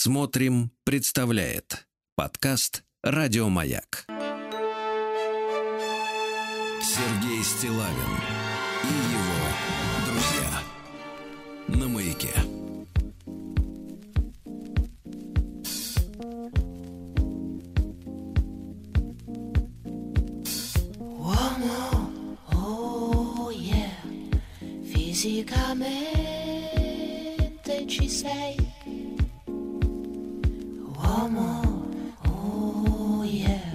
Смотрим, представляет подкаст Радиомаяк. Сергей Стилавин и его друзья на маяке. Fisicamente ci sei Oh yeah,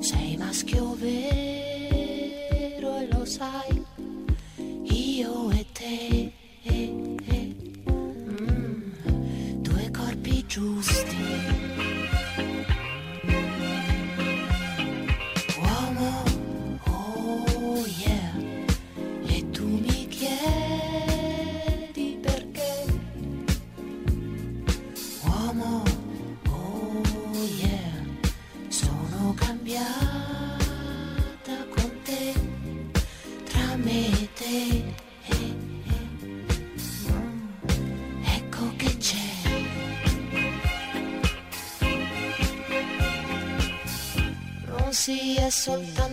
same as Cupid. So.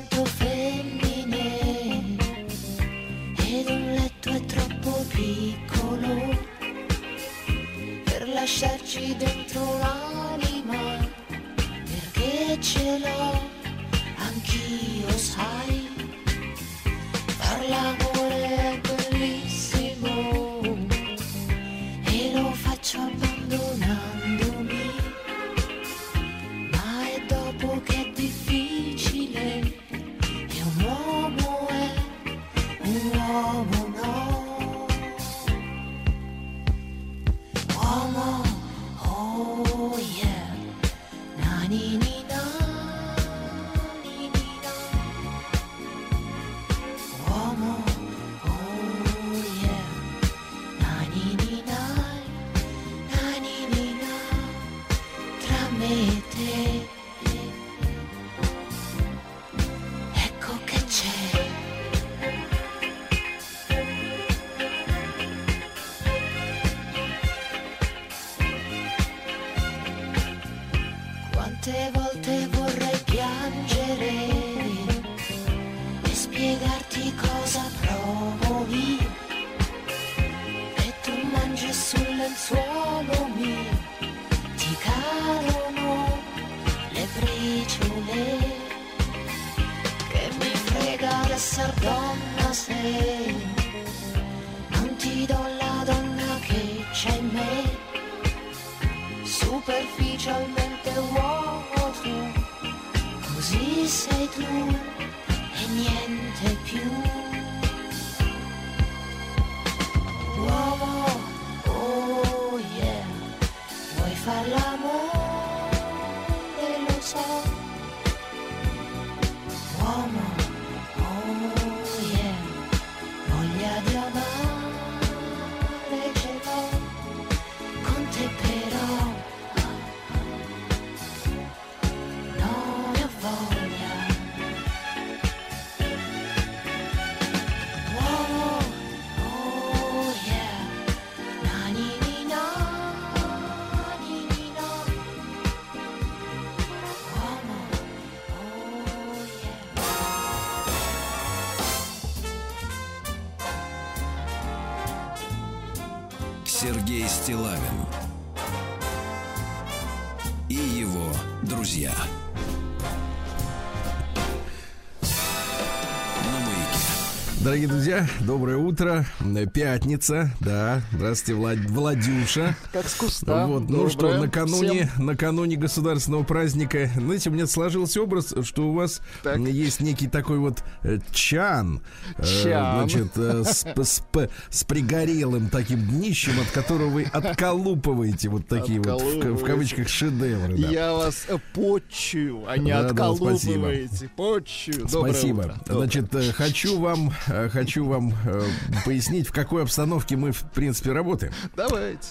дорогие друзья. Доброе утро. Э, пятница, да. Здравствуйте, Влад... Владюша. Как с куста. Вот, Доброе. ну что, накануне, всем. накануне государственного праздника, знаете, у меня сложился образ, что у вас так. есть некий такой вот чан, чан. Э, значит, э, с, с, с пригорелым таким днищем, от которого вы отколупываете вот такие вот в, в кавычках шедевры. Да. Я вас э, почую, а не да, отколупываете. Да, почую. Доброе спасибо. Утро. Значит, Доброе. хочу вам, хочу вам э, пояснить в какой обстановке мы, в принципе, работаем. Давайте.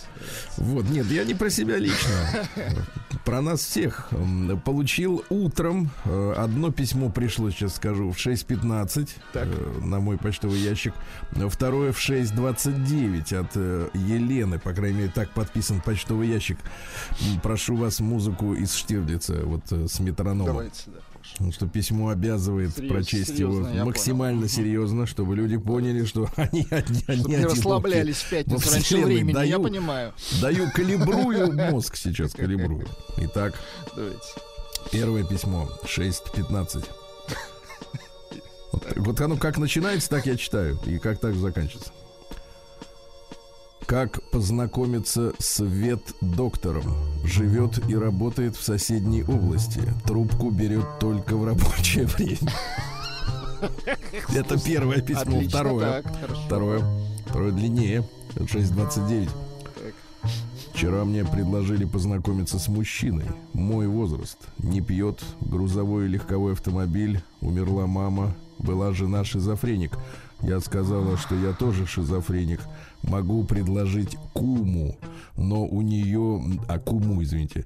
Вот, нет, я не про себя лично. Про нас всех. Получил утром э, одно письмо пришло, сейчас скажу, в 6.15 Так. э, на мой почтовый ящик. Второе в 6.29 от э, Елены, по крайней мере, так подписан почтовый ящик. Прошу вас музыку из Штирлица, вот с метрономом. Давайте, да. Потому что письмо обязывает Серьез- прочесть серьезно, его я максимально серьезно, чтобы люди поняли, что они, они Чтобы не расслаблялись в пятницу раньше времени, я Даю- понимаю. Даю, калибрую мозг сейчас, калибрую. Итак, Давайте. первое письмо, 6.15. Вот, вот оно как начинается, так я читаю, и как так заканчивается. Как познакомиться с ветдоктором? Живет и работает в соседней области. Трубку берет только в рабочее время. Это первое письмо. Второе. Второе. Второе длиннее. Это 6.29. Так. Вчера мне предложили познакомиться с мужчиной. Мой возраст. Не пьет. Грузовой и легковой автомобиль. Умерла мама. Была жена шизофреник. Я сказала, что я тоже шизофреник. Могу предложить куму, но у нее... А куму, извините.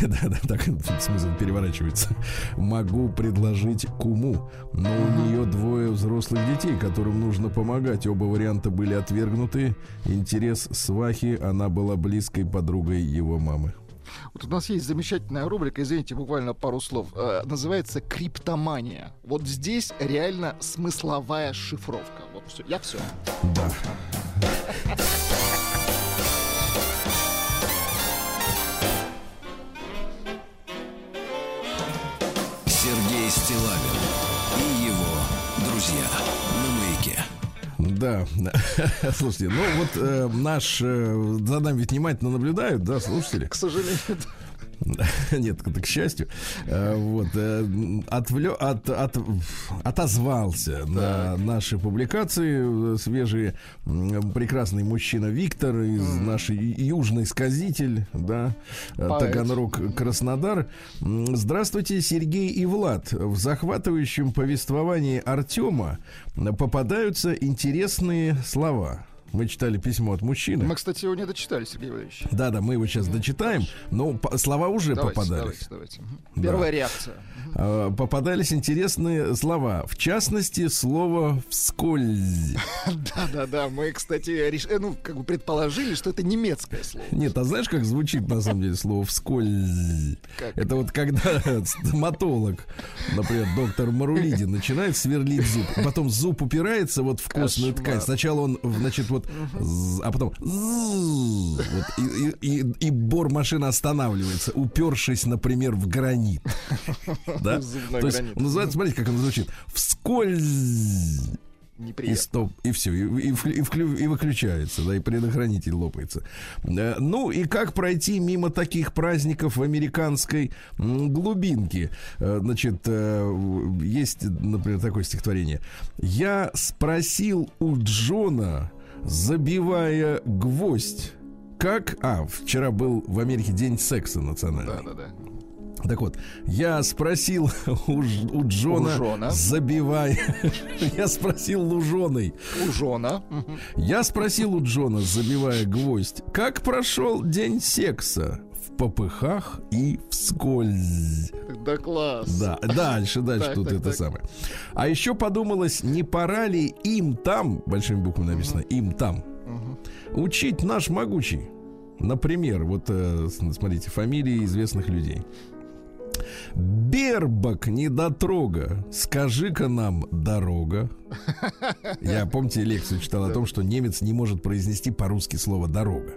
Да-да, так смысл переворачивается. Могу предложить куму, но у нее двое взрослых детей, которым нужно помогать. Оба варианта были отвергнуты. Интерес свахи, она была близкой подругой его мамы. Вот у нас есть замечательная рубрика, извините, буквально пару слов. э, называется криптомания. Вот здесь реально смысловая шифровка. Вот все. Я все. Да. Да, слушайте, ну вот э, наш э, за нами внимательно наблюдают, да, слушатели. К сожалению. Нет, к счастью. Э, Вот э, отвлё- от, от- отозвался на наши публикации э, свежие м, прекрасный мужчина Виктор из нашей южный сказитель, да, Поэт. Таганрог, Краснодар. Здравствуйте, Сергей и Влад. В захватывающем повествовании Артема попадаются интересные слова. Мы читали письмо от мужчины. Мы, кстати, его не дочитали, Сергей Валерьевич. Да, да, мы его сейчас дочитаем, но по- слова уже Давайте, попадались. давайте, давайте. Да. Первая реакция. А, Попадались интересные слова. В частности, слово вскользь. Да-да-да, мы, кстати, э, ну, как бы предположили, что это немецкое слово. Нет, а знаешь, как звучит на самом деле слово вскользь? Это вот когда стоматолог, например, доктор Марулидин, начинает сверлить зуб, потом зуб упирается вот в костную ткань. Сначала он, значит, вот, а потом вот, и, и, и, и бор машины останавливается, упершись, например, в гранит. Да? То есть, называется, смотрите, как он звучит. Вскользь. И стоп, и все, и, и и вклю- и выключается, да, и предохранитель лопается. Э, Ну и как пройти мимо таких праздников в американской глубинке? Э, Значит, э, есть, например, такое стихотворение. Я спросил у Джона, забивая гвоздь, как... А, вчера был в Америке день секса национальный. Да-да-да. Так вот, я спросил у, у Джона, У забивая... Я спросил Лужоной. У Жона. Я спросил у Джона, забивая гвоздь, как прошел день секса? Попыхах и вскользь. Да класс. Да, дальше, дальше Так, тут так, это так. самое. А еще подумалось, не пора ли им там, большими буквами написано, им там, учить наш могучий. Например, вот э, смотрите, фамилии известных людей. Бербак недотрога, скажи-ка нам дорога. Я, помните, лекцию читал о том, что немец не может произнести по-русски слово дорога.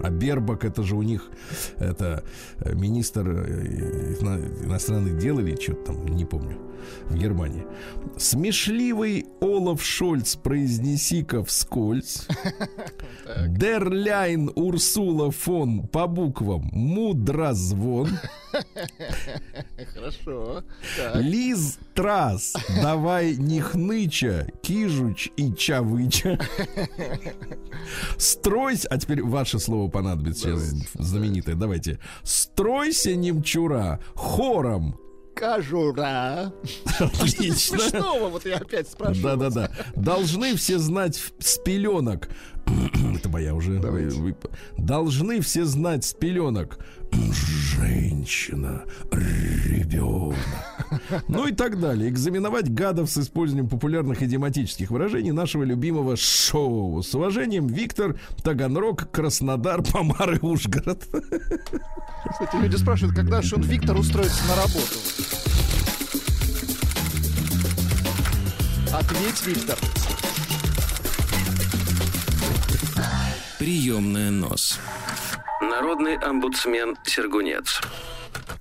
А Бербак это же у них это э, министр э, ино- иностранных дел или что-то там, не помню, в Германии. Смешливый Олаф Шольц произнеси-ка вскользь. Дерляйн Урсула фон по буквам мудрозвон. Хорошо. Лиз Трас, давай не хныча, кижуч и чавыча. Стройся, а теперь ваше слово понадобится сейчас знаменитое. Давайте. Стройся, немчура, хором, кожура. Отлично. Смешного, вот я опять спрашиваю. Да-да-да. Должны все знать с пеленок. Это моя уже. Давайте. Вы- вы- Должны все знать с пеленок. Женщина, ребенок. Ну и так далее. Экзаменовать гадов с использованием популярных идиоматических выражений нашего любимого шоу. С уважением, Виктор, Таганрог, Краснодар, Помар и Ужгород. Кстати, люди спрашивают, когда же он Виктор устроится на работу. Ответь, Виктор. Приемная нос. Народный омбудсмен Сергунец.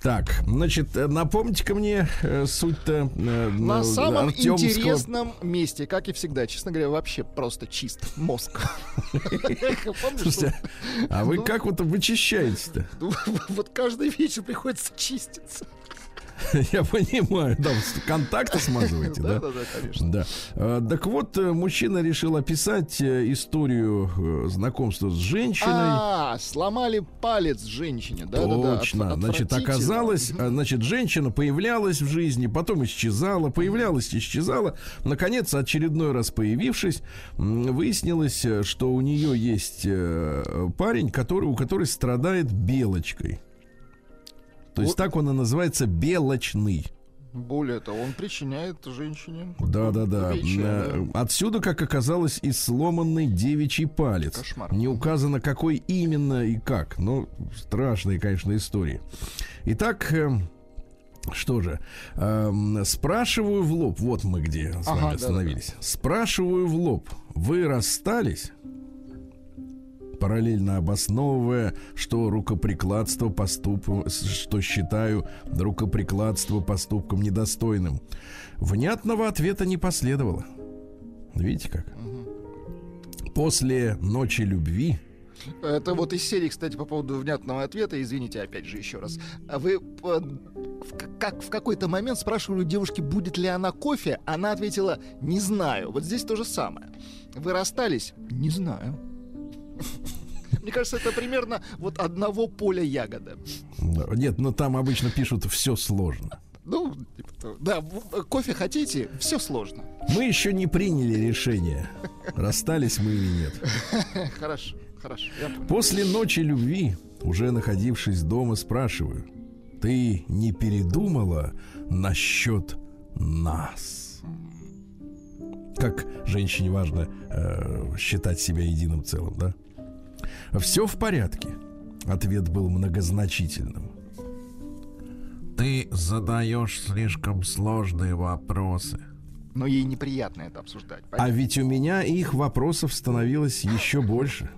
Так, значит, э, напомните-ка мне э, суть-то э, На э, самом Артемского- интересном месте, как и всегда, честно говоря, вообще просто чист мозг. А вы Ну. как вот вычищаете-то? ну, вот каждый вечер приходится чиститься. Я понимаю, да, контакты смазываете, да? Да-да-да, конечно. Да. А, Так вот, э, мужчина решил описать э, историю э, знакомства с женщиной. А, сломали палец женщине, да-да-да. Точно. Значит, оказалось, значит, женщина появлялась в жизни, потом исчезала, появлялась, исчезала. Наконец, очередной раз появившись, выяснилось, что у нее есть парень, который, у которой страдает белочкой. То есть так он и называется белочный. Более того, он причиняет женщине Да, да, да. Отсюда, как оказалось, и сломанный девичий палец. Кошмар. Не указано, какой именно и как. Ну, страшные, конечно, истории. Итак, э, что же, эм, спрашиваю в лоб, вот мы где с Ага, вами остановились. Спрашиваю в лоб, вы расстались? Параллельно обосновывая, что рукоприкладство поступком, что считаю рукоприкладство поступком недостойным. Внятного ответа не последовало. Видите как? После ночи любви Это вот из серии, кстати, по поводу внятного ответа. Извините, опять же, еще раз. А Вы по- в, как, в какой-то момент спрашивали у девушки, будет ли она кофе. Она ответила, не знаю. Вот здесь то же самое. Вы расстались? Не знаю. Мне кажется, это примерно вот одного поля ягода. Да, Нет, но там обычно пишут все сложно. Ну, да, кофе хотите? Все сложно. Мы еще не приняли решение, расстались мы или нет. Хорошо, хорошо. После ночи любви, уже находившись дома, спрашиваю, ты не передумала насчет нас? Как женщине важно э, считать себя единым целым, да? Все в порядке. Ответ был многозначительным. Ты задаешь слишком сложные вопросы. Но ей неприятно это обсуждать. А ведь у меня их вопросов становилось еще больше.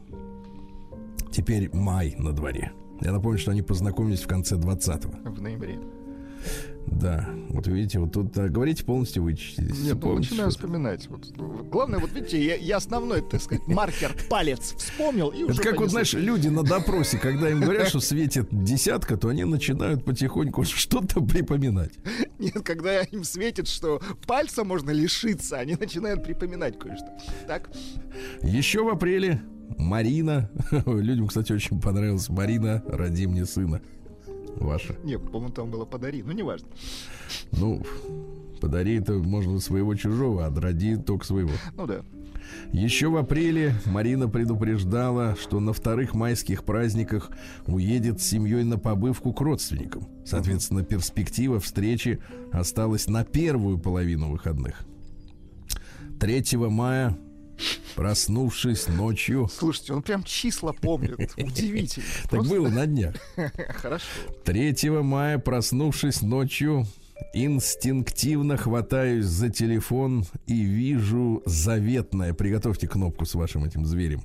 Теперь май на дворе. Я напомню, что они познакомились в конце 20-го. В ноябре. Да, вот видите, вот тут а, говорите полностью вычистились. Нет, ну, начинаю вспоминать. Вот, главное, вот видите, я, я основной, так сказать, маркер палец вспомнил и уже Это как вот, понеслось. знаешь, люди на допросе, когда им говорят, что светит десятка, то они начинают потихоньку что-то припоминать. Нет, когда им светит, что пальца можно лишиться, они начинают припоминать кое-что. Так, Еще в апреле Марина, людям, кстати, очень понравилась Марина, роди мне сына. Ваша. не, по-моему, там было подари, ну неважно. Ну, подари это можно своего чужого, а роди только своего. Ну да. Еще в апреле Марина предупреждала, что на вторых майских праздниках уедет с семьей на побывку к родственникам. Соответственно, перспектива встречи осталась на первую половину выходных. 3 мая, проснувшись ночью, Слушайте, он прям числа помнит. Удивительно. так было на днях, Хорошо. 3 мая, проснувшись ночью, инстинктивно хватаюсь за телефон и вижу заветное. Приготовьте кнопку с вашим этим зверем.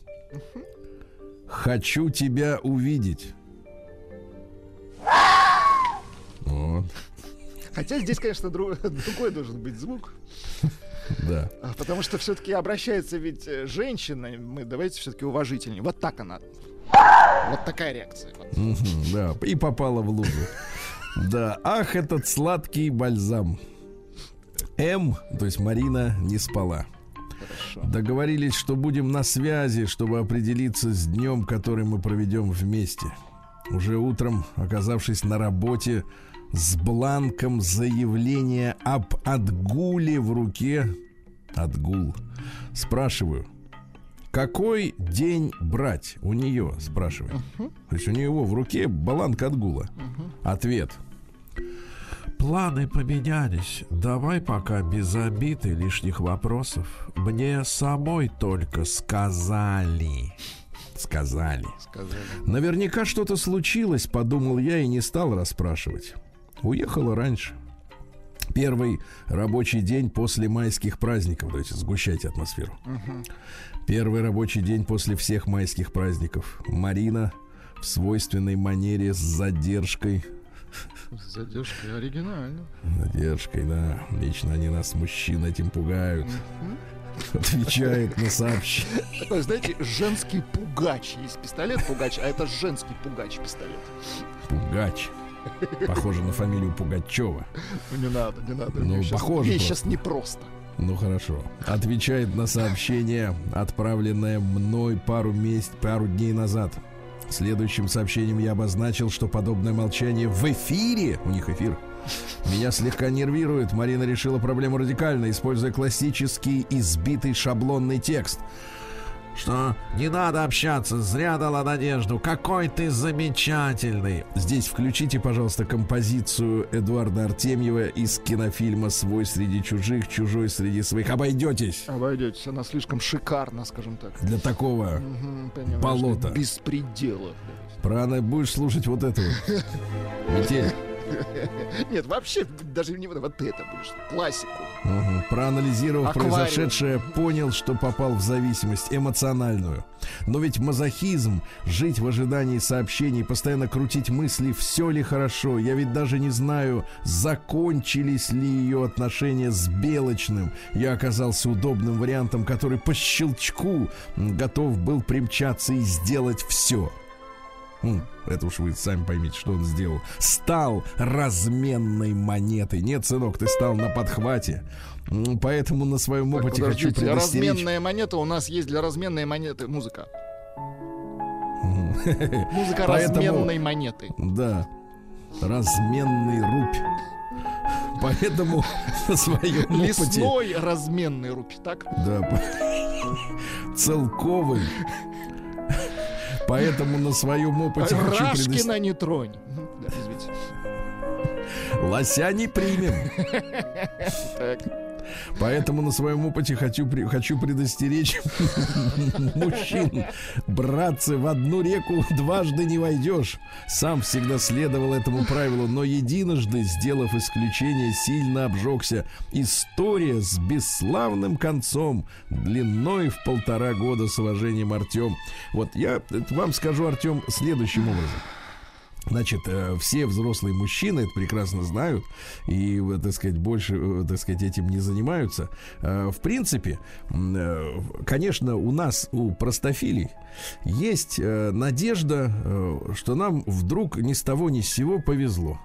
Хочу тебя увидеть. Вот, Хотя здесь, конечно, дру- другой должен быть звук. Да. А, Потому что все-таки обращается ведь э, женщина. Мы давайте все-таки уважительнее. Вот так она. Вот такая реакция. Да, и попала в лужу. Да, ах, этот сладкий бальзам. М, то есть Марина, не спала. Хорошо. Договорились, что будем на связи, чтобы определиться с днем, который мы проведем вместе. Уже утром, оказавшись на работе, с бланком заявления об отгуле в руке. Отгул. Спрашиваю, какой день брать у нее, спрашиваю. То есть у него в руке бланк отгула. Ответ. Планы поменялись. Давай пока без обид и лишних вопросов. Мне самой только сказали. Сказали. Сказали. Наверняка что-то случилось, подумал я и не стал расспрашивать. Уехала раньше. Первый рабочий день после майских праздников. Давайте сгущайте атмосферу. Первый рабочий день после всех майских праздников. Марина в свойственной манере с задержкой. С задержкой оригинально. Задержкой, да. Лично они нас, мужчин, этим пугают. Отвечает на сообщение. Такой, знаете, женский пугач. Есть пистолет пугач, а это женский пугач пистолет. Пугач. Похоже на фамилию Пугачева. Ну не надо, не надо. Ну, Ей щас- похоже Ей сейчас непросто. Ну хорошо. Отвечает на сообщение, отправленное мной пару месяц, пару дней назад. Следующим сообщением я обозначил, что подобное молчание в эфире, у них эфир, меня слегка нервирует. Марина решила проблему радикально, используя классический избитый шаблонный текст. Что не надо общаться, зря дала надежду. Какой ты замечательный. Здесь включите, пожалуйста, композицию Эдуарда Артемьева из кинофильма «Свой среди чужих, чужой среди своих». Обойдетесь Обойдетесь, она слишком шикарна, скажем так. для такого. Мгм, понимаешь, Болото. Без предела. Прана, будешь слушать вот это вот. Метель. Нет, вообще, даже не вот это будешь. Классику. Проанализировав Аквариум. произошедшее, понял, что попал в зависимость эмоциональную. Но ведь мазохизм, жить в ожидании сообщений, постоянно крутить мысли, все ли хорошо. Я ведь даже не знаю, закончились ли ее отношения с Белочным. Я оказался удобным вариантом, который по щелчку готов был примчаться и сделать все. М, Это уж вы сами поймите, что он сделал. Стал разменной монетой. Нет, сынок, ты стал на подхвате. Поэтому на своем Так, опыте хочу подождите, предостеречь. разменная монета у нас есть для разменной монеты музыка. Музыка разменной монеты. Да. Разменный рубь. Поэтому на своем опыте... Лесной разменный рубь, так? Да. Целковый. Поэтому на своем опыте хочу. Рашкина не тронь. Да, извините. Лося не примем. Так. Поэтому на своем опыте хочу, хочу предостеречь мужчин. Братцы, в одну реку дважды не войдешь. Сам всегда следовал этому правилу, но единожды, сделав исключение, сильно обжегся. История с бесславным концом, длиной в полтора года с уважением Артем. Вот я вам скажу, Артем, следующим образом. Значит, э, все взрослые мужчины это прекрасно знают и, э, так сказать, больше, э, так сказать, этим не занимаются. В принципе, конечно, у нас, у простофилей, есть надежда, что нам вдруг ни с того ни с сего повезло.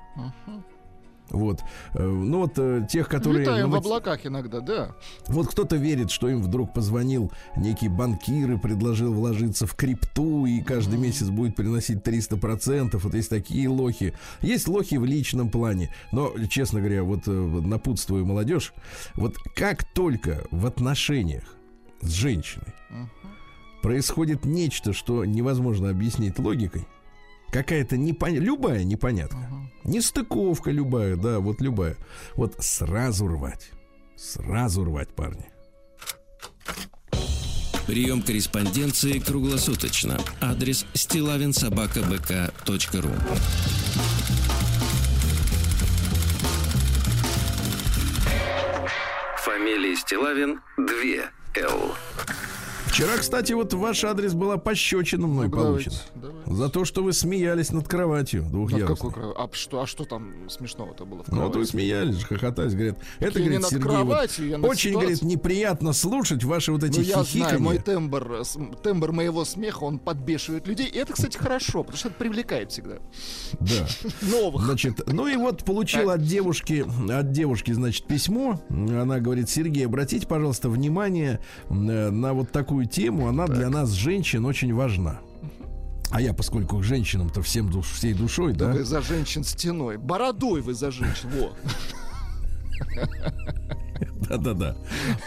Вот. Э, Ну вот э, тех, которые... Летаем ну, в вот- облаках иногда, да. вот кто-то верит, что им вдруг позвонил некий банкир и предложил вложиться в крипту и каждый месяц будет приносить 300%. Вот есть такие лохи. Есть лохи в личном плане. Но, честно говоря, вот э, напутствую молодежь. Вот как только в отношениях с женщиной происходит нечто, что невозможно объяснить логикой, какая-то непонятная, любая непонятка, нестыковка любая, да, вот любая, вот сразу рвать, сразу рвать, парни. Прием корреспонденции круглосуточно. Адрес стилавинсобакабк.ру Фамилия Стилавин 2 Л. Вчера, кстати, вот ваш адрес была пощечина мной Ну, получена. давайте, давайте. За то, что вы смеялись над кроватью Ну, двухъярусной. какой а что, а что там смешного-то было в Ну, вот вы кровати? смеялись, хохотались, говорят. Это, Я говорит, Сергей, вот кроватью, над очень, ситуацией. говорит, неприятно слушать ваши вот эти Ну, я знаю, мой тембр, тембр моего смеха, он подбешивает людей. И это, кстати, хорошо, потому что это привлекает всегда. Да. Новых. Значит, ну и вот получил от девушки, от девушки, значит, письмо. Она говорит, Сергей, обратите, пожалуйста, внимание э, на вот такую тему. Она для нас, женщин, очень важна. А я, поскольку к женщинам-то всем душ, всей душой, Да да, Вы за женщин стеной. Бородой вы за женщин. Во. да-да-да.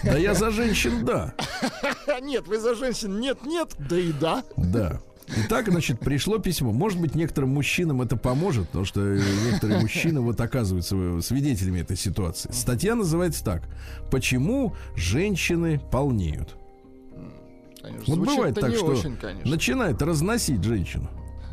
Да я за женщин, да. Нет, вы за женщин. Нет, нет. Да и да. Да. Итак, значит, пришло письмо. Может быть, некоторым мужчинам это поможет, потому что э, некоторые мужчины вот оказываются э, свидетелями этой ситуации. Статья называется так. Почему женщины полнеют? Конечно, Вот бывает так, не что очень, конечно. начинает разносить женщину.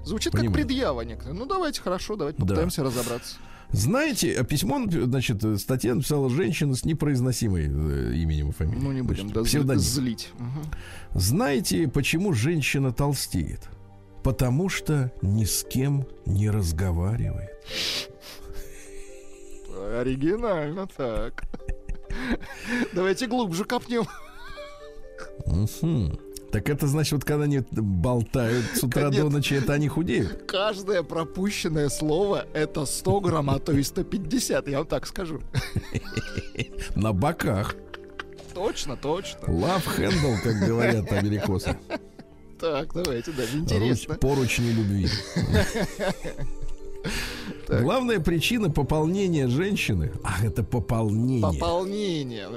Звучит как понимаете. предъява некоторая. Ну, давайте, хорошо, давайте Да. попытаемся разобраться. Знаете, а письмо, значит, э, статья написала женщина с непроизносимой э, именем и фамилией. Ну, не будем Значит, да, злить. Мгм. Знаете, почему женщина толстеет? Потому что ни с кем не разговаривает. Оригинально так. Давайте глубже копнем. Мгм. Так это значит, вот когда они болтают с утра Конечно. до ночи, это они худеют. Каждое пропущенное слово это 100 грамм, а то и 150, я вам так скажу. На боках. Точно, точно. Love handle, как говорят америкосы. Так, давайте, да, Руч- интересно. поручни любви. Так. Главная причина пополнения женщины. Ах, это пополнение. Пополнение.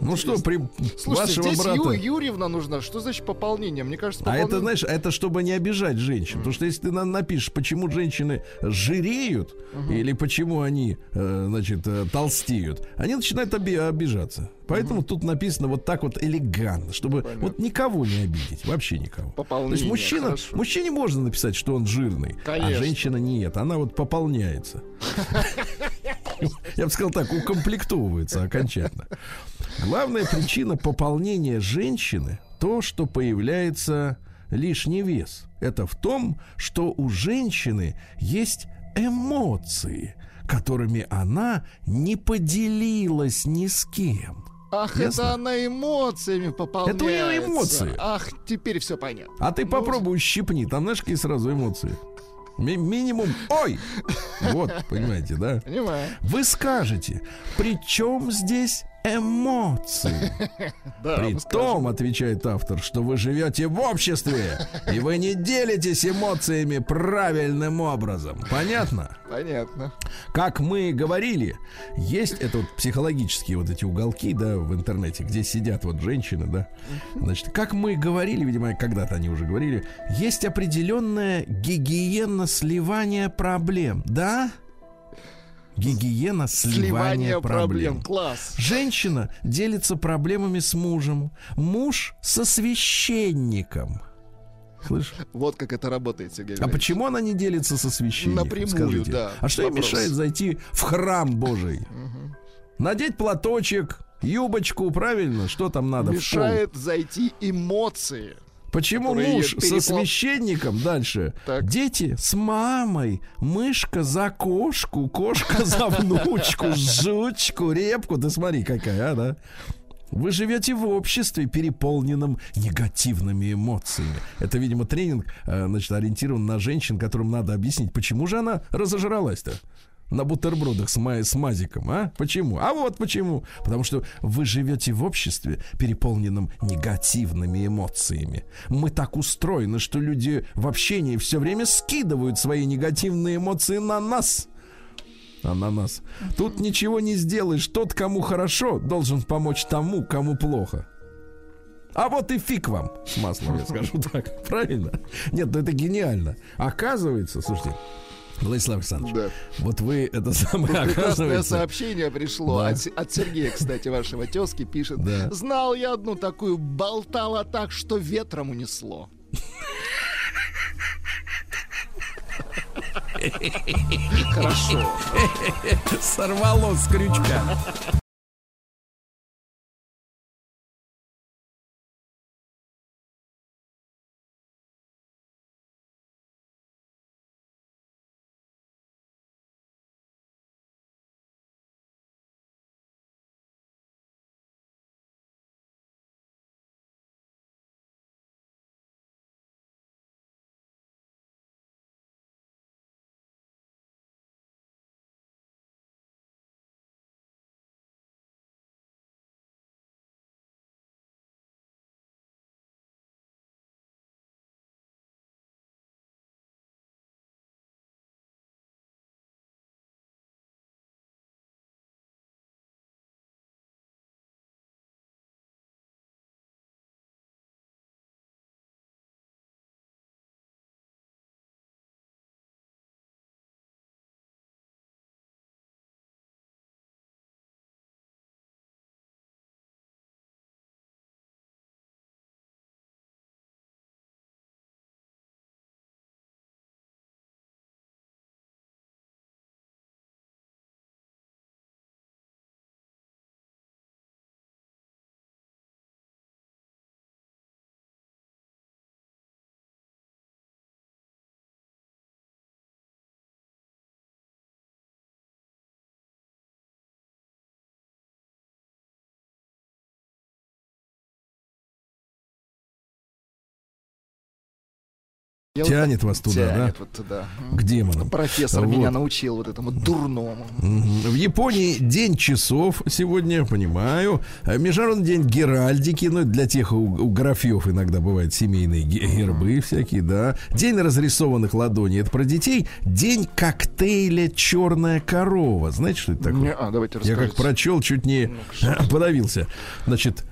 Ну что, при Слушайте, вашего здесь брата. Ю- Юрьевна нужна. Что значит пополнение? Мне кажется, А это, пополнение... знаешь, это чтобы не обижать женщин. Потому что если ты нам напишешь, почему женщины жиреют, или почему они, э, значит, э, толстеют, они начинают оби- обижаться. Поэтому тут написано вот так вот элегантно, чтобы Понятно. вот никого не обидеть, вообще никого. То Пополнение, есть мужчина, хорошо. мужчине можно написать, что он жирный, а Конечно. женщина нет, она вот пополняется. Я бы сказал так, укомплектовывается окончательно. Главная причина пополнения женщины то, что появляется лишний вес. Это в том, что у женщины есть эмоции, которыми она не поделилась ни с кем. Ах, Ясно? это она эмоциями пополняется. Это у неё эмоции. Ах, теперь все понятно. А ты Ну, попробуй щипни, там знаешь, какие сразу эмоции. Ми- минимум «Ой!» Вот, понимаете, да? Понимаю. Вы скажете, при чем здесь эмоции? Да, При том, отвечает автор, что вы живете в обществе, и вы не делитесь эмоциями правильным образом. Понятно? Понятно. Как мы говорили, есть это вот психологические вот эти уголки, да, в интернете, где сидят вот женщины, да. Значит, как мы говорили, видимо, когда-то они уже говорили, есть определенная гигиена сливания проблем, да? Гигиена сливания, Сливание проблем. проблем. Класс. Женщина делится проблемами с мужем, муж со священником. Слышь? Вот как это работает, Сергей А почему она не делится со священником? Напрямую, скажите? да, А что ей мешает зайти в храм Божий? Надеть платочек, юбочку, правильно? Что там надо? Мешает зайти эмоции. Почему муж со священником дальше? Так. Дети с мамой, мышка за кошку, кошка за внучку, жучку, репку. Ты смотри, какая, а, да? Вы живете в обществе, переполненном негативными эмоциями. Это, видимо, тренинг, э, значит, ориентирован на женщин, которым надо объяснить, почему же она разожралась-то на бутербродах с, ма- с мазиком, а? Почему? А вот почему. Потому что вы живете в обществе, переполненном негативными эмоциями. Мы так устроены, что люди в общении все время скидывают свои негативные эмоции на нас. А на нас. Тут ничего не сделаешь. Тот, кому хорошо, должен помочь тому, кому плохо. А вот и фиг вам с маслом, я скажу так. Правильно? Нет, ну это гениально. Оказывается, слушайте, Владислав Александрович, Да. вот вы это самое Прекрасное оказывается. сообщение пришло Да. от, от Сергея, кстати, вашего тезки, пишет. Да. Знал я одну такую, болтала так, что ветром унесло. Хорошо. Сорвало с крючка. Я вот Тянет вас туда, тянет да? вот туда. К демонам. Профессор Вот. меня научил вот этому дурному. В Японии день часов сегодня, понимаю. А Международный день геральдики, ну, для тех, у, у графьев иногда бывают семейные ге- гербы всякие, да. День разрисованных ладоней, это про детей. День коктейля «Черная корова». Знаете, что это такое? Не, а, давайте Я как прочел, чуть не подавился. Значит,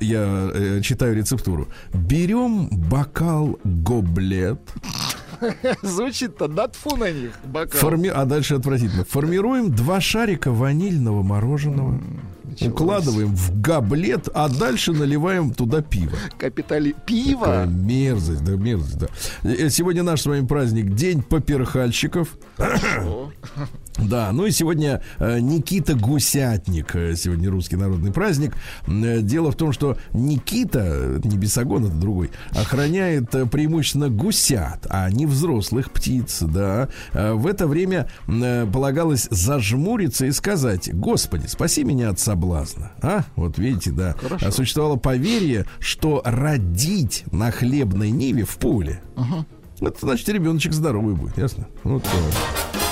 я э, читаю рецептуру. Берем бокал гоблет, Звучит-то, да тфу на них, бокал. форми... а дальше отвратительно. Формируем два шарика ванильного мороженого, Началось. укладываем в гоблет, а дальше наливаем туда пиво. Капитали... Пиво? мерзость, да, мерзость, да. Э, Сегодня наш с вами праздник День поперхальщиков. Да, ну и сегодня э, Никита Гусятник, э, сегодня русский народный праздник. Э, Дело в том, что Никита, не бесогон, это другой, охраняет преимущественно гусят, а не взрослых птиц, да. В это время полагалось зажмуриться и сказать, Господи, спаси меня от соблазна. А, вот видите, да. Хорошо. Существовало поверье, что родить на хлебной ниве в поле, это значит ребеночек здоровый будет, ясно? Вот так.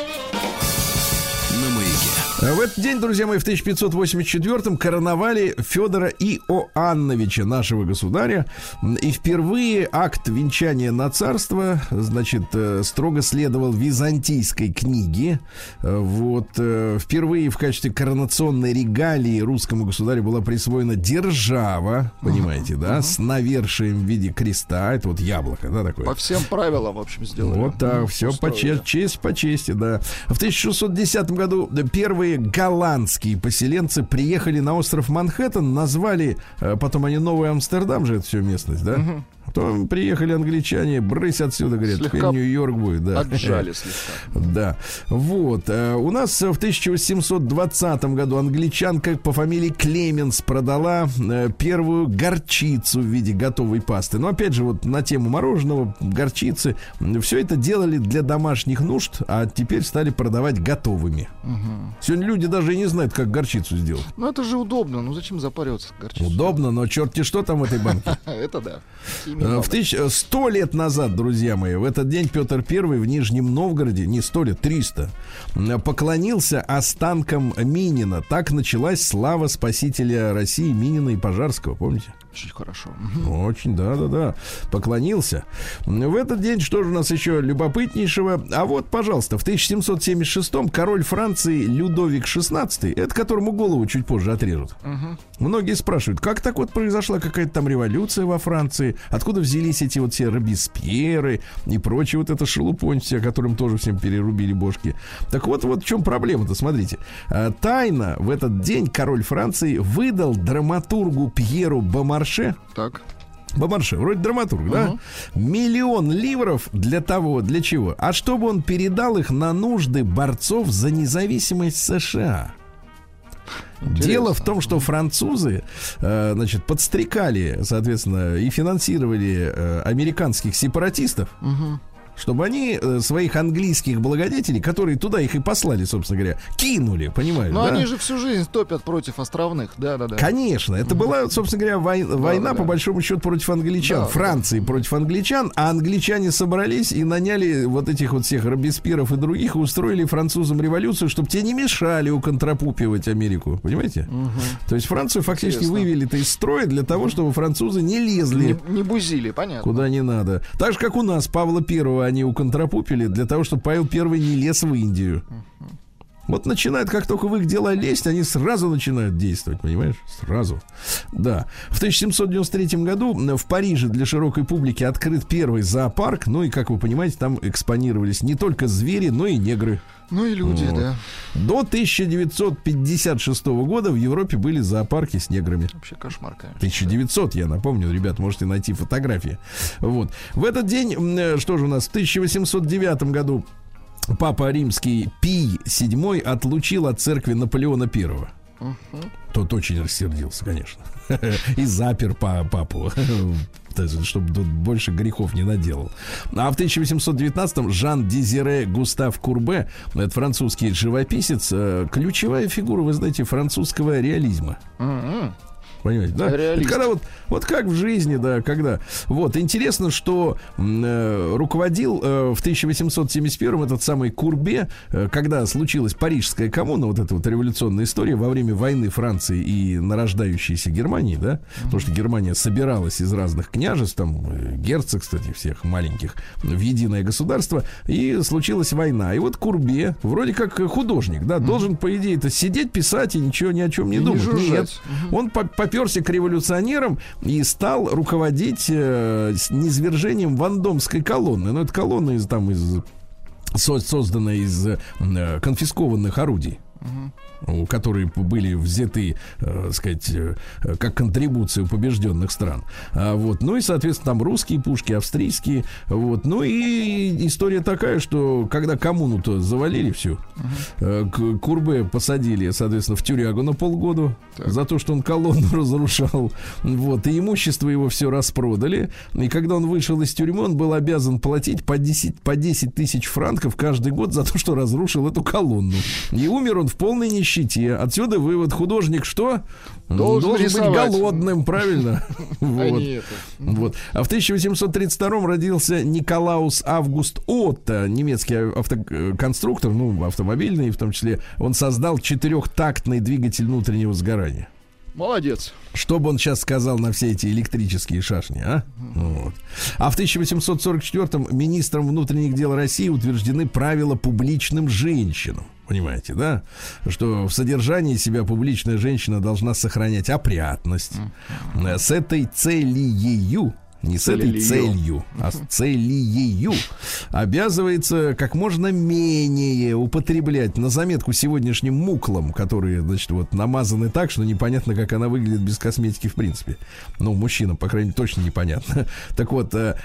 В этот день, друзья мои, в 1584-м короновали Федора Иоанновича, нашего государя. И впервые акт венчания на царство, значит, э, строго следовал византийской книге. Э, Вот. э, Впервые в качестве коронационной регалии русскому государю была присвоена держава, понимаете, да, с навершием в виде креста. Это вот яблоко, да, такое? По всем правилам, в общем, сделали. Вот так, все по устроили. честь, честь по чести, да. В 1610 году первые голландские поселенцы приехали на остров Манхэттен, назвали, э, потом они Новый Амстердам же, это все местность, да? Потом приехали англичане, брысь отсюда, говорят, Слегка теперь Нью-Йорк будет, да. Отжали слегка. Да. Вот. э, У нас в 1820 году англичанка по фамилии Клеменс продала э, первую горчицу в виде готовой пасты. Но опять же, вот на тему мороженого, горчицы, все это делали для домашних нужд, а теперь стали продавать готовыми. Сегодня люди даже и не знают, как горчицу сделать. Ну, это же удобно. Ну, зачем запариваться горчицей? Удобно, но черти что там в этой банке. Это да. Э. В тысяч... э, Сто лет назад, друзья мои, в этот день Петр Первый в Нижнем Новгороде, не сто лет, триста, поклонился останкам Минина. Так началась слава спасителя России Минина и Пожарского, помните? Очень хорошо. Очень, да-да-да. Поклонился. В этот день что же у нас еще любопытнейшего? А вот, пожалуйста, в 1776-м король Франции Людовик XVI, это которому голову чуть позже отрежут. Многие спрашивают, как так вот произошла какая-то там революция во Франции? Откуда взялись эти вот все Робеспьеры и прочие вот это шелупонь все, которым тоже всем перерубили бошки? Так вот, вот в чем проблема-то, смотрите. А, Тайно в этот день король Франции выдал драматургу Пьеру Бомарше, Так. Бомарше, вроде драматург, да? Миллион ливров для того, для чего? А чтобы он передал их на нужды борцов за независимость США. Дело в том, что французы, э, значит, подстрекали, соответственно, и финансировали э, американских сепаратистов, чтобы они э, своих английских благодетелей, которые туда их и послали, собственно говоря, кинули, понимаешь? Но да? они же всю жизнь топят против островных. Да-да-да. Конечно, это была, собственно говоря, вой- война, да. по большому счету, против англичан. Да, Франции против англичан, а англичане собрались и наняли вот этих вот всех Робеспьеров и других и устроили французам революцию, чтобы те не мешали уконтрапупивать Америку. Понимаете? То есть Францию фактически Интересно. вывели-то из строя для того, чтобы французы не лезли Не, не бузили, понятно. куда не надо. Так же, как у нас Павла Первого они уконтрапупили для того, чтобы Павел Первый не лез в Индию. Вот начинает, как только в их дела лезть, они сразу начинают действовать, понимаешь? Сразу. Да. В 1793 году в Париже для широкой публики открыт первый зоопарк. Ну и, как вы понимаете, там экспонировались не только звери, но и негры. Ну и люди, Вот. да. До 1956 года в Европе были зоопарки с неграми. Вообще кошмар, конечно. 1900, я напомню, ребят, можете найти фотографии. Вот. В этот день, э, что же у нас, в 1809 году Папа Римский Пий VII отлучил от церкви Наполеона I. Тот очень рассердился, конечно. И запер па- папу. Чтобы тут больше грехов не наделал. А в 1819-м Жан Дезире Густав Курбе, это французский живописец, э, ключевая фигура, вы знаете, французского реализма. М-м. Понимаете, да? Реалист. Это когда вот, вот как в жизни, да, когда. Вот, интересно, что э, руководил э, в 1871 этот самый Курбе, э, когда случилась Парижская коммуна, вот эта вот революционная история во время войны Франции и нарождающейся Германии, да, потому что Германия собиралась из разных княжеств, там, э, герцог, кстати, всех маленьких, в единое государство, и случилась война. И вот Курбе, вроде как художник, да, должен, по идее, это сидеть, писать и ничего ни о чем не И не думать. жужжать. Нет. Он по- поперся к революционерам и стал руководить э, низвержением Вандомской колонны. Ну, это колонна из там из со- созданная из э, конфискованных орудий. у- которые были взяты, э, сказать, э, как контрибуции у побежденных стран. А, вот. Ну и, соответственно, там русские пушки, австрийские. Вот. Ну и история такая, что когда коммуну-то завалили всю, э, Курбе посадили, соответственно, в тюрягу на полгода за то, что он колонну разрушал. Вот. И имущество его все распродали. И когда он вышел из тюрьмы, он был обязан платить по 10, по 10 тысяч франков каждый год за то, что разрушил эту колонну. И умер он в полной нищете. Отсюда вывод. Художник что? Должен быть рисовать. голодным, правильно? Вот. Вот. А в 1832 родился Николаус Август Отто, немецкий автоконструктор, ну, автомобильный в том числе. Он создал четырехтактный двигатель внутреннего сгорания. Молодец. Что бы он сейчас сказал на все эти электрические шашни, а? Вот. А в 1844-м министром внутренних дел России утверждены правила публичным женщинам. Понимаете, да? Что в содержании себя публичная женщина должна сохранять опрятность. Э, С этой целью не с этой Целью. а с целью обязывается как можно менее употреблять на заметку сегодняшним муклам, которые, значит, вот намазаны так, что непонятно, как она выглядит без косметики в принципе. Ну, мужчинам, по крайней мере, точно непонятно. Так вот, э,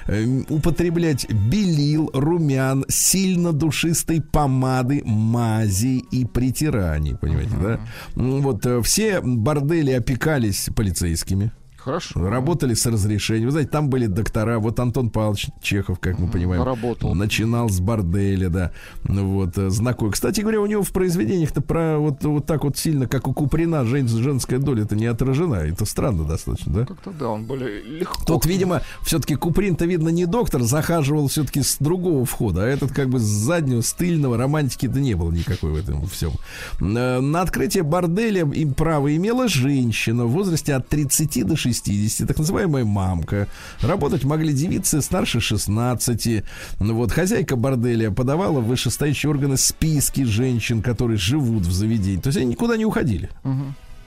употреблять белил, румян, сильно душистой помады, мази и притираний, понимаете, да? Вот э, все бордели опекались полицейскими. Хорошо. Работали с разрешением. Вы знаете, там были доктора. Вот Антон Павлович Чехов, как мы понимаем, Работал. начинал с борделя, да. Ну Вот, э, знакомый. Кстати говоря, у него в произведениях-то про вот, вот так вот сильно, как у Куприна, жен- женская доля это не отражена. Это странно достаточно, да? Как-то да, он более легко. Тут, видимо, все-таки Куприн-то, видно, не доктор, захаживал все-таки с другого входа, а этот как бы с заднего, с тыльного, романтики-то не было никакой в этом всем. Э, На открытие борделя им право имела женщина в возрасте от 30 до 60, так называемая мамка. Работать могли девицы старше 16. Ну Вот, хозяйка борделя подавала в вышестоящие органы списки женщин, которые живут в заведении. То есть они никуда не уходили.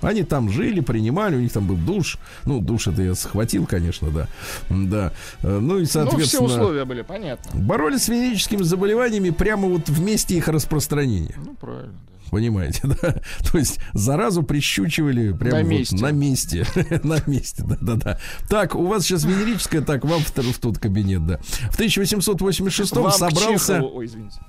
Они там жили, принимали, у них там был душ. Ну, душ это я схватил, конечно, да. Да. Э, Ну и, Ну, все соответственно, условия были, понятно. боролись с венерическими заболеваниями прямо вот в месте их распространения. Ну, правильно, да. Понимаете, да? То есть заразу прищучивали прямо На вот месте. на месте. на месте, да-да-да. Так, у вас сейчас венерическая, так, вам в, в тот кабинет, да. В 1886 Вам к собрался... Чехову- Ой, извините.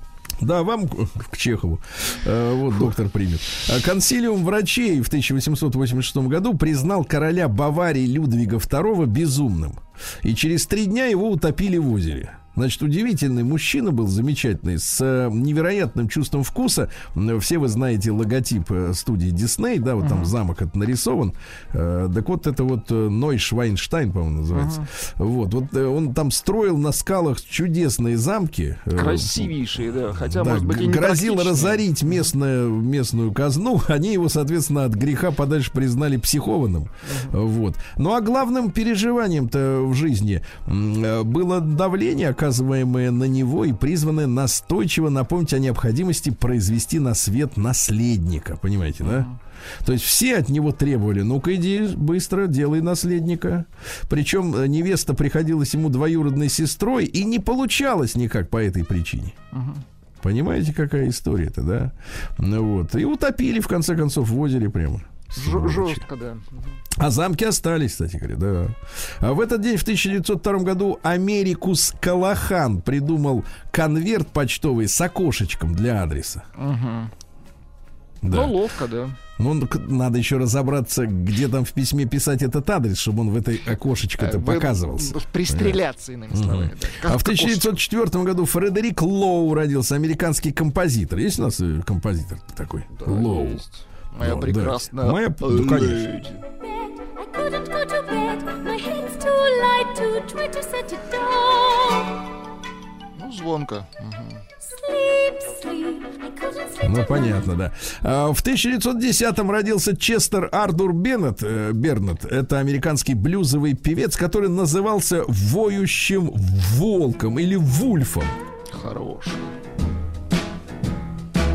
Да, вам к Чехову. Э, Вот доктор примет. А Консилиум врачей в 1886 году признал короля Баварии Людвига II безумным. И через три дня его утопили в озере. Значит, удивительный мужчина был замечательный, с э, невероятным чувством вкуса. Все вы знаете логотип э, студии Дисней, да, вот там замок это нарисован. Э, Так вот, это вот Ной Швайнштайн, по-моему, называется. Вот, вот он там строил на скалах чудесные замки. Красивейшие, да. Хотя, да, может быть, и не грозил разорить местную, местную казну. Они его, соответственно, от греха подальше признали психованным. Вот. Ну а главным переживанием-то в жизни было давление, оказываемое на него и призванное настойчиво напомнить о необходимости произвести на свет наследника. Понимаете, да? То есть все от него требовали, ну-ка иди быстро, делай наследника. Причем э, невеста приходилась ему двоюродной сестрой и не получалось никак по этой причине. Понимаете, какая история-то, да? Ну вот. И утопили, в конце концов, в озере прямо. Ж-. Жестко, да. А замки остались, кстати говоря, да. А в этот день, в 1902 году, Америкус Калахан придумал конверт почтовый с окошечком для адреса. Мгм. Да. Ну, ловко, да. Ну, надо еще разобраться, где там в письме писать этот адрес, чтобы он в этой окошечко-то Э, вы- показывался. Пристреляться, иными словами. да. А в 1904 году Фредерик Лоу родился, американский композитор. Есть у нас э, композитор такой? Да, Лоу. есть. Моя Да, прекрасная да. Моя- да, конечно. Ну, звонко. Sleep. Ну, понятно, да. А, В 1910-м родился Честер Артур Беннет. э, Бернет. Это американский блюзовый певец, который назывался воющим волком или вульфом. Хорош.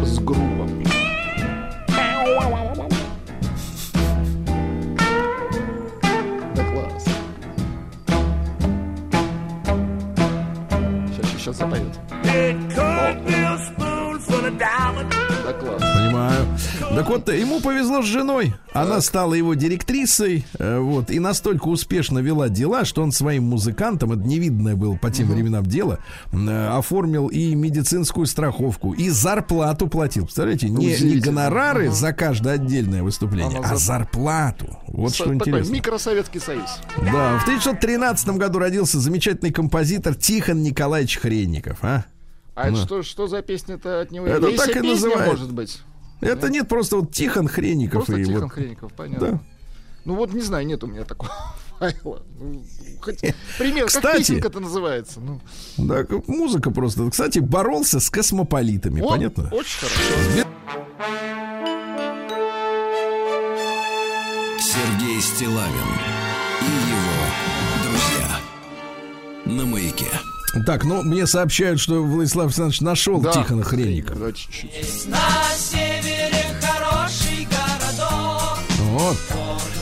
С грубом. Сейчас, сейчас запоет. Класс. Понимаю. Так вот, ему повезло с женой. Она стала его директрисой, э, вот, и настолько успешно вела дела, что он своим музыкантам, это невидное было по тем временам дело, э, оформил и медицинскую страховку, и зарплату платил. Представляете, не, не гонорары Ага. за каждое отдельное выступление, Ага, а за- зарплату. Вот С- что интересно. микросоветский союз. Да, в 1913 году родился замечательный композитор Тихон Николаевич Хренников, а? А это Ну. что, что за песня-то от него? Это Есть так и называют. может быть? Это нет, просто вот Тихон Хренников. Просто и Тихон вот- Хренников, понятно. Да. Ну вот, не знаю, нет у меня такого файла. Ну, хоть пример, как Кстати- песенка-то называется. Ну, Да, как музыка просто. Кстати, боролся с космополитами, о, понятно? Очень хорошо. Сергей Стилавин и его друзья. На маяке. Так, ну, мне сообщают, что Владислав Александрович нашел Да, Тихона Хренникова. Да, чуть-чуть. На севере хороший городок. Вот.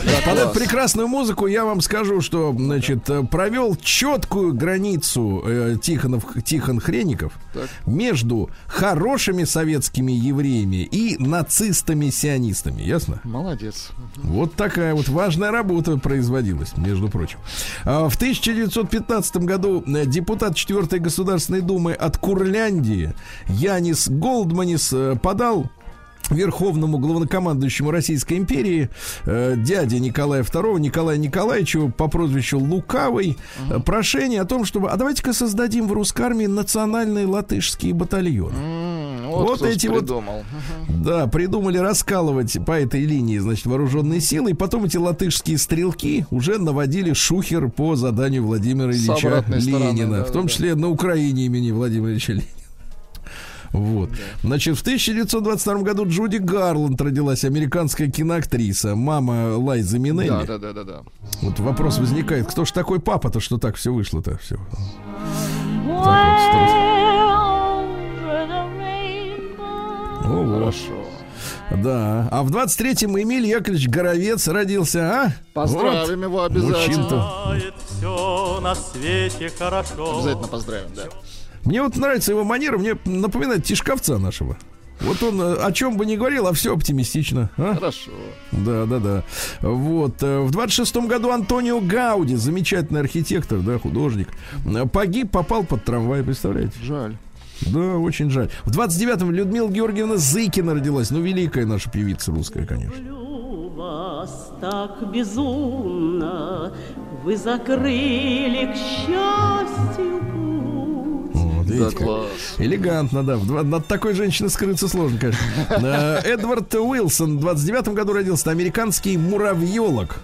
Да, Под эту прекрасную музыку я вам скажу, что, значит, э, провел четкую границу э, Тихонов, Тихон Хренников Так. между хорошими советскими евреями и нацистами-сионистами. Ясно? Молодец. Вот такая вот важная работа производилась, между прочим. А, В 1915 году э, депутат 4 Государственной Думы от Курляндии Янис Голдманис э, подал верховному главнокомандующему Российской империи э, дяде Николая II, Николаю Николаевичу по прозвищу Лукавый, э, прошение о том, чтобы, а давайте-ка создадим в русской армии национальные латышские батальоны. М, Вот, Вот эти вот- придумал. Мгм. Да, придумали раскалывать по этой линии, значит, вооруженные силы, и потом эти латышские стрелки уже наводили шухер по заданию Владимира Ильича обратной стороны, Ленина, да, в том да, числе на Украине имени Владимира Ильича Ленина. Вот. Значит, в 1922 году Джуди Гарланд родилась, американская киноактриса, мама Лайзы Минелли. Да, да, да, да, да. Вот вопрос возникает, кто ж такой папа-то, что так все вышло-то все. Over the rainbow. Хорошо. Да. А в 23-м Эмиль Яковлевич Горовец родился, а? Поздравим Вот. его обязательно. Мужчин-то. Все на свете хорошо. Обязательно поздравим, да. Мне вот нравится его манера, мне напоминает Тишковца нашего. Вот он э, о чем бы ни говорил, а все оптимистично. а? Хорошо. Да, да, да. Вот. э, В 26-м году Антонио Гауди, замечательный архитектор, да, художник, э, погиб, попал под трамвай, представляете? Жаль. Да, очень жаль. В 29-м Людмила Георгиевна Зыкина родилась. Ну, великая наша певица русская, конечно. Люблю вас так безумно, вы закрыли к счастью путь. Вот, Да, видите, как класс. Элегантно, да. Над такой женщиной скрыться сложно, конечно. Э, Эдвард Уилсон в 29-м году родился. Американский муравьолог.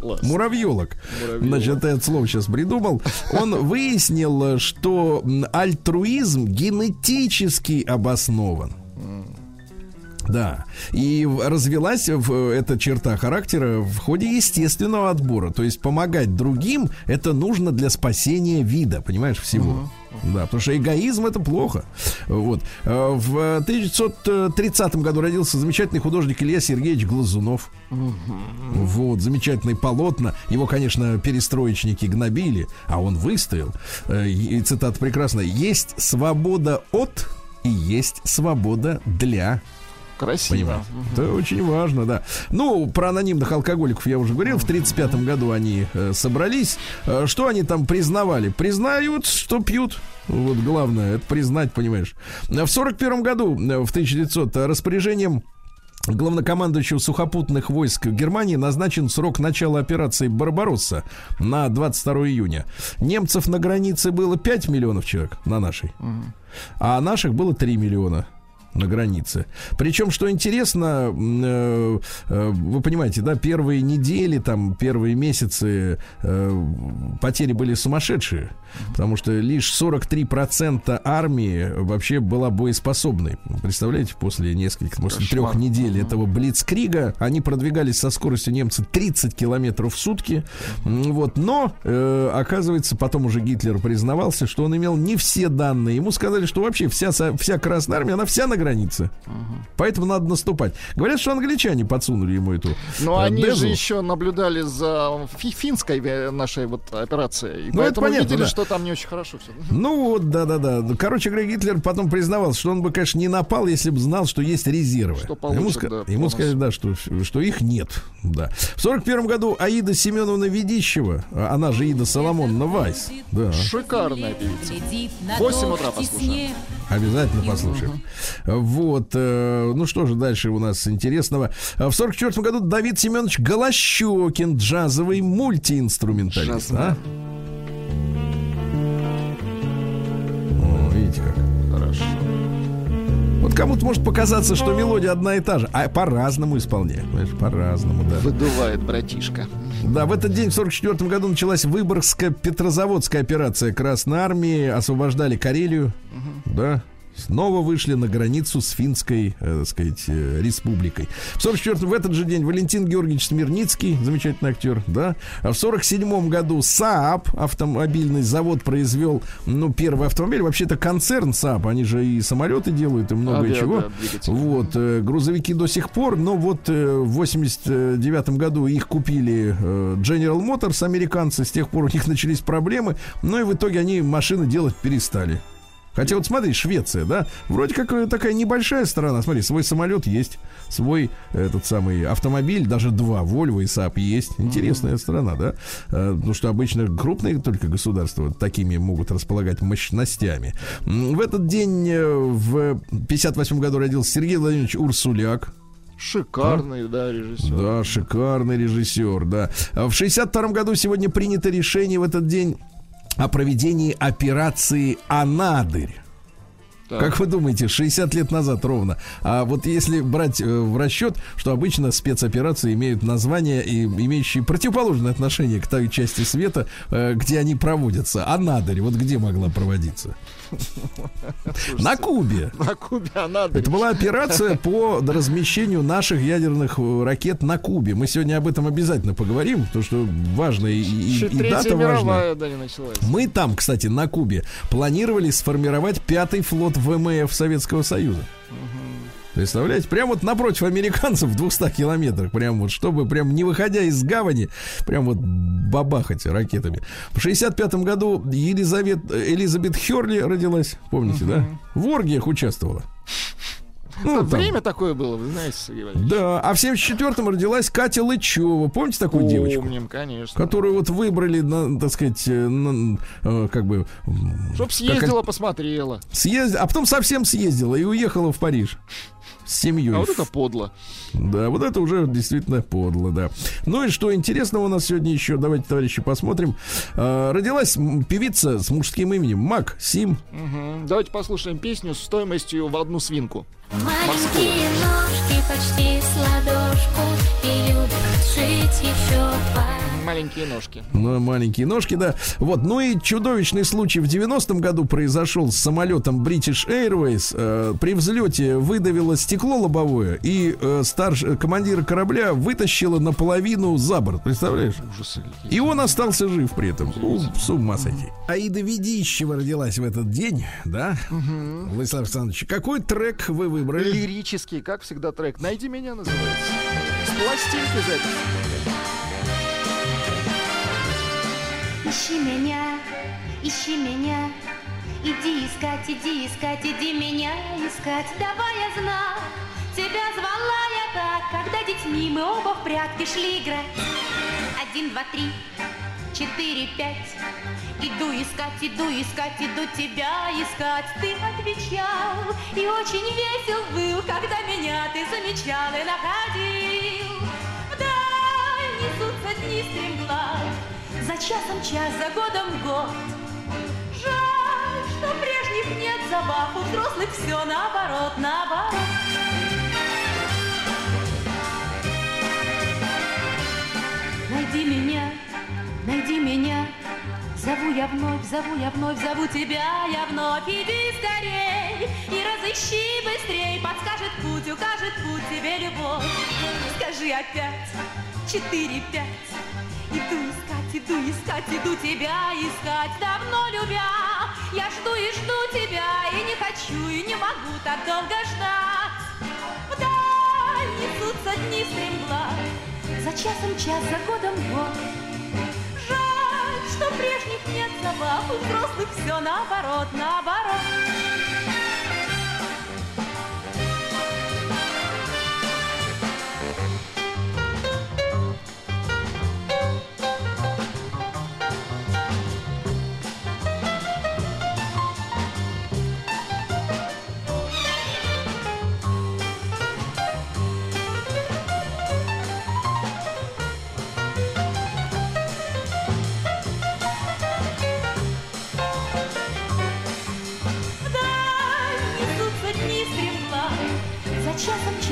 Класс. Муравьолог. Муравьолог. Значит, это слово сейчас придумал. Он выяснил, что альтруизм генетически обоснован. Да. И развелась в, эта черта характера в ходе естественного отбора. То есть помогать другим это нужно для спасения вида, понимаешь, всего. Да, потому что эгоизм это плохо. Вот. Э, В 1930 году родился замечательный художник Илья Сергеевич Глазунов. Вот, замечательные полотна. Его, конечно, перестроечники гнобили, а он выстоял. Э, И цитата прекрасная. Есть свобода от и есть свобода для. Красиво. Понимаете? Это очень важно, да. Ну, про анонимных алкоголиков я уже говорил. В 1935 году они э, собрались. Э, что они там признавали? Признают, что пьют. Вот главное, это признать, понимаешь. Э, В 41 году, э, в 1900, э, распоряжением главнокомандующего сухопутных войск Германии назначен срок начала операции «Барбаросса» на 22 июня. Немцев на границе было 5 миллионов человек на нашей, а наших было 3 миллиона. На границе. Причем, что интересно, э, э, вы понимаете, да, первые недели, там, первые месяцы э, потери были сумасшедшие, потому что лишь 43% армии вообще была боеспособной. Представляете, после нескольких, после Кошмар. трех недель этого блицкрига они продвигались со скоростью немцы 30 километров в сутки. Вот, но э, оказывается, потом уже Гитлер признавался, что он имел не все данные. Ему сказали, что вообще вся, вся Красная Армия, она вся на границе. Поэтому надо наступать. Говорят, что англичане подсунули ему эту Но э, они Дезу. же еще наблюдали за фи- финской нашей вот операцией. И Ну, это понятно, видели, да. Что там не очень хорошо все. Ну вот, да-да-да. Короче говоря, Гитлер потом признавался, что он бы, конечно, не напал, если бы знал, что есть резервы. Что получат, ему, ска- да, ему сказали, да, что, что их нет. Да. В сорок первом году Аида Семеновна Ведищева, а она же Ида Соломоновна Вайс, да, Шикарная певица. Восемь утра послушаем. обязательно послушаем. Вот, э, ну что же дальше у нас интересного. В сорок четвертом году Давид Семенович Голощекин, джазовый мультиинструменталист. Джазмен. А? Кому-то может показаться, что мелодия одна и та же, а по-разному исполняют, понимаешь, по-разному, да. Выдувает братишка. Да, в этот день, в 44 году, началась Выборгско-Петрозаводская операция. Красной Армии, освобождали Карелию, да, снова вышли на границу с финской, э, так сказать, э, республикой. В 44 в этот же день Валентин Георгиевич Смирницкий, замечательный актер, да. А в 47 году СААП, автомобильный завод, произвел, ну, первый автомобиль. Вообще это концерн СААП, они же и самолеты делают, и многое Авиа, чего. да. Вот, э, грузовики до сих пор, но вот э, в 89 году их купили э, General Motors, американцы, с тех пор у них начались проблемы, ну и в итоге они машины делать перестали. Хотя вот смотри, Швеция, да, вроде как э, такая небольшая страна, смотри, свой самолет есть, свой э, этот самый автомобиль, даже два, Volvo и Saab есть. Интересная страна, да, Э, потому что обычно крупные только государства такими могут располагать мощностями. В этот день в 58 году родился Сергей Владимирович Урсуляк, Шикарный, да, режиссер. да, шикарный режиссер, да. А В 62 году сегодня принято решение в этот день о проведении операции «Анадырь». Так. Как вы думаете, 60 лет назад ровно. А вот если брать э, в расчет, что обычно спецоперации имеют название и имеющие противоположное отношение к той части света, э, где они проводятся. Анадырь, вот где могла проводиться? На Кубе. На Кубе Анадырь. Это была операция по размещению наших ядерных э, ракет на Кубе. Мы сегодня об этом обязательно поговорим, потому что важно и, и- и дата важна. да. Мы там, кстати, на Кубе планировали сформировать пятый флот ВМФ Советского Союза. Представляете? Прям вот напротив американцев в 200 километрах. Прям вот, чтобы прям не выходя из гавани, прям вот бабахать ракетами. В 65 году Елизавет, Элизабет Херли родилась. Помните, да? В оргиях участвовала. Ну, там. Время такое было, вы знаете, Сергей Валерьевич. Да, а в 74-м родилась Катя Лычева. Помните такую девочку? Помним, конечно. Которую вот выбрали, на, так сказать, э, на, э, как бы... Чтоб как- съездила, посмотрела. съезд- а потом совсем съездила и уехала в Париж. С семьей. А вот это подло. Да, вот это уже действительно подло, да. Ну и что интересного у нас сегодня еще, давайте, товарищи, посмотрим. А, родилась певица с мужским именем Мак Сим. Мгм. Давайте послушаем песню с стоимостью в одну свинку. Маленькие ножки почти с ладошку И любят жить еще Маленькие ножки. Ну, маленькие ножки, да. Вот, ну и чудовищный случай в 90-м году произошел с самолетом British Airways. Э, при взлете выдавило стекло лобовое, и э, старш... командир корабля вытащила наполовину за борт. Представляешь? Какие. И он остался жив при этом. У, с ума сойти. Аида Ведищева родилась в этот день, да? Владислав Александрович, какой трек вы выбрали? Лирический, как всегда, трек. «Найди меня» называется. С пластинки запись. Ищи меня, ищи меня, иди искать, иди искать, иди меня искать, давая знак. Тебя звала я так, когда детьми мы оба в прятки шли играть. Один, два, три, четыре, пять. Иду искать, иду искать, иду тебя искать. Ты отвечал, и очень весел был, когда меня ты замечал и находил. Вдаль несутся дни стремглав, за часом час, за годом год. Жаль, что прежних нет забав, у взрослых все наоборот, наоборот. Найди меня, найди меня, Зову я вновь, зову я вновь, зову тебя я вновь Иди скорей и разыщи быстрей Подскажет путь, укажет путь тебе любовь Скажи опять, четыре, пять Иду искать, иду искать, иду тебя искать. Давно любя, я жду и жду тебя И не хочу, и не могу так долго ждать. Вдаль несутся дни стремглав За часом час, за годом год. Жаль, что прежних нет забав У взрослых все наоборот, наоборот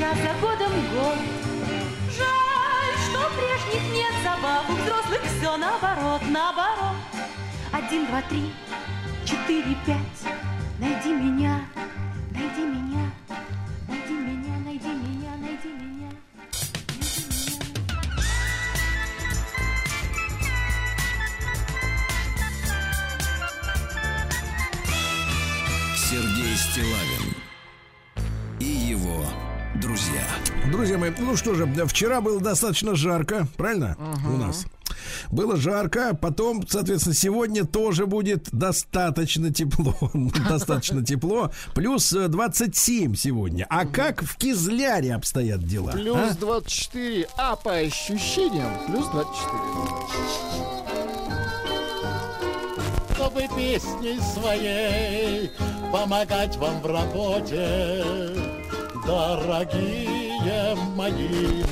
час, за годом год. Жаль, что прежних нет забав У взрослых все наоборот, наоборот. Один, два, три, четыре, пять. Найди меня, найди меня Найди меня, найди меня, найди меня меня. Сергей Стилавин друзья. Друзья мои, ну что же, вчера было достаточно жарко, правильно? У нас. Было жарко, потом, соответственно, сегодня тоже будет достаточно тепло. достаточно тепло. Плюс э, 27 сегодня. А как в Кизляре обстоят дела? Плюс а? 24, а по ощущениям плюс 24. чтобы песней своей помогать вам в работе, дорогие мои.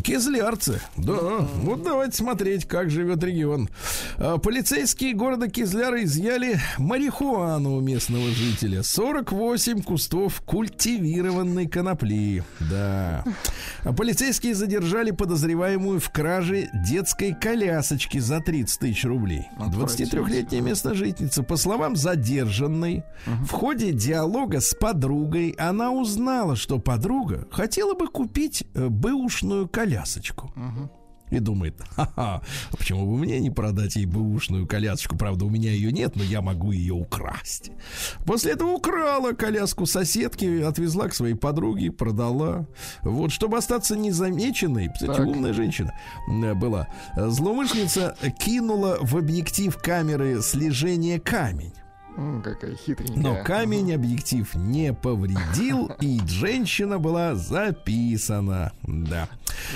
Кизлярцы, да. Вот давайте смотреть, как живет регион. А, Полицейские города Кизляра изъяли марихуану у местного жителя. 48 кустов культивированной конопли. Да. А Полицейские задержали подозреваемую в краже детской колясочки за 30 тысяч рублей. 23-летняя местная жительница, по словам задержанной, в ходе диалога с подругой она узнала, что подруга хотела бы купить э, бэушную колясочку. И думает, ха-ха, а почему бы мне не продать ей бэушную колясочку? Правда, у меня ее нет, но я могу ее украсть. После этого украла коляску соседки, отвезла к своей подруге, продала. Вот, чтобы остаться незамеченной, кстати, Так. умная женщина э, была, э, злоумышленница кинула в объектив камеры слежения камень. М, какая хитренькая. Но камень объектив не повредил, и женщина была записана. Да.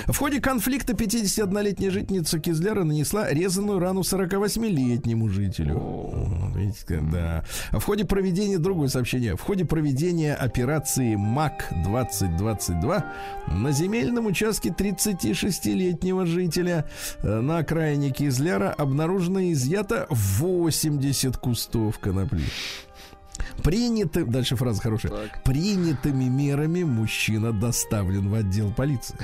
В ходе конфликта 51-летняя жительница Кизляра нанесла резаную рану 48-летнему жителю. Видите, да. В ходе проведения, другое сообщение, в ходе проведения операции МАК-2022 на земельном участке 36-летнего жителя э, на окраине Кизляра обнаружено изъято 80 кустов конопли. próprio. Приняты, дальше фраза хорошая. Так. Принятыми мерами мужчина доставлен в отдел полиции.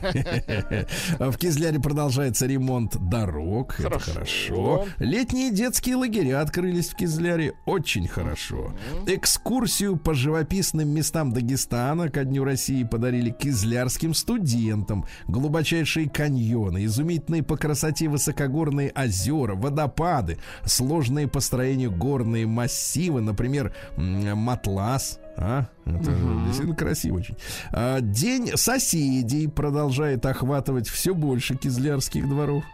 В Кизляре продолжается ремонт дорог. Это Хорошо. хорошо. Летние детские лагеря открылись в Кизляре. Очень хорошо. Экскурсию по живописным местам Дагестана ко Дню России подарили кизлярским студентам. Глубочайшие каньоны, изумительные по красоте высокогорные озера, водопады, сложные по строению горные массивы, например, м, Матлас. А? Это действительно красиво очень. А, День соседей продолжает охватывать все больше кизлярских дворов.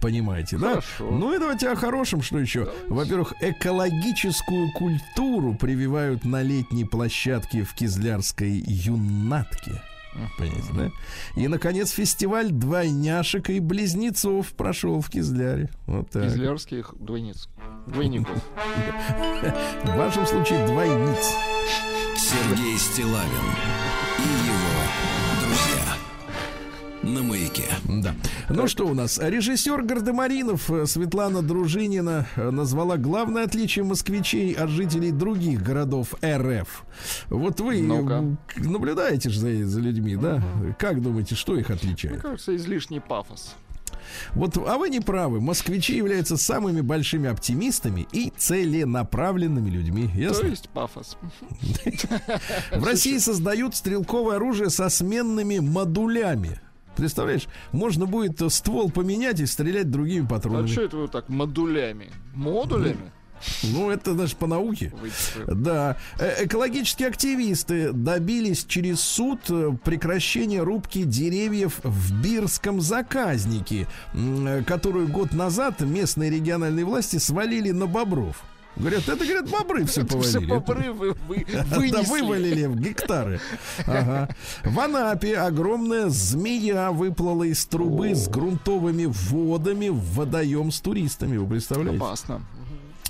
Понимаете, да? Хорошо. Ну и давайте о хорошем, что еще. Во-первых, экологическую культуру прививают на летней площадке в Кизлярской юнатке. Понимаете, да? И, наконец, фестиваль двойняшек и близнецов прошел в Кизляре. Вот так. Кизлярских двойниц. Двойников. В вашем случае двойниц. Сергей Стилавин на маяке. Да. Ну что у нас? Режиссер Гардемаринов э, Светлана Дружинина э, назвала главное отличие москвичей от жителей других городов РФ. Вот вы Ну-ка. э, наблюдаете же за, за людьми, да? Как думаете, что их Мне отличает? кажется, излишний пафос. Вот, а вы не правы. Москвичи являются самыми большими оптимистами и целенаправленными людьми. То Ясно? есть пафос. В России создают стрелковое оружие со сменными модулями. Представляешь, можно будет ствол поменять и стрелять другими А патронами. что это вы так модулями? Модулями? Ну, это даже по науке. Да. Э, Экологические активисты добились через суд э, прекращения рубки деревьев в Бирском заказнике, э, которую год назад местные региональные власти свалили на бобров. Говорят, это, говорят, бобры все это все повалили. бобры вы, вы Да, вынесли. вывалили в гектары. Ага. В Анапе огромная змея выплыла из трубы с грунтовыми водами в водоем с туристами. Вы представляете? Опасно.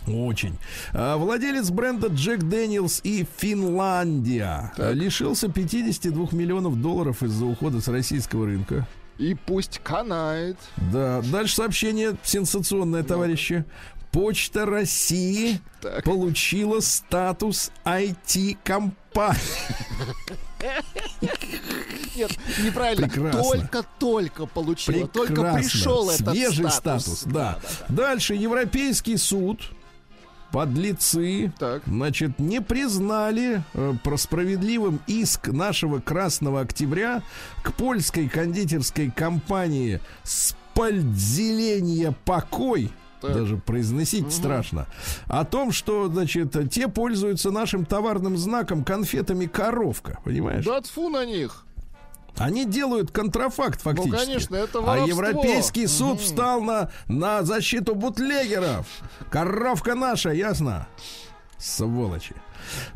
Очень. А, Владелец бренда Джек Дэниелс и Финляндия Так. лишился 52 миллионов долларов из-за ухода с российского рынка. И пусть канает. Да, дальше сообщение сенсационное, товарищи. Почта России Так. получила статус IT-компании. Нет, неправильно. Прекрасно. Только-только получила. Только Прекрасно. пришел этот Свежий статус. статус. да. Дальше Европейский суд. Подлецы, Так. значит, не признали э, про справедливым иск нашего Красного Октября к польской кондитерской компании «Спальдзеление покой», Так. даже произносить страшно, о том, что, значит, те пользуются нашим товарным знаком конфетами «Коровка», понимаешь? Да тфу на них. Они делают контрафакт фактически. Ну, конечно, это А воровство. Европейский суд Мгм. встал на, на защиту бутлегеров. Коровка наша, ясно? Сволочи.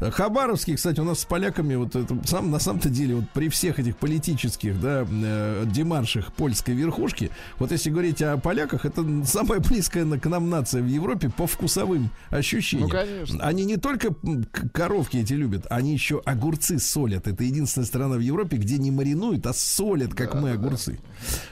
Хабаровский, кстати, у нас с поляками, вот это, сам, на самом-то деле, вот при всех этих политических, да, э, демаршах польской верхушки, вот если говорить о поляках, это самая близкая к нам нация в Европе по вкусовым ощущениям. Ну, конечно. Они не только коровки эти любят, они еще огурцы солят. Это единственная страна в Европе, где не маринуют, а солят, как мы, огурцы.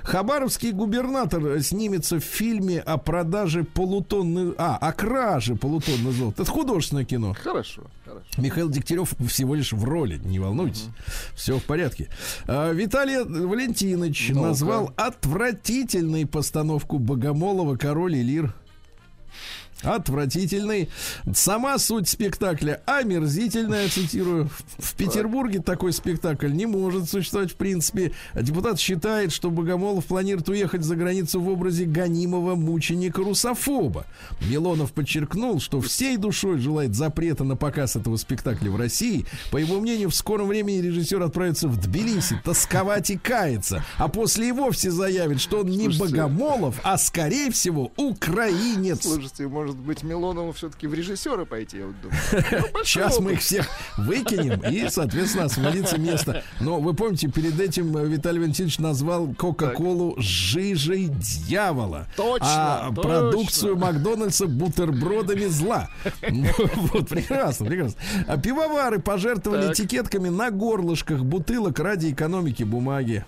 Хабаровский губернатор снимется в фильме о продаже полутонны... А, о краже полутонны золота. Это художественное кино. Хорошо, хорошо. Михаил Дегтярев всего лишь в роли, не волнуйтесь. Все в порядке. А, Виталий Валентинович Ну-ка. назвал отвратительной постановку Богомолова «Король и лир». Отвратительный. Сама суть спектакля омерзительная, цитирую. В, Петербурге такой спектакль не может существовать в принципе. Депутат считает, что Богомолов планирует уехать за границу в образе гонимого мученика-русофоба. Милонов подчеркнул, что всей душой желает запрета на показ этого спектакля в России. По его мнению, в скором времени режиссер отправится в Тбилиси тосковать и каяться. А после и вовсе заявит, что он не Слушайте. Богомолов, а скорее всего украинец. Слушайте, может быть, Милонову все-таки в режиссеры пойти, я вот думаю. Ну, Сейчас мы их всех выкинем и, соответственно, освободится место. Но вы помните, перед этим э, Виталий Валентинович назвал Кока-Колу жижей дьявола. Точно, А точно. продукцию Макдональдса бутербродами зла. Ну, Вот, прекрасно, прекрасно. А пивовары пожертвовали этикетками на горлышках бутылок ради экономики бумаги.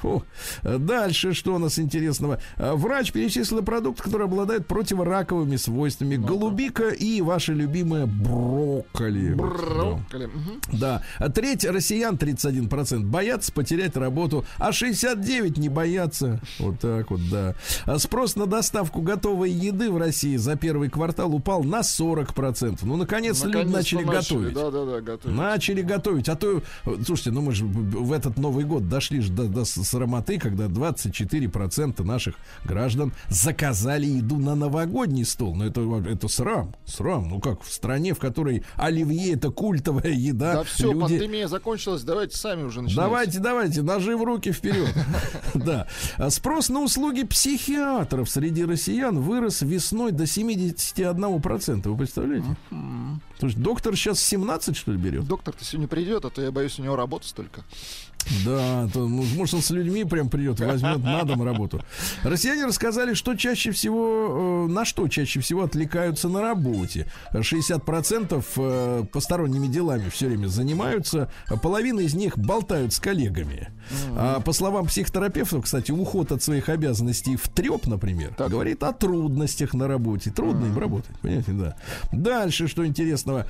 Фу. Дальше, что у нас интересного? А, Врач перечислил продукты, которые обладают противораковыми свойствами. Голубика и ваша любимая брокколи. Брокколи. Мгм. Да. А Треть россиян, 31%, боятся потерять работу, а 69% не боятся. Вот так вот, да. А Спрос на доставку готовой еды в России за первый квартал упал на 40%. Ну, наконец-то люди Наконец-то начали готовить. Да, да, да, готовить. Начали готовить. А то, слушайте, ну мы же в этот Новый год дошли же до, до срамоты, когда 24% наших граждан заказали еду на новогодний стол. Ну это, это срам, срам. Ну как, в стране, в которой оливье это культовая еда. Да все, люди- пандемия закончилась, давайте сами уже начинайте. Давайте, давайте, ножи в руки вперед. Да. А Спрос на услуги психиатров среди россиян вырос весной до 71%. Вы представляете? Слушай, доктор сейчас 17, что ли, берет? Доктор-то сегодня придет, а то я боюсь, у него работы столько. Да, то, может, он с людьми прям придет возьмет на дом работу. Россияне рассказали, что чаще всего, э, на что чаще всего отвлекаются на работе. 60% э, посторонними делами все время занимаются, а половина из них болтают с коллегами. А по словам психотерапевтов, кстати, уход от своих обязанностей в треп, например, говорит о трудностях на работе. Трудно им работать, понимаете, да. Дальше, что интересного,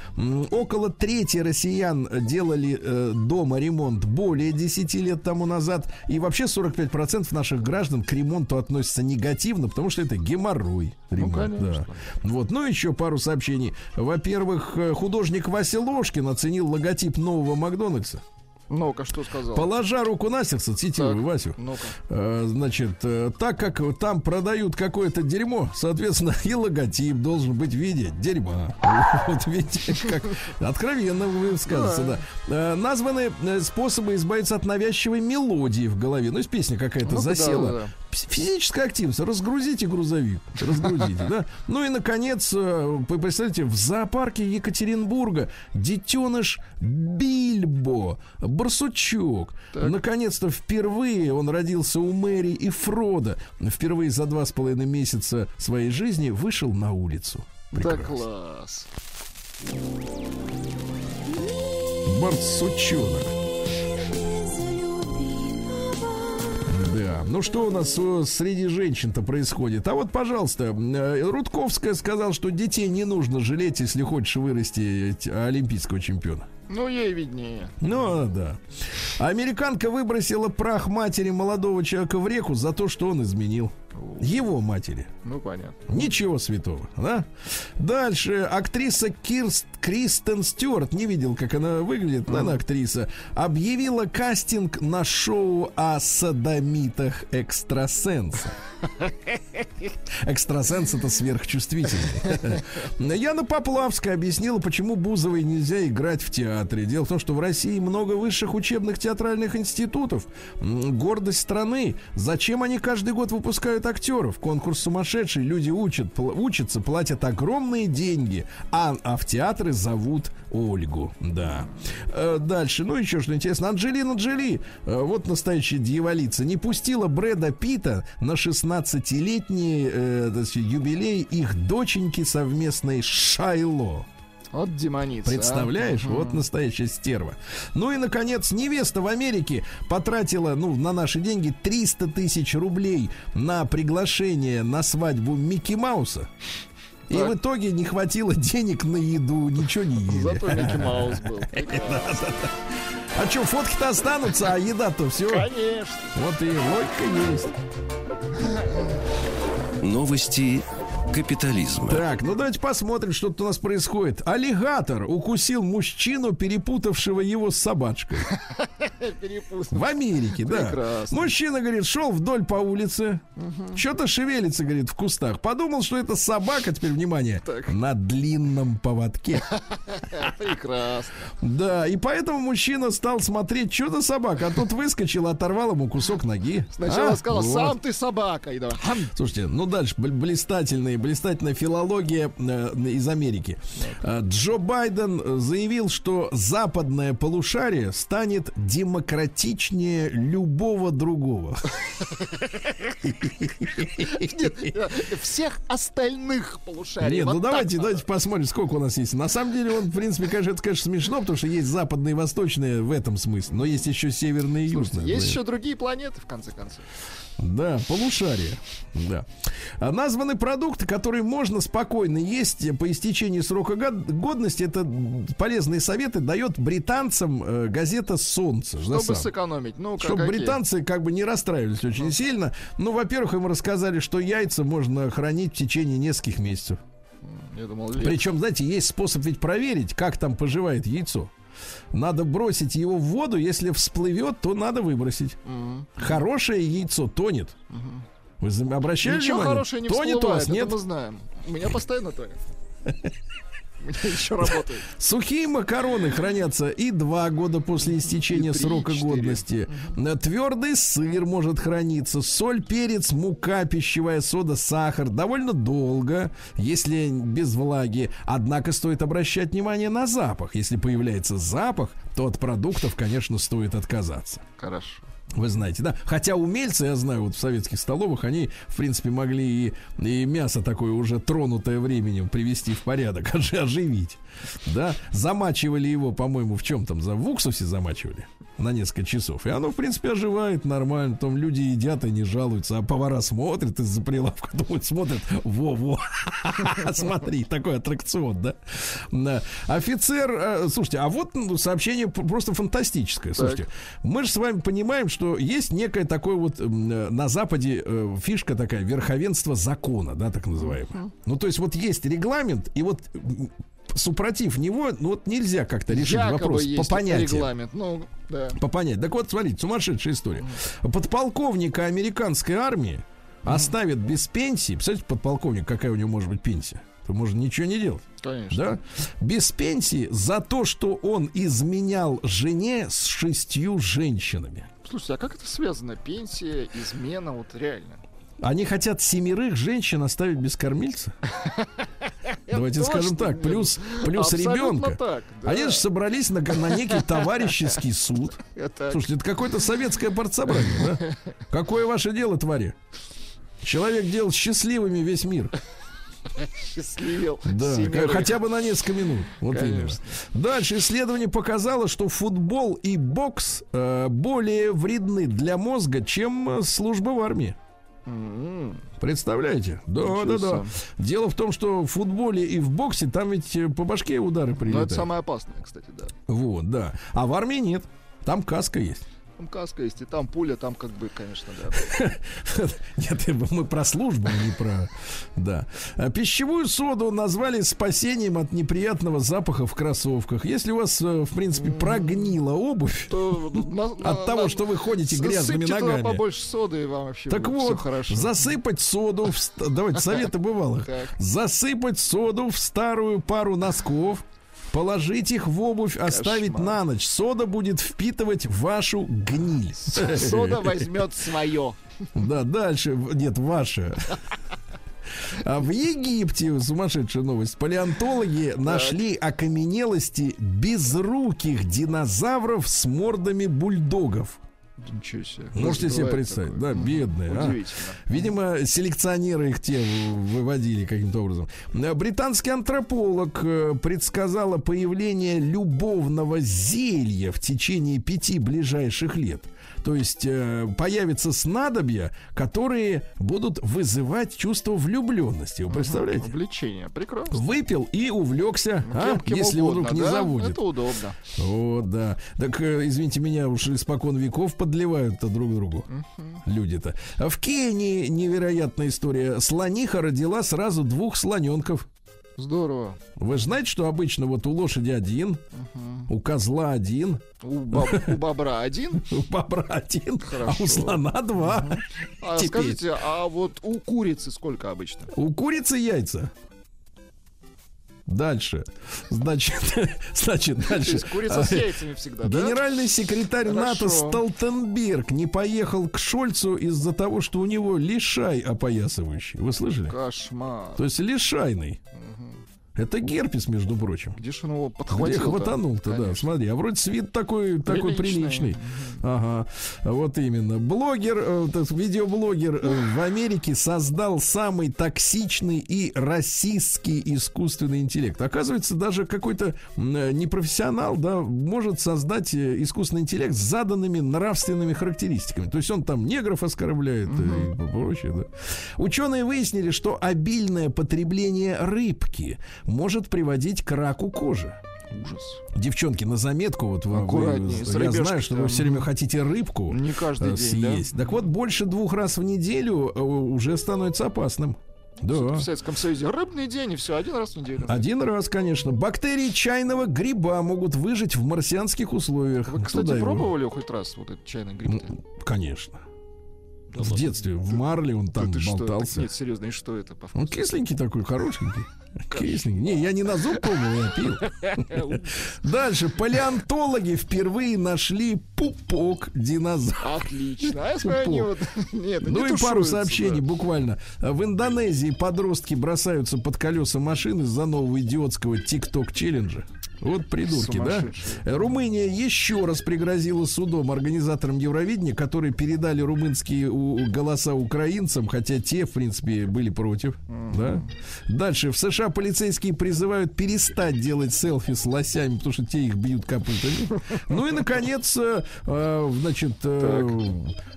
около трети россиян делали э, дома ремонт более 10 лет тому назад. И вообще 45% наших граждан к ремонту относятся негативно, потому что это геморрой. Ремонт, конечно. да. Вот, ну еще пару сообщений. Во-первых, э, художник Вася Ложкин оценил логотип нового Макдональдса. Ну-ка, что сказал? Положа руку на сердце, цитирую Так, Васю. Ну-ка. Э, Значит, э, так как там продают какое-то дерьмо, соответственно, и логотип должен быть в виде дерьма. Вот видите, как откровенно высказывается, да. Э, Названы способы избавиться от навязчивой мелодии в голове. Ну, есть песня какая-то засела. Физическая активность. Разгрузите грузовик. Разгрузите, да. Ну и, наконец, вы представляете, в зоопарке Екатеринбурга детеныш Бильбо, барсучок. Наконец-то впервые он родился у Мэри и Фрода. Впервые за два с половиной месяца своей жизни вышел на улицу. Да класс. Барсучонок. Да. Ну что у нас э, среди женщин-то происходит? А вот, пожалуйста, э, Рудковская сказала, что детей не нужно жалеть, если хочешь вырасти э, олимпийского чемпиона. Ну, ей виднее. Ну, да. Американка выбросила прах матери молодого человека в реку за то, что он изменил. Его матери. Ну, понятно. Ничего святого, да? Дальше актриса Кирст, Кристен Стюарт, не видел, как она выглядит, но она актриса, объявила кастинг на шоу о садомитах экстрасенса. Экстрасенс это сверхчувствительный. Яна Поплавская объяснила, почему Бузовой нельзя играть в театре. Дело в том, что в России много высших учебных театральных институтов. Гордость страны. Зачем они каждый год выпускают актеров? Конкурс сумасшедший. Люди учат, пл- учатся, платят огромные деньги. А, а в театры зовут Ольгу. Да. Э, Дальше. Ну, еще что интересно. Анджелина Джоли, э, вот настоящая дьяволица, не пустила Брэда Питта на 16-летний э, юбилей их доченьки совместной Шайло. Вот демоница. а. Представляешь, Мгм. вот настоящая стерва. Ну и, наконец, невеста в Америке потратила, ну, на наши деньги 300 тысяч рублей на приглашение на свадьбу Микки Мауса. И Так. в итоге не хватило денег на еду, ничего не ели. Зато Микки Маус был. А что, фотки-то останутся, а еда-то все. Конечно. Вот и логика есть. Новости капитализма. Так, ну давайте посмотрим, что тут у нас происходит. Аллигатор укусил мужчину, перепутавшего его с собачкой. В Америке, да. Прекрасно. Мужчина, говорит, шел вдоль по улице. Что-то шевелится, говорит, в кустах. Подумал, что это собака, теперь внимание, Так. на длинном поводке. Прекрасно. Да, и поэтому мужчина стал смотреть, что за собака. А тут выскочил, оторвал ему кусок ноги. Сначала А, сказал, сам ты собака. Слушайте, ну дальше бл- блистательная, филология э, из Америки. Э, Джо Байден заявил, что западное полушарие станет демократичнее любого другого. Э, всех остальных полушарий. Нет, ну давайте, давайте посмотрим, сколько у нас есть. На самом деле, он, в принципе, конечно, это, конечно, смешно, потому что есть западное и восточное в этом смысле, но есть еще северное и южное. есть еще другие планеты, в конце концов. Да, полушарие. Да. А названы продукты, которые можно спокойно есть по истечении срока год- годности. Это полезные советы дает британцам э, газета «Солнце». Чтобы сэкономить. Ну, Чтобы какие? британцы как бы не расстраивались очень сильно. Ну, во-первых, им рассказали, что яйца можно хранить в течение нескольких месяцев. Я думал, лет. Причем, знаете, есть способ ведь проверить, как там поживает яйцо. Надо бросить его в воду, если всплывет, то надо выбросить. Мгм. Хорошее яйцо тонет. Вы зам- обращали Ничего внимание? хорошего не Тонет у всплывает, вас, это нет? мы знаем. У меня постоянно тонет. Еще работает. Сухие макароны хранятся и два года после истечения срока четыре. годности. Твердый сыр может храниться. Соль, перец, мука, пищевая сода, сахар. Довольно долго, если без влаги. Однако стоит обращать внимание на запах. Если появляется запах, то от продуктов, конечно, стоит отказаться. Хорошо. Вы знаете, да? Хотя умельцы, я знаю, вот в советских столовых, они, в принципе, могли и, и мясо такое уже тронутое временем привести в порядок, ожи- оживить. Да? Замачивали его, по-моему, в чем там? В уксусе замачивали на несколько часов. И оно, в принципе, оживает нормально. Там люди едят и не жалуются. А повара смотрят из-за прилавка, думают, смотрят, во-во. Смотри, такой аттракцион, да? Офицер, э, слушайте, а вот ну, сообщение просто фантастическое. Слушайте, мы же с вами понимаем, что есть некое такое вот э, на Западе э, фишка такая, верховенство закона, да, так называемое. Ну, то есть вот есть регламент, и вот супротив него, ну вот нельзя как-то решить Якобы вопрос есть по понятиям. регламент. Ну, да. По понятию. Так вот, смотрите, сумасшедшая история. Подполковника американской армии оставят без пенсии. Представляете, подполковник, какая у него может быть пенсия? То можно ничего не делать. Конечно. Да? Без пенсии за то, что он изменял жене с шестью женщинами. Слушайте, а как это связано? Пенсия, измена, вот реально. Они хотят семерых женщин оставить без кормильца. Давайте скажем так, плюс, плюс ребенка. так, да. Они же собрались на, на некий товарищеский суд. Слушайте, это какое-то советское партсобрание, да? Какое ваше дело, твари? Человек делал счастливыми весь мир. счастливил. Да, семерых. хотя бы на несколько минут. Вот Конечно. именно. Дальше исследование показало, что футбол и бокс э, более вредны для мозга, чем э, служба в армии. М, Представляете? Да, Ничего да, да. себе. Дело в том, что в футболе и в боксе там ведь э, по башке удары Ну, прилетают. это самое опасное, кстати, да. Вот, да. А в армии нет. Там каска есть. Там каска есть, и там пуля, там как бы, конечно, да. Нет, мы про службу, а не про... Да. А Пищевую соду назвали спасением от неприятного запаха в кроссовках. Если у вас, э, в принципе, прогнила обувь от того, что вы ходите грязными ногами, побольше соды, и вам вообще так вот, засыпать соду... Давайте, советы бывалых. Засыпать соду в старую пару носков, положить их в обувь, оставить Кошмар. на ночь. Сода будет впитывать вашу гниль. Сода возьмет свое. Да, дальше. Нет, ваша. А в Египте, сумасшедшая новость, палеонтологи нашли окаменелости безруких динозавров с мордами бульдогов. Ничего себе. Можете себе представить, такое. да, бедные. а. Видимо, селекционеры их те выводили каким-то образом. Британский антрополог э, предсказала появление любовного зелья в течение пяти ближайших лет. То есть э, появятся снадобья, которые будут вызывать чувство влюбленности. Вы представляете? Влечение. Прекрасно. Выпил и увлекся, а, Кем- кем если угодно, вдруг не да? заводит. Это удобно. Вот, да. Так, э, извините меня, уж испокон веков подливают-то друг другу. Люди-то. А В Кении невероятная история. Слониха родила сразу двух слоненков. Здорово. Вы знаете, что обычно вот у лошади один, у козла один, У, боб- у бобра один. у бобра один, а у слона два. А скажите, а вот у курицы сколько обычно? У курицы яйца. Дальше. Значит, значит, То дальше. есть курица с А, яйцами всегда, да? Генеральный секретарь Хорошо. НАТО Столтенберг не поехал к Шольцу из-за того, что у него лишай опоясывающий. Вы слышали? Кошмар. То есть лишайный. Это герпес, между прочим. Где ж он его Где подхватил? хватанул-то, да, смотри. А вроде свит такой, такой Приличный. Ага, вот именно. Блогер, э, видеоблогер э, в Америке создал самый токсичный и расистский искусственный интеллект. Оказывается, даже какой-то э, непрофессионал, да, может создать искусственный интеллект с заданными нравственными характеристиками. То есть он там негров оскорбляет и прочее, да. Ученые выяснили, что обильное потребление рыбки может приводить к раку кожи. Ужас. Девчонки, на заметку, вот вы, Аккуратнее, вы- я знаю, что вы все время хотите рыбку Не каждый э, день, да? съесть. Так вот, больше двух раз в неделю э, уже становится опасным. Да. В Советском Союзе рыбный день и все, один раз в неделю. Один раз, конечно. Бактерии чайного гриба могут выжить в марсианских условиях. Вы, кстати, Туда его. пробовали хоть раз вот этот чайный гриб? Ну, Конечно. В детстве в Марле он там Это что? Так болтался. Нет, серьезно, и что это по Он вкусу? кисленький такой, хорошенький. Кисленький. Не, я не на зуб пробовал, я пил. Дальше. Палеонтологи впервые нашли пупок динозавра. Отлично. А вот... Нет, Ну и пару сообщений да. буквально. В Индонезии подростки бросаются под колеса машин из-за нового идиотского ТикТок-челленджа. Вот придурки, да? Румыния еще раз пригрозила судом организаторам Евровидения, которые передали румынские голоса украинцам, хотя те, в принципе, были против. Да? Дальше. В США полицейские призывают перестать делать селфи с лосями, потому что те их бьют копытами. Ну и, наконец, э, э, значит, э,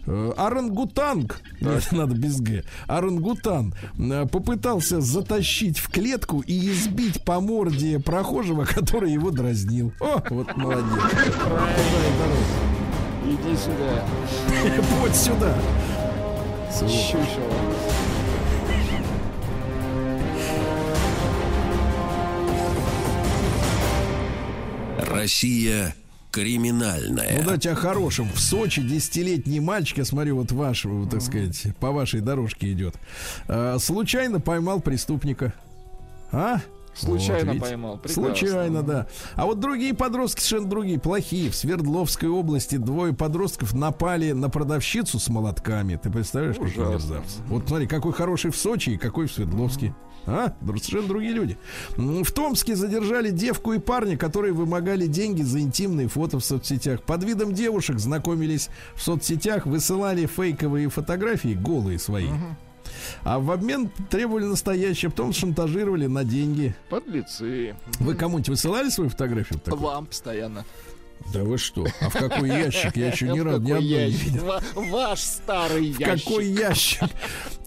э, орангутанг, нет, надо без Г, орангутан э, попытался затащить в клетку и избить по морде прохожего, который его дразнил. О, вот молодец. Иди сюда. Вот сюда. Щучело. Россия криминальная. Ну дать о хорошем. В Сочи десятилетний мальчик, я смотрю, вот ваш, вот, так сказать, по вашей дорожке идет, э, случайно поймал преступника. А? Случайно видите? поймал. Прекрасно. Случайно, да. А вот другие подростки совершенно другие, плохие. В Свердловской области двое подростков напали на продавщицу с молотками. Ты представляешь, какие Ужасно. мерзавцы? Вот смотри, какой хороший в Сочи и какой в Свердловске. А? Совершенно другие люди. В Томске задержали девку и парня, которые вымогали деньги за интимные фото в соцсетях. Под видом девушек знакомились в соцсетях, высылали фейковые фотографии, голые свои. А в обмен требовали настоящее, потом шантажировали на деньги. Подлецы. Вы кому-нибудь высылали свою фотографию? такую? Вам постоянно. Да вы что? А в какой ящик? Я еще ни В разу ни одной не видел. Ва- Ваш старый В ящик. какой ящик?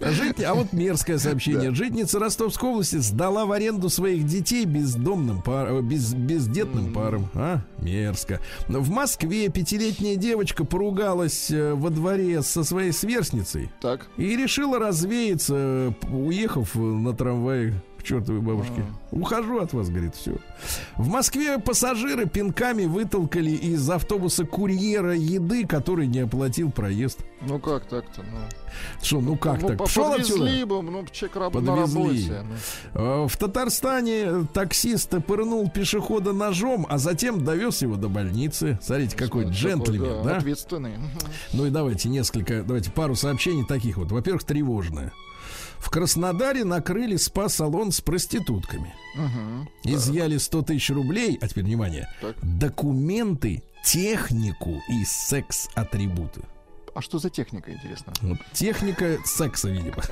Жить... А вот мерзкое сообщение. Житница Ростовской области сдала в аренду своих детей бездомным пар... э, без... бездетным парам. А? Мерзко. В Москве пятилетняя девочка поругалась э, во дворе со своей сверстницей Так. и решила развеяться, уехав э, на трамвае чертовой бабушке. Ухожу от вас, говорит, все. В Москве пассажиры пинками вытолкали из автобуса курьера еды, который не оплатил проезд. Ну как так-то? Ну, Что, ну как ну так? по- Пошел подвезли отсюда. бы, ну, человек раб- на Подвезли. работе. ну. Э, В Татарстане таксист пырнул пешехода ножом, а затем довез его до больницы. Смотрите, какой Такой, джентльмен, да? Ответственный. Мгм. Ну и давайте несколько, давайте пару сообщений таких вот. Во-первых, тревожное. В Краснодаре накрыли спа-салон с проститутками. Мгм. Изъяли 100 тысяч рублей, а теперь внимание, Так. документы, технику и секс-атрибуты. А что за техника, интересно? Вот техника секса, видимо.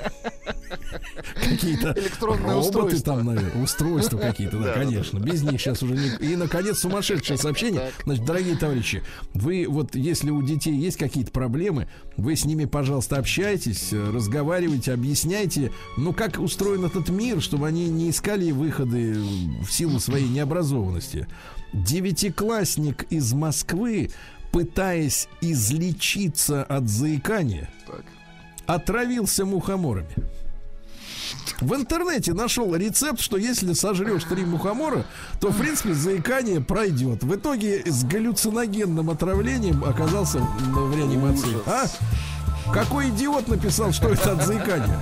Какие-то Электронное роботы там, наверное, устройства какие-то, да, конечно. Без них сейчас уже не... И, наконец, сумасшедшее сообщение. Значит, дорогие товарищи, вы вот, если у детей есть какие-то проблемы, вы с ними, пожалуйста, общайтесь, разговаривайте, объясняйте, ну, как устроен этот мир, чтобы они не искали выходы в силу своей необразованности. Девятиклассник из Москвы, пытаясь излечиться от заикания, Так. отравился мухоморами. В интернете нашел рецепт, что если сожрешь три мухомора, то, в принципе, заикание пройдет. В итоге с галлюциногенным отравлением оказался м, в реанимации. А? Какой идиот написал, что это от заикания?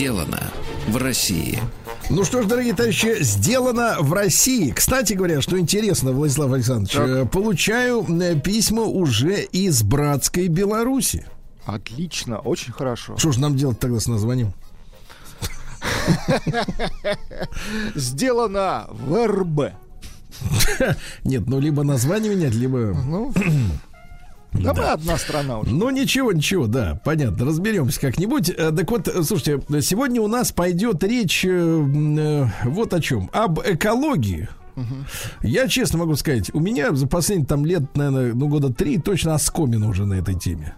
Сделано в России. Ну что ж, дорогие товарищи, сделано в России. Кстати говоря, что интересно, Владислав Александрович, Так. э, получаю э, письма уже из братской Беларуси. Отлично, очень хорошо. Что же нам делать тогда с названием? Сделано в РБ. Нет, ну либо название менять, либо... Ну, да мы одна страна уже. Ну ничего, ничего, да, понятно, разберемся как-нибудь. Э, Так вот, э, слушайте, сегодня у нас пойдет речь э, э, вот о чем. Об экологии. Я честно могу сказать, у меня за последние там лет, наверное, ну года три точно оскомина уже на этой теме.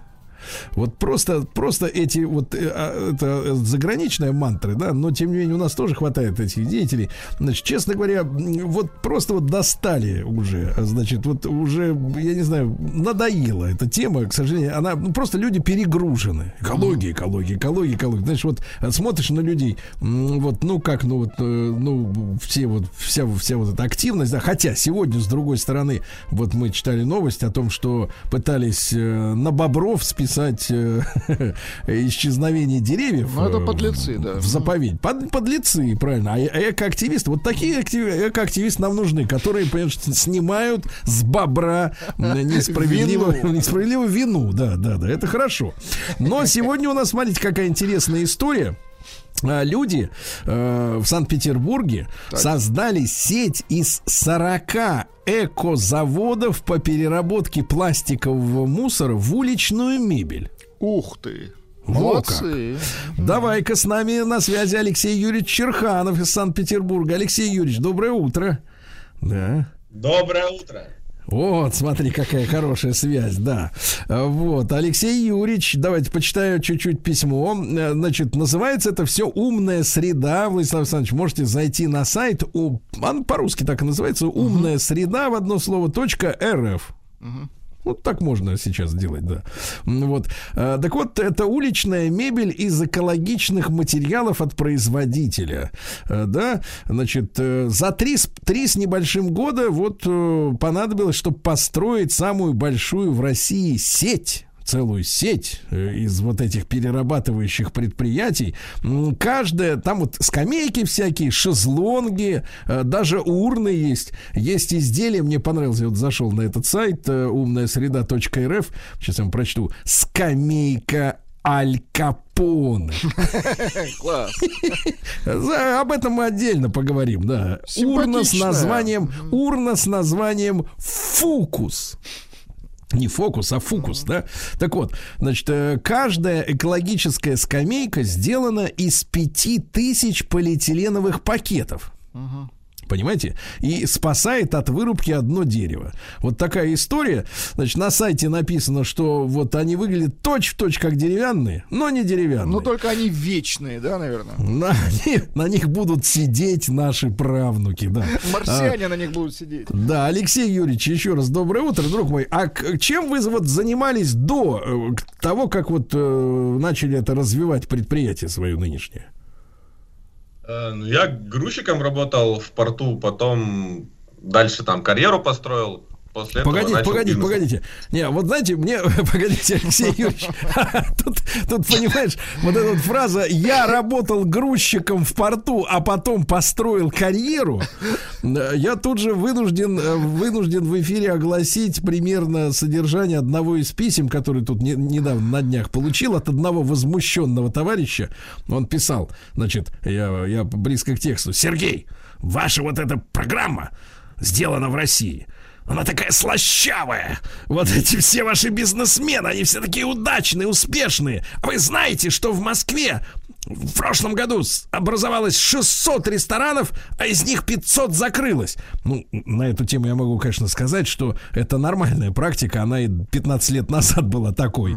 Вот просто, просто эти вот, э, а, это заграничные мантры, да, но тем не менее у нас тоже хватает этих деятелей. Значит, честно говоря, вот просто вот достали уже, значит, вот уже, я не знаю, надоела эта тема, к сожалению, она, ну, просто люди перегружены. Экология, экология, экология, экология. Знаешь, вот э, смотришь на людей, вот, ну как, ну вот, э, ну, все вот, вся, вся вот эта активность, да, хотя сегодня, с другой стороны, вот мы читали новость о том, что пытались э, на бобров списать э, исчезновение деревьев. Ну, это э, подлецы, да. В заповедь. Под, подлецы, правильно. А экоактивисты, вот такие актив- экоактивисты нам нужны, которые, понимаешь, снимают с бобра несправедливо, Вину. несправедливую вину. Да, да, да, это хорошо. Но сегодня у нас, смотрите, какая интересная история. А, Люди э, в Санкт-Петербурге создали сеть из 40 экозаводов по переработке пластикового мусора в уличную мебель. Ух ты. Во. Молодцы. Давай-ка с нами на связи Алексей Юрьевич Черханов из Санкт-Петербурга. Алексей Юрьевич, доброе утро. Да. Доброе утро. Вот, смотри, какая хорошая связь, да. А, Вот, Алексей Юрьевич, давайте почитаю чуть-чуть письмо. Э, Значит, называется это все «Умная среда». Владислав Александрович, можете зайти на сайт, он по-русски так и называется, «Умная среда» в одно слово, точка «рф». Ну, так можно сейчас делать, да. Вот. А, Так вот, это уличная мебель из экологичных материалов от производителя. А, Да, значит, э, за три, три с небольшим года вот э, понадобилось, чтобы построить самую большую в России сеть целую сеть э, из вот этих перерабатывающих предприятий. Каждая, там вот скамейки всякие, шезлонги, э, даже урны есть. Есть изделия, мне понравилось, я вот зашел на этот сайт э, умная среда.рф, сейчас я вам прочту. Скамейка Аль Капоне. Класс. Об этом мы отдельно поговорим, да. Урна с названием, урна с названием Фукус. Не фокус, а фукус, да? Так вот, значит, э, каждая экологическая скамейка сделана из пяти тысяч полиэтиленовых пакетов. Понимаете? И спасает от вырубки одно дерево. Вот такая история. Значит, на сайте написано, что вот они выглядят точь-в-точь как деревянные, но не деревянные. Ну, только они вечные, да, наверное? На, них- на них будут сидеть наши правнуки, да. Марсиане на них будут сидеть. Да, Алексей Юрьевич, еще раз доброе утро, друг мой. А чем вы вот занимались до э, того, как вот э, начали это развивать предприятие свое нынешнее? Э, ну, я грузчиком работал в порту, потом дальше там карьеру построил. После Погодите, погодите, бизнес. погодите. Не, вот знаете, мне, погодите, Алексей Юрьевич, тут, тут, понимаешь, вот эта вот фраза «я работал грузчиком в порту, а потом построил карьеру», я тут же вынужден, э, вынужден в эфире огласить примерно содержание одного из писем, который тут не- недавно на днях получил от одного возмущенного товарища. Он писал, значит, я, я близко к тексту, «Сергей, ваша вот эта программа сделана в России». Она такая слащавая. Вот эти все ваши бизнесмены, они все такие удачные, успешные. А Вы знаете, что в Москве в прошлом году образовалось 600 ресторанов, а из них 500 закрылось. Ну, на эту тему я могу, конечно, сказать, что это нормальная практика. Она и 15 лет назад была такой,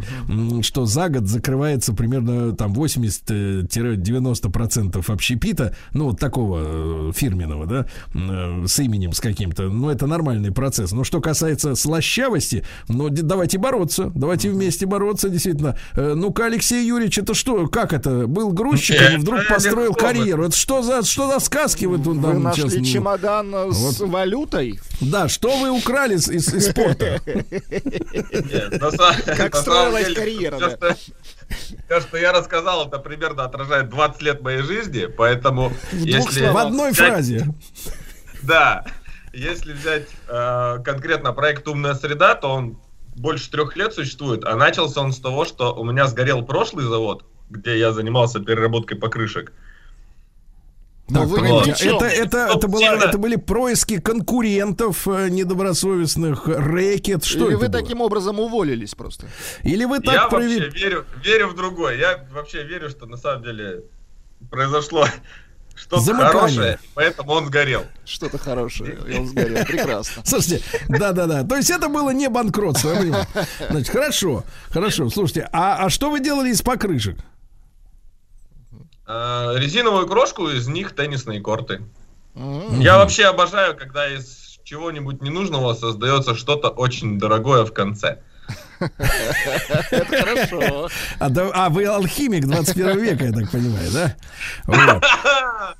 что за год закрывается примерно там 80-90% общепита, ну, вот такого э, фирменного, да, э, с именем, с каким-то. Ну, это нормальный процесс. Но что касается слащавости, ну, давайте бороться. Давайте вместе бороться, действительно. Э, Ну-ка, Алексей Юрьевич, это что? Как это? Был грузчиком и вдруг построил карьеру. Это что за, что за сказки вы тут Вы нам нашли сейчас- чемодан э, с Вот. валютой? Да, что вы украли из, из- из порта? Нет, на са- Как строилась карьера, да. что- я рассказал, это примерно отражает 20 лет моей жизни, поэтому если... В одной фразе. Да. Если взять э, конкретно проект «Умная среда», то он больше трех лет существует, а начался он с того, что у меня сгорел прошлый завод, где я занимался переработкой покрышек. Но Так, вы при чем. это, это, это, сильно. это были происки конкурентов э, недобросовестных, рэкет, что Или это вы было? таким образом уволились просто? Или вы так я прови- вообще верю, верю в другое. Я вообще верю, что на самом деле произошло что-то Замыкание. хорошее, поэтому он сгорел. Что-то хорошее. И он сгорел. Прекрасно. Слушайте, да-да-да. То есть это было не банкротство, я понимаю. Значит, хорошо, хорошо. Слушайте, а, а что вы делали из покрышек? А, резиновую крошку, из них теннисные корты. Я вообще обожаю, когда из чего-нибудь ненужного создается что-то очень дорогое в конце. Это хорошо. А, а вы алхимик 21 века, я так понимаю, да?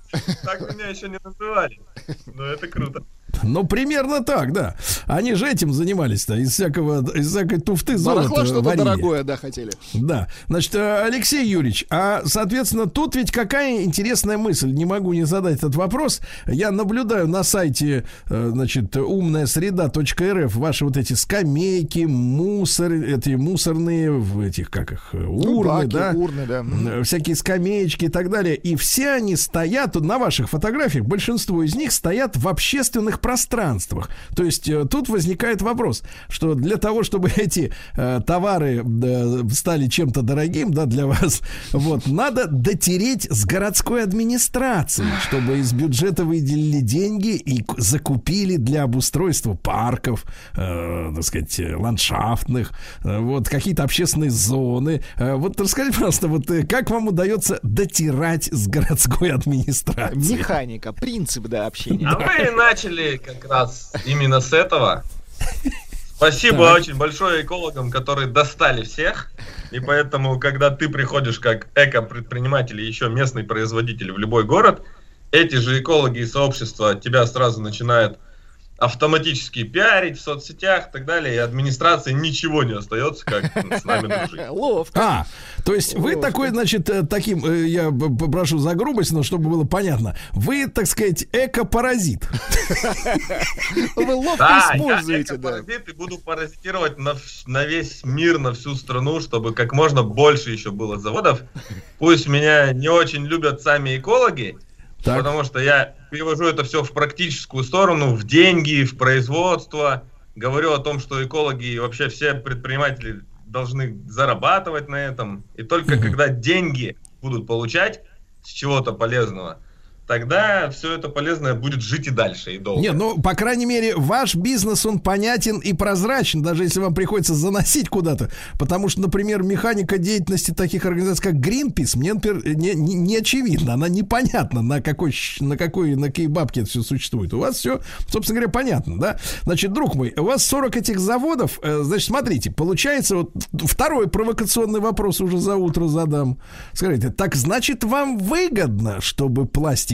Так меня еще не называли. Но это круто. Ну, примерно так, да. Они же этим занимались-то, из всякого, из всякой туфты золота Барахла что-то варили. дорогое, да, хотели. Да. Значит, э, Алексей Юрьевич, а, соответственно, тут ведь какая интересная мысль. Не могу не задать этот вопрос. Я наблюдаю на сайте, э, значит, умная среда.рф ваши вот эти скамейки, мусор, эти мусорные, в этих, как их, э, Ну, урны, баки, да? урны, да. Всякие скамеечки и так далее. И все они стоят, на ваших фотографиях, большинство из них стоят в общественных пространствах. То есть э, тут возникает вопрос, что для того, чтобы эти э, товары э, стали чем-то дорогим, да, для вас, вот, надо дотереть с городской администрацией, чтобы из бюджета выделили деньги и закупили для обустройства парков, э, так сказать, э, ландшафтных, э, вот, какие-то общественные зоны. Э, вот расскажите, пожалуйста, вот э, как вам удается дотирать с городской администрацией? Механика, принцип, да, общения. А мы начали как раз именно с этого. Спасибо Так. очень большое экологам, которые достали всех. И поэтому, когда ты приходишь как эко-предприниматель и еще местный производитель в любой город, эти же экологи и сообщества тебя сразу начинают автоматически пиарить в соцсетях и так далее, и администрации ничего не остается, как с нами дружить. Ловко. А, то есть вы такой, значит, э, таким, э, я попрошу за грубость, но чтобы было понятно, вы, так сказать, эко-паразит. Вы ловко Да, я используете, да. эко-паразит и буду паразитировать на весь мир, на всю страну, чтобы как можно больше еще было заводов. Пусть меня не очень любят сами экологи, Так. потому что я перевожу это все в практическую сторону, в деньги, в производство. Говорю о том, что экологи и вообще все предприниматели должны зарабатывать на этом. И только когда деньги будут получать с чего-то полезного, тогда все это полезное будет жить и дальше, и долго. Не, ну, по крайней мере, ваш бизнес, он понятен и прозрачен, даже если вам приходится заносить куда-то. Потому что, например, механика деятельности таких организаций, как Greenpeace, мне, например, не, не, не очевидна. Она непонятна, на какой, на какой, на какие бабки это все существует. У вас все, собственно говоря, понятно, да? Значит, друг мой, у вас 40 этих заводов, э, значит, смотрите, получается, вот второй провокационный вопрос уже за утро задам. Скажите, так значит, вам выгодно, чтобы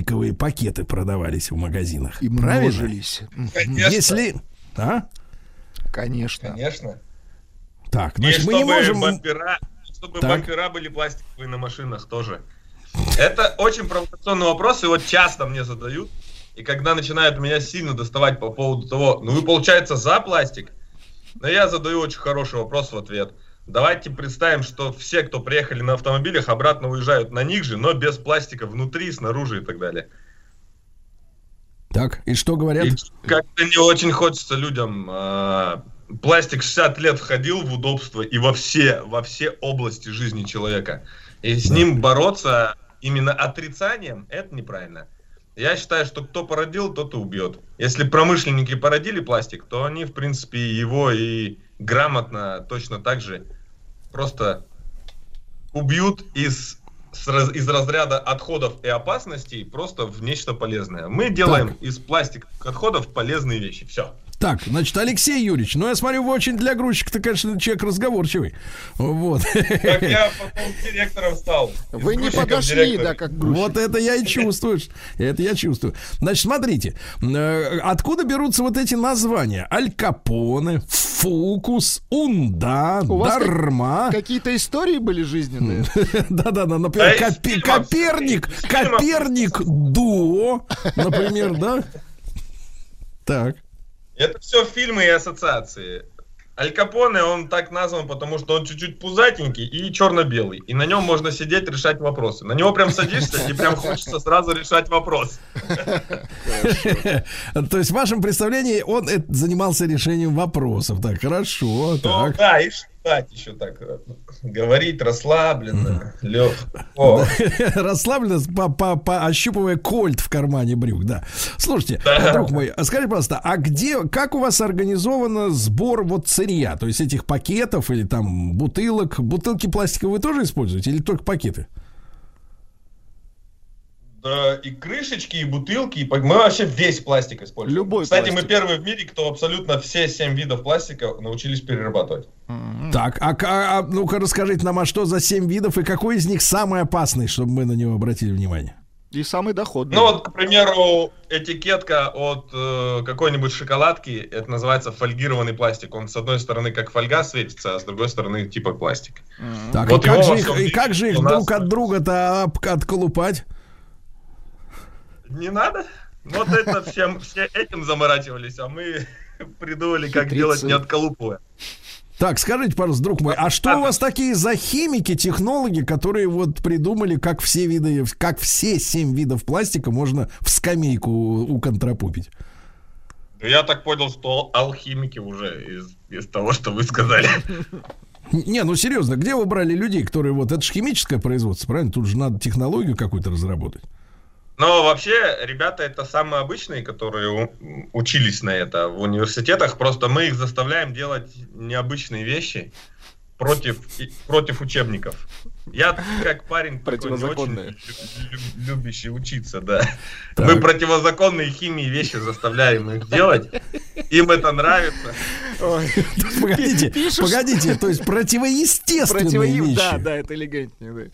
пластиковые пакеты продавались в магазинах? И Правильно? множились. М, Конечно. Если... А? Конечно. Конечно. Так, И значит, мы чтобы не можем... бампера, чтобы Так. бампера были пластиковые на машинах тоже. Это очень провокационный вопрос, его часто мне задают. И когда начинают меня сильно доставать по поводу того, ну вы, получается, за пластик? Но я задаю очень хороший вопрос в ответ. Давайте представим, что все, кто приехали на автомобилях, обратно уезжают на них же, но без пластика внутри, снаружи и так далее. Так, и что говорят? И как-то не очень хочется людям. а, пластик 60 лет входил в удобство и во все, во все области жизни человека. И с ним бороться именно отрицанием, это неправильно. Я считаю, что кто породил, тот и убьет. Если промышленники породили пластик, то они, в принципе, его и грамотно точно так же просто убьют из, из разряда отходов и опасностей просто в нечто полезное. Мы делаем из пластиковых отходов полезные вещи. Все. Так, значит, Алексей Юрьевич, ну я смотрю, вы очень для грузчика-то, конечно, человек разговорчивый. Вот. Как я потом директором стал. Вы не подошли, директора. да, как грузчик. Вот это я и чувствую. Это я чувствую. Значит, смотрите, э, откуда берутся вот эти названия? Аль Капоне, Фокус, Унда, У вас как- Дарма. Какие-то истории были жизненные? Да-да-да, например, Коперник. Коперник Дуо, например, да? Так. Это все фильмы и ассоциации. Аль Капоне, он так назван, потому что он чуть-чуть пузатенький и черно-белый. И на нем можно сидеть, решать вопросы. На него прям садишься и прям хочется сразу решать вопрос. То есть в вашем представлении он э, занимался решением вопросов. Так, хорошо, Ну да, и, спать еще так, э, говорить расслабленно, лег. О, Расслабленно, по, по, по- ощупывая кольт в кармане брюк, да. Слушайте, друг мой, а скажи, пожалуйста, а где, как у вас организовано сбор вот сырья? То есть этих пакетов или там бутылок? Бутылки пластиковые вы тоже используете или только пакеты? Да, и крышечки, и бутылки, и мы вообще весь пластик используем. Любой Кстати, мы пластик. первые в мире, кто абсолютно все семь видов пластика научились перерабатывать. Так, а, а- а ну-ка расскажите нам, а что за семь видов и какой из них самый опасный, чтобы мы на него обратили внимание? И самый доходный. Ну вот, к примеру, этикетка от э, какой-нибудь шоколадки, это называется фольгированный пластик. Он с одной стороны как фольга светится, а с другой стороны типа пластик. Так, Вот и, как же их, и как же их у нас- друг от друга-то отколупать? Не надо? Вот это всем, все этим заморачивались, а мы придумали, как делать не отколупывая. Так, скажите, пожалуйста, друг мой, а что у вас такие за химики, технологи, которые вот придумали, как все виды, как все семь видов пластика можно в скамейку уконтропупить? Я так понял, что алхимики уже из, из того, что вы сказали. Не, ну серьезно, где вы брали людей, которые вот, это же химическое производство, правильно? Тут же надо технологию какую-то разработать. Но вообще, ребята это самые обычные, которые учились на это в университетах. Просто мы их заставляем делать необычные вещи против, против учебников. Я как парень такой не очень Противозаконные. лю- любящий учиться, да. Так. Мы противозаконные химии вещи заставляем их делать. Им это нравится. Ой. Погодите, Пишешь? погодите, то есть противоестественные Противоим, вещи. да, да, это элегантнее. да.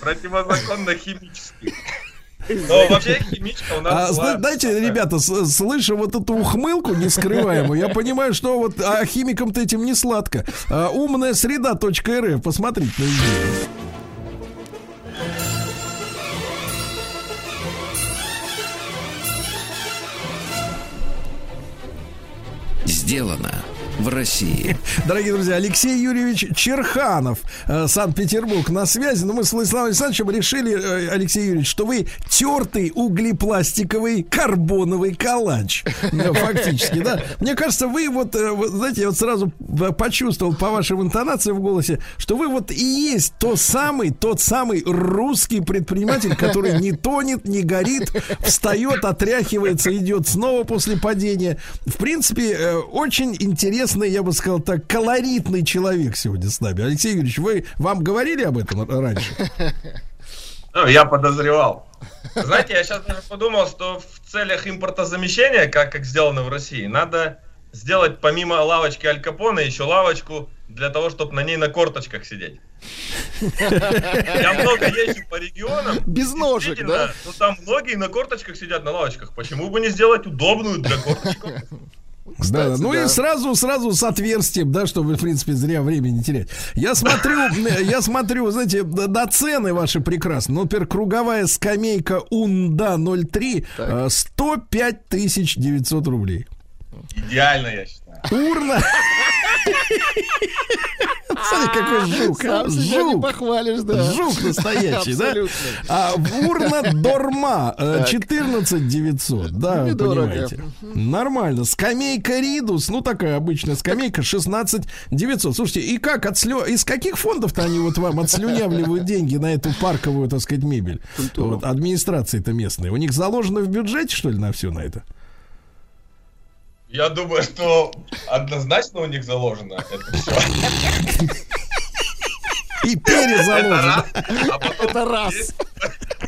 Противозаконно химические. Но вообще химичка у нас А, была- знаете, ребята, с- слыша вот эту ухмылку нескрываемую, я понимаю, что вот а, химикам-то этим не сладко. А, умная среда.рф, посмотрите на идею. Сделано в России. Дорогие друзья, Алексей Юрьевич Черханов, э, Санкт-Петербург на связи. Но мы с Владиславом Александровичем решили, э, Алексей Юрьевич, что вы тертый углепластиковый карбоновый калач. Ну, Фактически, да. Мне кажется, вы вот, э, знаете, я вот сразу э, почувствовал по вашим интонациям в голосе, что вы вот и есть то самый, тот самый русский предприниматель, который не тонет, не горит, встает, отряхивается, идет снова после падения. В принципе, э, очень интересный, я бы сказал так, колоритный человек сегодня с нами. Алексей Юрьевич, вы вам говорили об этом раньше? Ну, я подозревал. Знаете, я сейчас даже подумал, что в целях импортозамещения, как, как сделано в России, надо сделать помимо лавочки Аль Капона еще лавочку для того, чтобы на ней на корточках сидеть. Я много езжу по регионам. Без ножек, да? Ну там многие на корточках сидят на лавочках. Почему бы не сделать удобную для корточков? Да, ну да. и сразу, сразу с отверстием, да, чтобы, в принципе, зря времени не терять. Я смотрю, э, я смотрю, знаете, на на цены ваши прекрасные. Ну, например, круговая скамейка Унда 03 э, 105 тысяч 900 рублей. Идеально, я считаю. Урна. Смотри, какой жук, а? Сам себя не Жук. похвалишь, да. Жук настоящий, да? А урна Дорма э, 14 900, да, Недорого. понимаете. Нормально. Скамейка Ридус, ну такая обычная скамейка 16 900. Слушайте, и как отслё... из каких фондов-то они вот вам отслюнявливают деньги на эту парковую, так сказать, мебель? Вот, администрации-то местные. У них заложено в бюджете, что ли, на все на это? Я думаю, что однозначно у них заложено это все. И Это перезаложено. раз. А потом Это раз.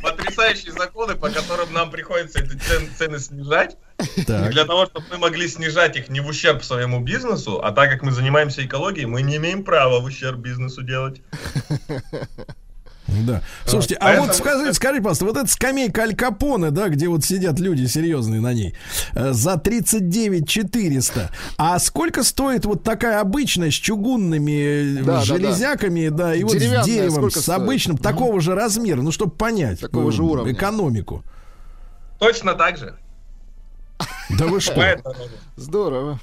потрясающие законы, по которым нам приходится эти цен- цены снижать. И Так. для того, чтобы мы могли снижать их не в ущерб своему бизнесу, а так как мы занимаемся экологией, мы не имеем права в ущерб бизнесу делать. Да. Слушайте, а Поэтому- вот скажите, скажите, пожалуйста, вот эта скамейка Аль Капоне, да, где вот сидят люди серьезные на ней, э, за 39 400. А сколько стоит вот такая обычная с чугунными э, Да, да, железяками, да, и вот с деревом, с стоит? обычным, такого же размера, ну, чтобы понять Такого э, же уровня. экономику. Точно так же. Да вы что? Здорово.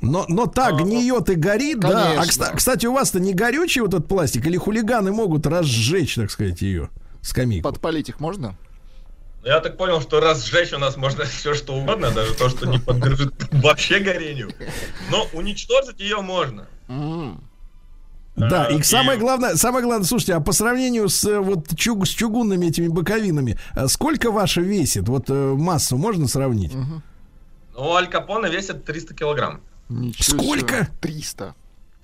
Но, но так гниет и горит, да. А, Конечно. кста- кстати, у вас-то не горючий вот этот пластик, или хулиганы могут разжечь, так сказать, ее скамейку? Подпалить их можно? Я так понял, что раз сжечь у нас можно все что угодно, даже то, что не подлежит вообще горению. Но уничтожить ее можно. Да, Э, и самое главное, самое главное, слушайте, а по сравнению с э, вот чуг- с чугунными этими боковинами, э, сколько ваша весит? Вот э, массу можно сравнить? Ну, Аль Капоне весит 300 килограмм. Ничего Сколько? себе. 300.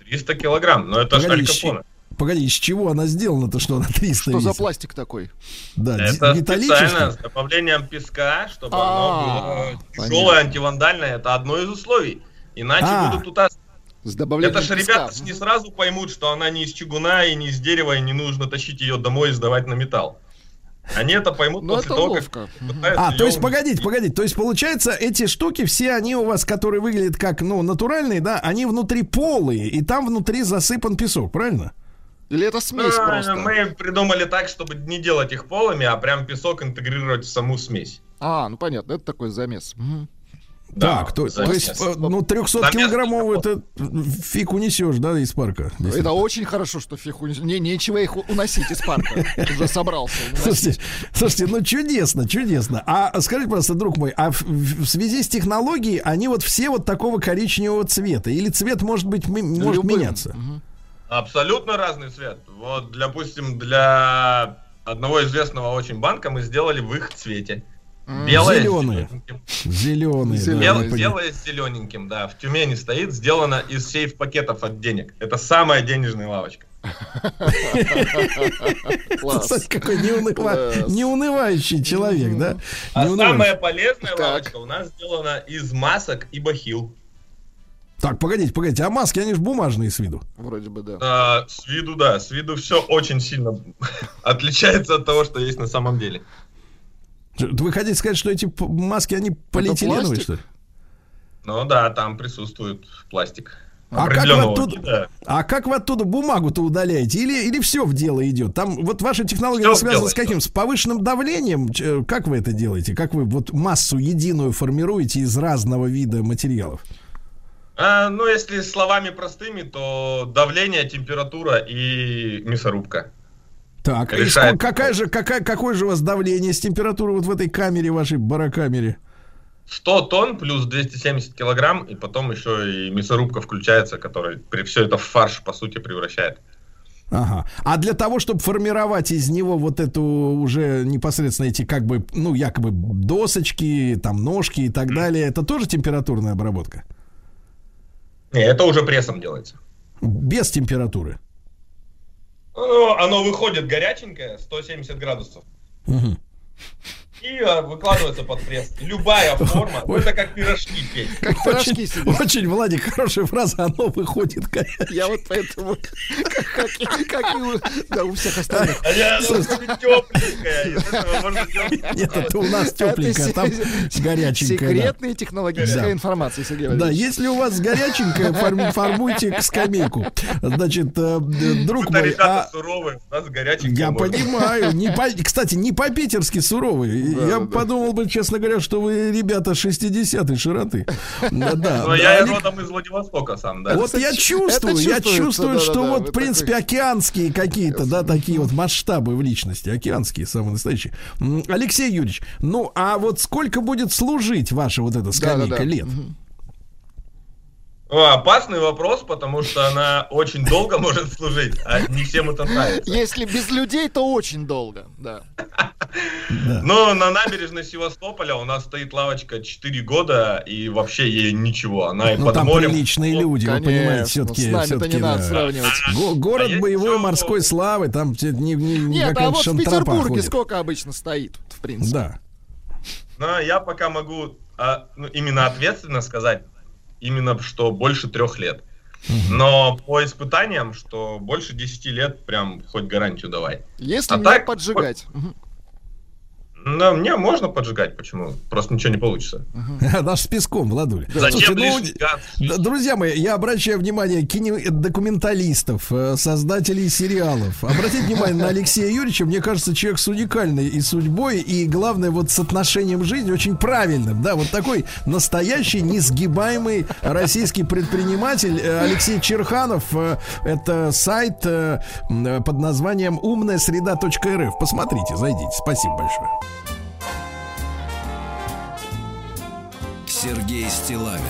300 килограмм, но это же Аль Капоне. Погоди, из чего она сделана-то, что она 300 Что за весит? пластик такой? Да, Это специально с добавлением песка, чтобы А, оно было тяжелое, антивандальное. Это одно из условий. Иначе А. будут утас... С добавлением Это же ребята ж не сразу поймут, что она не из чугуна и не из дерева, и не нужно тащить ее домой и сдавать на металл. Они это поймут Ну, после это того, ловко. как А, то есть, её погодите, погодите, то есть, получается, эти штуки, все они у вас, которые выглядят как, ну, натуральные, да, они внутри полые, и там внутри засыпан песок, правильно? Или это смесь Ну, просто? Мы придумали так, чтобы не делать их полыми, а прям песок интегрировать в саму смесь. А, ну понятно, это такой замес. Мгм. Да, так, то, то есть, э, ну, 300 Замес килограммовую это фиг унесешь, да, из парка? Это очень хорошо, что фиг унес- Не, нечего их уносить из парка. Уже собрался. Слушайте, слушайте, ну чудесно, чудесно. А скажите, пожалуйста, друг мой, а в, в связи с технологией они вот все вот такого коричневого цвета? Или цвет может быть ми- может Любым. меняться? Мгм. Абсолютно разный цвет. Вот, допустим, для одного известного очень банка мы сделали в их цвете. Белое зелёненьким. Зеленые. да, Бел- белое с зелененьким, да. В Тюмени стоит, сделано из сейф-пакетов от денег. Это самая денежная лавочка. Класс. Кстати, какой неунывающий человек, да? А самая полезная Так. лавочка у нас сделана из масок и бахил. Так, погодите, погодите, а маски, они же бумажные с виду. Вроде бы, да. А, с виду, да, с виду все очень сильно отличается от того, что есть на самом деле. Вы хотите сказать, что эти маски, они полиэтиленовые, что ли? Ну да, там присутствует пластик. А как, вы оттуда, вида. а как вы оттуда бумагу-то удаляете? Или, или все в дело идет? Там вот ваша технология связана с каким? С повышенным давлением? Ч- Как вы это делаете? Как вы вот массу единую формируете из разного вида материалов? А, ну, если словами простыми, то давление, температура и мясорубка. Так, и Решает. ско- какая же, какая, какое же у вас давление с температурой вот в этой камере, вашей барокамере? 100 тонн плюс 270 килограмм, и потом еще и мясорубка включается, которая все это в фарш, по сути, превращает. Ага. А для того, чтобы формировать из него вот эту уже непосредственно эти как бы, ну, якобы досочки, там, ножки и так далее, это тоже температурная обработка? Не, это уже прессом делается. Без температуры? Оно выходит горяченькое, 170 градусов. Мгм. И а, выкладывается под пресс. Любая форма. Ну, это как пирожки петь. Как пирожки Очень, себе. очень, Владик, хорошая фраза, оно выходит. Я вот поэтому, как, как и- как и у, да, у всех остальных. А я, можно сделать Нет, это у нас Это тепленькое, там да. Секретная технологическая информация, Сергей Да, если у вас горяченькое, форми- формуйте к скамейку. Значит, э, друг мой, ребята суровые, у нас горяченькое я понимаю, не по, кстати, не по-питерски суровый. Да, я да, да. подумал бы, честно говоря, что вы ребята 60-й широты. Да, да. Но я и Они- родом из Владивостока сам, да. Вот я чувствую, я чувствую, что вот, в принципе, такой- океанские какие-то, да, такие вот масштабы в личности, океанские, самые настоящие. Алексей Юрьевич, ну, а вот сколько будет служить ваша вот эта скамейка лет? Мгм. Ну, опасный вопрос, потому что она очень долго может служить, а не всем это нравится. Если без людей, то очень долго, да. Но на набережной Севастополя у нас стоит лавочка 4 года, и вообще ей ничего. Она и Ну, под там морем. приличные люди, вы понимаете, ну, все-таки. с нами-то не надо сравнивать. Город А боевой морской славы, там не, не, не Нет, а вот в Петербурге сколько обычно стоит, в принципе? Да. Но я пока могу а, ну, именно ответственно сказать, именно что больше трех лет. Но по испытаниям, что больше 10 лет, прям хоть гарантию давай. Если А не так, поджигать. Ну, мне можно поджигать, почему? Просто ничего не получится. Наш с песком, Владуля. Зачем Слушайте, ну, Друзья мои, я обращаю внимание кино- документалистов, э, создателей сериалов. Обратите внимание на Алексея Юрьевича. Мне кажется, человек с уникальной и судьбой, и, главное, вот с отношением жизни очень правильным. Да, вот такой настоящий, несгибаемый российский предприниматель э, Алексей Черханов. э, Это сайт под названием умная среда.рф. Посмотрите, зайдите. Спасибо большое. Сергей Стилавин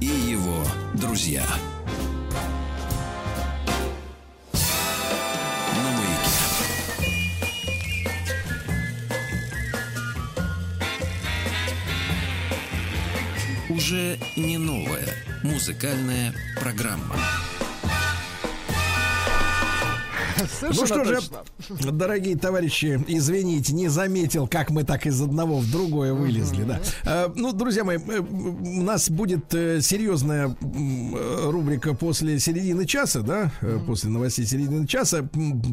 и его друзья. Уже не новая музыкальная программа. Ну что же, дорогие товарищи, извините, не заметил, как мы так из одного в другое вылезли, да. А, Ну, друзья мои, э, у нас будет э, серьезная э, рубрика после середины часа, да, э, после новостей середины часа.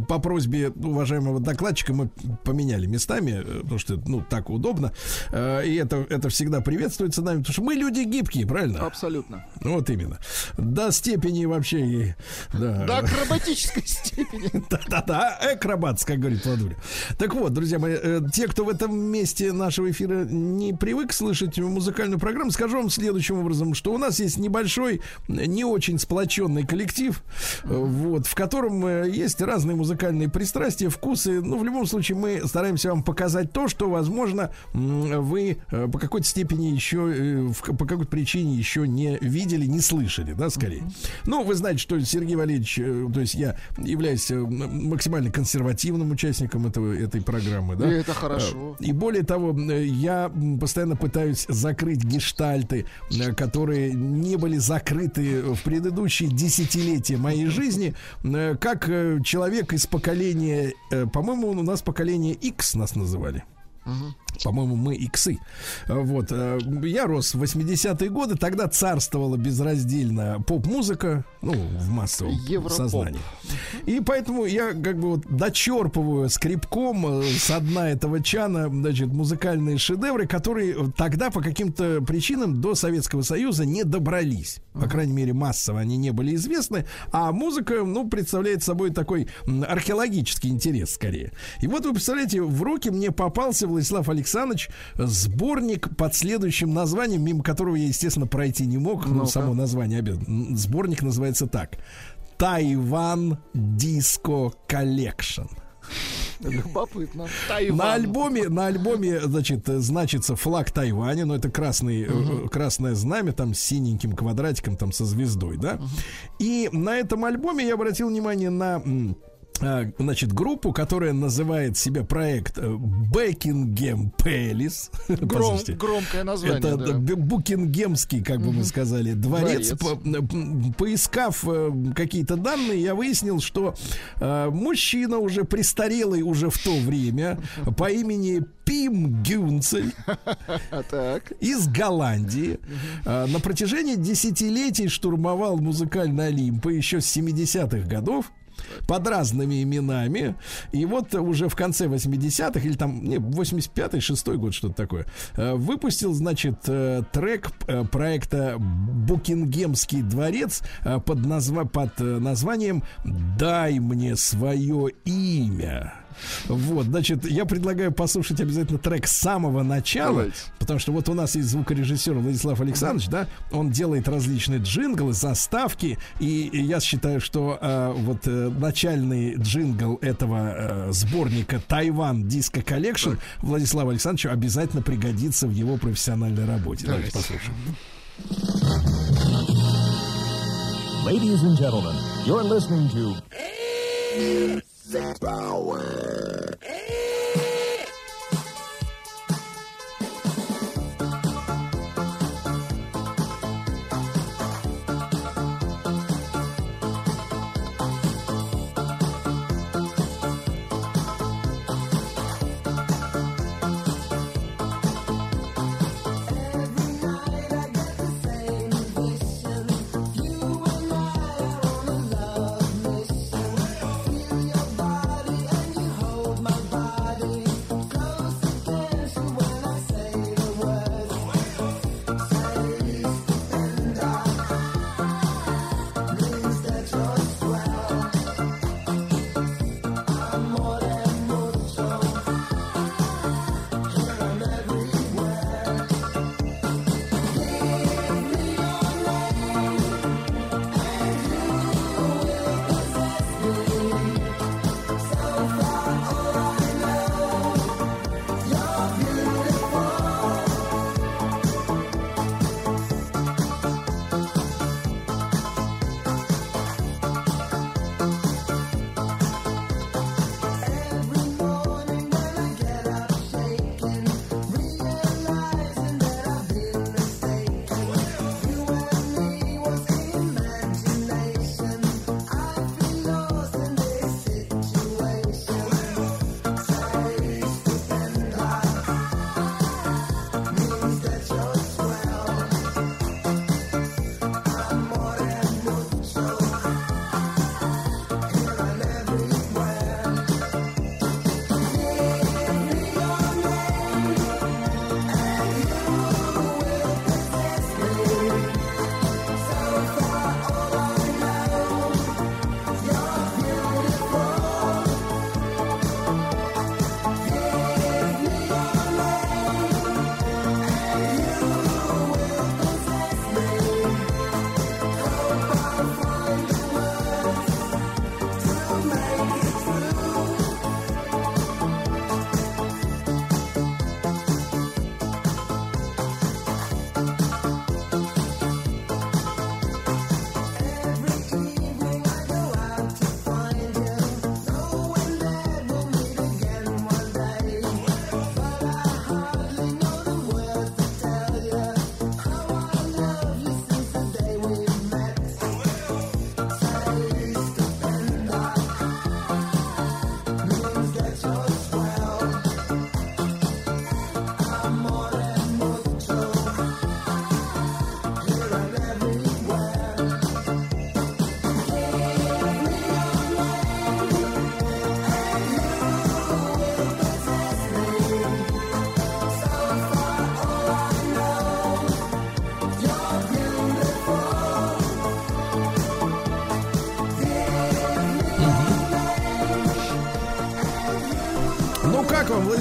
По просьбе уважаемого докладчика мы поменяли местами, э, потому что, ну, так удобно. Э, И это, это всегда приветствуется нами, потому что мы люди гибкие, правильно? Абсолютно. Вот именно. До степени вообще... Да, До акробатической степени. да-да-да, акробат, как говорит Владуля. Так вот, друзья мои, э, те, кто в этом месте нашего эфира не привык слышать музыкальную программу, скажу вам следующим образом, что у нас есть небольшой, не очень сплоченный коллектив, э, вот, в котором э, есть разные музыкальные пристрастия, вкусы. Ну, в любом случае, мы стараемся вам показать то, что, возможно, вы по какой-то степени еще, по какой-то причине еще не видели, не слышали, да, скорее. Ну, вы знаете, что Сергей Валерьевич, то есть я являюсь максимально консервативным участником этого, этой программы, да. И это хорошо. Э, И более того, я постоянно пытаюсь закрыть гештальты, которые не были закрыты в предыдущие десятилетия моей жизни, э, как э, человек из поколения, э, по-моему, у нас поколение X нас называли. По-моему, мы иксы. Вот. э, Я рос в 80-е годы, тогда царствовала безраздельно поп-музыка, ну, в массовом Европоп. сознании. И поэтому я как бы вот дочерпываю скрипком э, со дна этого чана, значит, музыкальные шедевры, которые тогда по каким-то причинам до Советского Союза не добрались. По крайней мере, массово они не были известны. А музыка, ну, представляет собой такой археологический интерес скорее. И вот вы представляете, в руки мне попался Владислав Александрович сборник под следующим названием, мимо которого я, естественно, пройти не мог. Ну, Ну-ка. само название обязательно. М, Сборник называется так. Taiwan Disco Collection. Любопытно. Тайван. На альбоме, на альбоме, значит, э, значится флаг Тайваня, но это красный, э, э, красное знамя, там с синеньким квадратиком, там со звездой, да. И на этом альбоме я обратил внимание на Значит, группу, которая называет себя проект э, Бекингем Пэлис. Гром- громкое название, Это да. Букингемский, как бы мы сказали, дворец. Дворец. По- поискав э, какие-то данные, я выяснил, что э, мужчина уже престарелый уже в то время по имени Пим Гюнцель А из Голландии э, на протяжении десятилетий штурмовал музыкальный Олимп еще с 70-х годов под разными именами. И вот уже в конце 80-х, или там, не, 85-й, 6 год, что-то такое, э, выпустил, значит, э, трек э, проекта «Букингемский дворец» под, назва- под названием «Дай мне свое имя». Вот, значит, я предлагаю послушать обязательно трек с самого начала, Давайте. потому что вот у нас есть звукорежиссер Владислав Александрович, да, он делает различные джинглы, заставки, и, и я считаю, что э, вот э, начальный джингл этого э, сборника Taiwan Disco Collection Владиславу Александровичу обязательно пригодится в его профессиональной работе. Давайте послушаем. Ladies and gentlemen, you're listening to the power.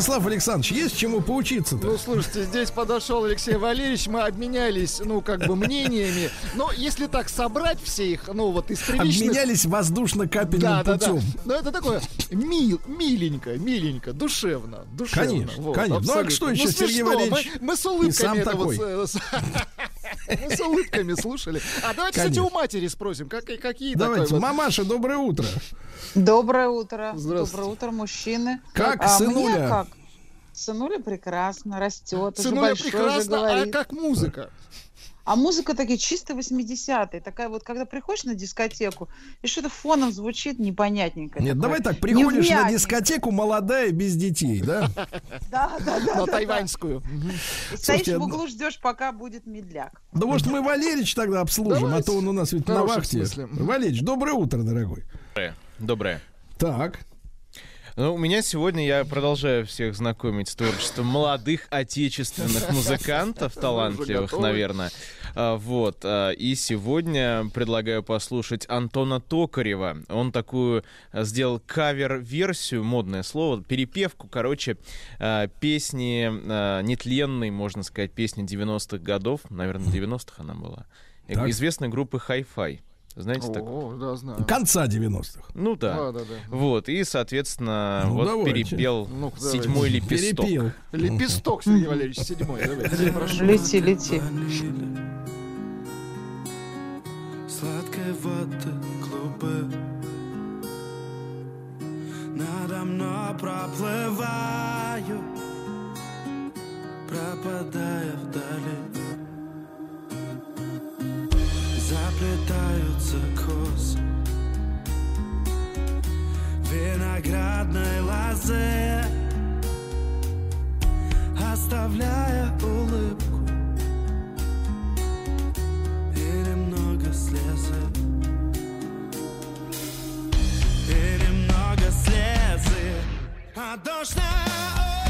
Владислав Александрович, есть чему поучиться Ну, слушайте, здесь подошел Алексей Валерьевич, мы обменялись, ну, как бы мнениями. Но если так собрать все их, ну, вот из приличных... Обменялись воздушно-капельным Да, да, да. путем. Ну, это такое мил, миленько, миленько, душевно, душевно. Конечно, конечно. Ну, а абсолютно. что еще, Сергей смешно. Валерьевич? Мы, мы с улыбками это такой. вот... Мы с улыбками слушали. А давайте, кстати, Конечно. у матери спросим, как, какие Давайте, такой вот- мамаша, доброе утро. Доброе утро. Здравствуйте. Доброе утро, мужчины. Как а сынуля? Мне как? Сынуля прекрасно, растет, уже Сынуля уже прекрасно, а говорит. как музыка? А музыка такие чисто 80-е. Такая вот, когда приходишь на дискотеку, и что-то фоном звучит непонятненько. Нет, такое, давай так, приходишь на дискотеку молодая, без детей, да? Да, да, да. На тайваньскую. стоишь в углу, ждешь, пока будет медляк. Да может мы Валерич тогда обслужим, а то он у нас ведь на вахте. Валерич, доброе утро, дорогой. Доброе. Так. Ну, у меня сегодня я продолжаю всех знакомить с творчеством молодых отечественных музыкантов, талантливых, наверное. А, Вот. а, И сегодня предлагаю послушать Антона Токарева. Он такую а, сделал кавер-версию, модное слово, перепевку, короче, песни нетленной, можно сказать, песни 90-х годов. Наверное, 90-х она была. Так. Известной группы Hi-Fi. Знаете такую? О, да, знаю. Конца 90-х. Ну да. Да, да, да. Вот, и, соответственно, Ну, вот давайте. перепел Ну-ка, давайте. седьмой лепесток. Перепил. Лепесток, Сергей Валерьевич, седьмой. Давайте, прошу. Лети, лети. Сладкой воды клубы Надо мной проплываю Пропадая вдали Заплетаются косы Виноградной лозы Оставляя улыбку. И немного слезы. И немного слезы. А дождь на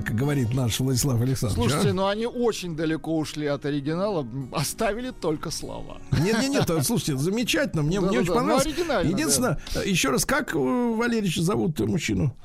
как говорит наш Владислав Александрович. Слушайте, а? ну они очень далеко ушли от оригинала, оставили только слова. Нет, нет, нет, а, слушайте, замечательно, мне, мне Да-да-да, очень ну, понравилось. Единственное, э, еще раз, как э, Валерич зовут мужчину?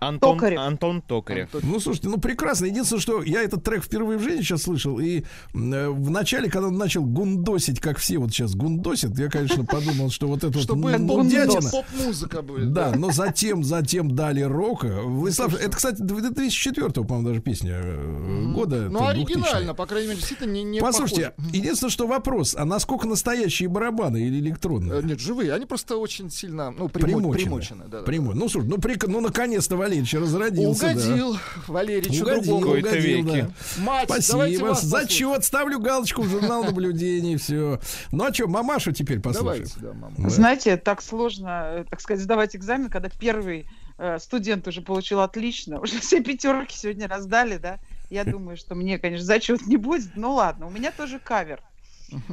Антон Токарев. Антон Токарев. Ну, слушайте, ну прекрасно. Единственное, что я этот трек впервые в жизни сейчас слышал. И э, в начале, когда он начал гундосить, как все вот сейчас гундосят, я, конечно, подумал, что вот это вот Что будет поп- нудятина. поп-музыка будет. Да, но затем, затем дали рока. Владислав, это, кстати, 2004 по-моему, даже песня э, года. Ну, оригинально, 2000-й. по крайней мере, действительно не, не Послушайте, единственное, что вопрос, а насколько настоящие барабаны или электронные? Э, Нет, живые. Они просто очень сильно, ну, примо- Примочены. примочены. да, Ну, слушай, ну, прик- ну, наконец-то Валерьевич разродился. да. Угодил Валеричу Угодил, другому. угодил, да. Мать, Спасибо. Зачет. Ставлю галочку в журнал наблюдений. Все. Ну а что, мамашу теперь послушаем? Давайте, да, мама. Да. Знаете, так сложно, э, так сказать, сдавать экзамен, когда первый э, студент уже получил отлично, уже все пятерки сегодня раздали, да. Я думаю, что мне, конечно, зачет не будет. Ну ладно, у меня тоже кавер.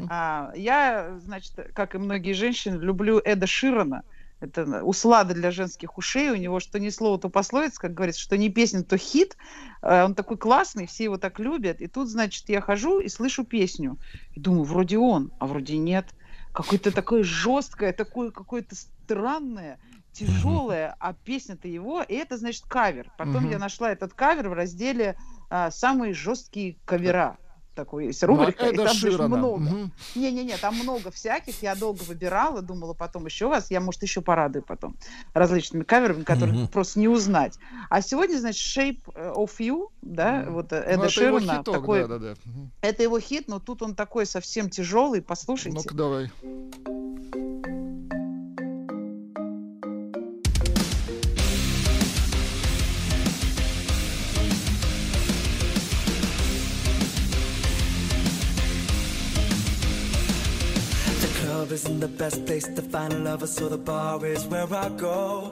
А, я, значит, как и многие женщины, люблю Эда Ширана. Это услада для женских ушей. У него что ни слово, то пословица, как говорится, что не песня, то хит. Э, Он такой классный, все его так любят. И тут, значит, я хожу и слышу песню. И думаю, вроде он, а вроде нет. Какое-то такое жесткое, такое какое-то странное, тяжелое, а песня-то его, и это, значит, кавер. Потом я нашла этот кавер в разделе а, «Самые жесткие кавера». Такой есть рубрика, и Эда там, Ширана. много. Не-не-не, там много всяких. Я долго выбирала, думала потом еще вас. Я, может, еще порадую потом различными каверами, которые Мгм. просто не узнать. А сегодня, значит, Shape of You, да, вот э, Ну, Эда это его Ширана. хиток, такой- да, да, да. Это его хит, но тут он такой совсем тяжелый. Послушайте. Ну-ка, давай. Club isn't the best place to find a lover, so the bar is where I go.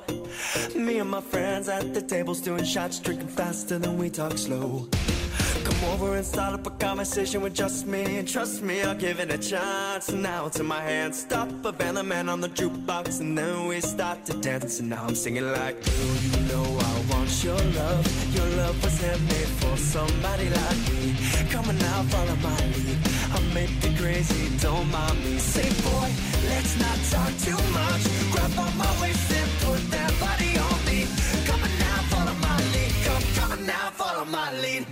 Me and my friends at the tables doing shots, drinking faster than we talk slow. Come over and start up a conversation with just me, and trust me, I'll give it a chance. Now in my hands, stop a band, the man on the jukebox, and then we start to dance. And now I'm singing like, Girl, you know I want your love. Your love was handmade for somebody like me. Come on now, follow my lead. I may be crazy, don't mind me. Say, boy, let's not talk too much. Grab on my waist and put that body on me. Come on now, follow my lead. Come, come on now, follow my lead.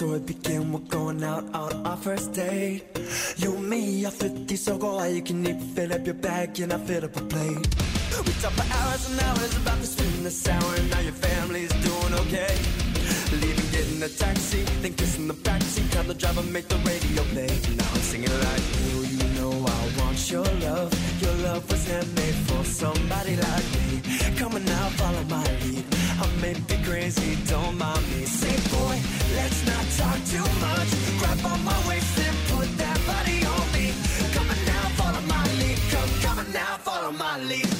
Story begin, we're going out on our first date. You and me are 50, so go all you can eat. Fill up your bag and I fill up a plate. We talk for hours and hours about the sweet and the sour, and now your family's doing okay. Leaving, getting a taxi, then kissing the backseat. Tell the driver make the radio play. Now I'm singing like you, you know I want your love. Your love was handmade for somebody like me. Come on now, follow my lead. I may be crazy, don't mind me. Say, boy, let's not talk too much. Grab on my waist and put that body on me. Come on now, follow my lead. Come, come on now, follow my lead.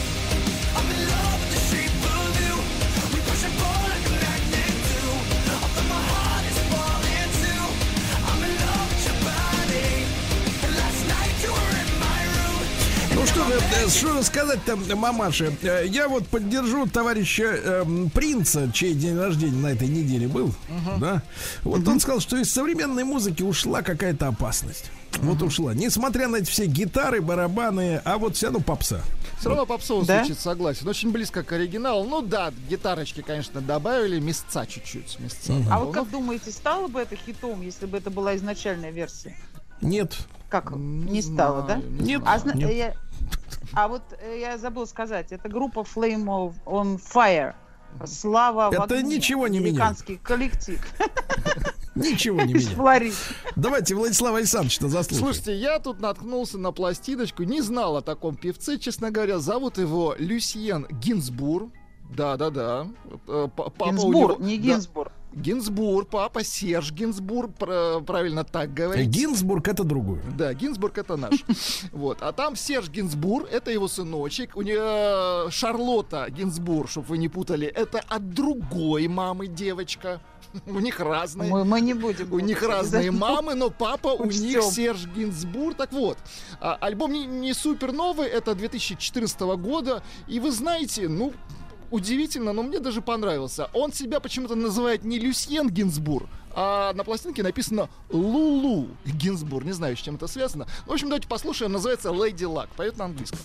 Же, э, что же сказать-то, мамаше? Э, Я вот поддержу товарища эм, принца, чей день рождения на этой неделе был, да? Вот он сказал, что из современной музыки ушла какая-то опасность. Вот ушла. Несмотря на эти все гитары, барабаны, а вот все равно попса. Все равно попсово Да? звучит, согласен. Очень близко к оригиналу. Ну да, гитарочки, конечно, добавили, места чуть-чуть. Места А вот добавил. как думаете, стало бы это хитом, если бы это была изначальная версия? Нет. Как? Не стало, да? Нет. А, нет. я- а вот э, я забыл сказать, это группа Flame of on Fire. Слава в Это огне. ничего не меняет. Американский коллектив. Ничего не Из меня. Флориды. Давайте Владислава Александровича заслушаем. Слушайте, я тут наткнулся на пластиночку, не знал о таком певце, честно говоря. Зовут его Люсьен Гинзбур. Да-да-да. Э, па- папа Гинзбур, него- не да. Гинзбур. Гинзбур, папа Серж Гинзбур, пра- правильно так говорить. Гинзбург это другое. Да, Гинзбург это наш. Вот. А там Серж Гинзбур, это его сыночек. У нее Шарлотта Гинзбур, чтобы вы не путали, это от другой мамы девочка. У них разные. Мы, мы не будем. У них разные мамы, но папа у них. Серж Гинзбур. Так вот, а, альбом не, не супер новый, это 2014 года. И вы знаете, ну, удивительно, но мне даже понравился. Он себя почему-то называет не Люсьен Гинзбур, а на пластинке написано Лулу Гинзбур. Не знаю, с чем это связано. В общем, давайте послушаем. Называется Lady Luck. Поет на английском.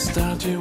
tempestade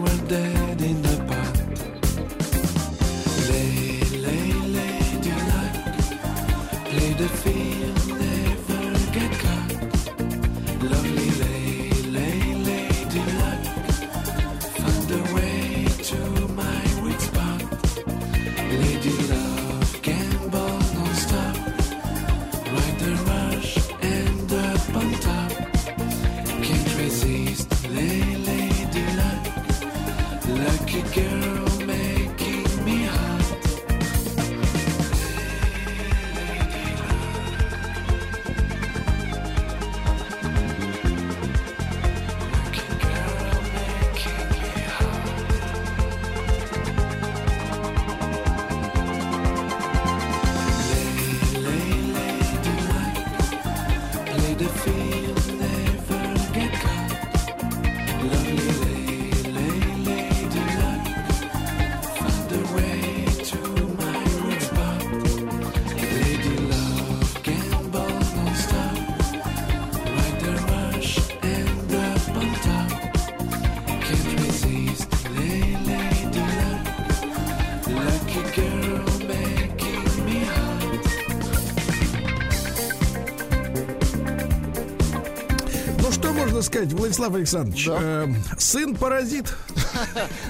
сказать, Владислав Александрович, э, сын паразит.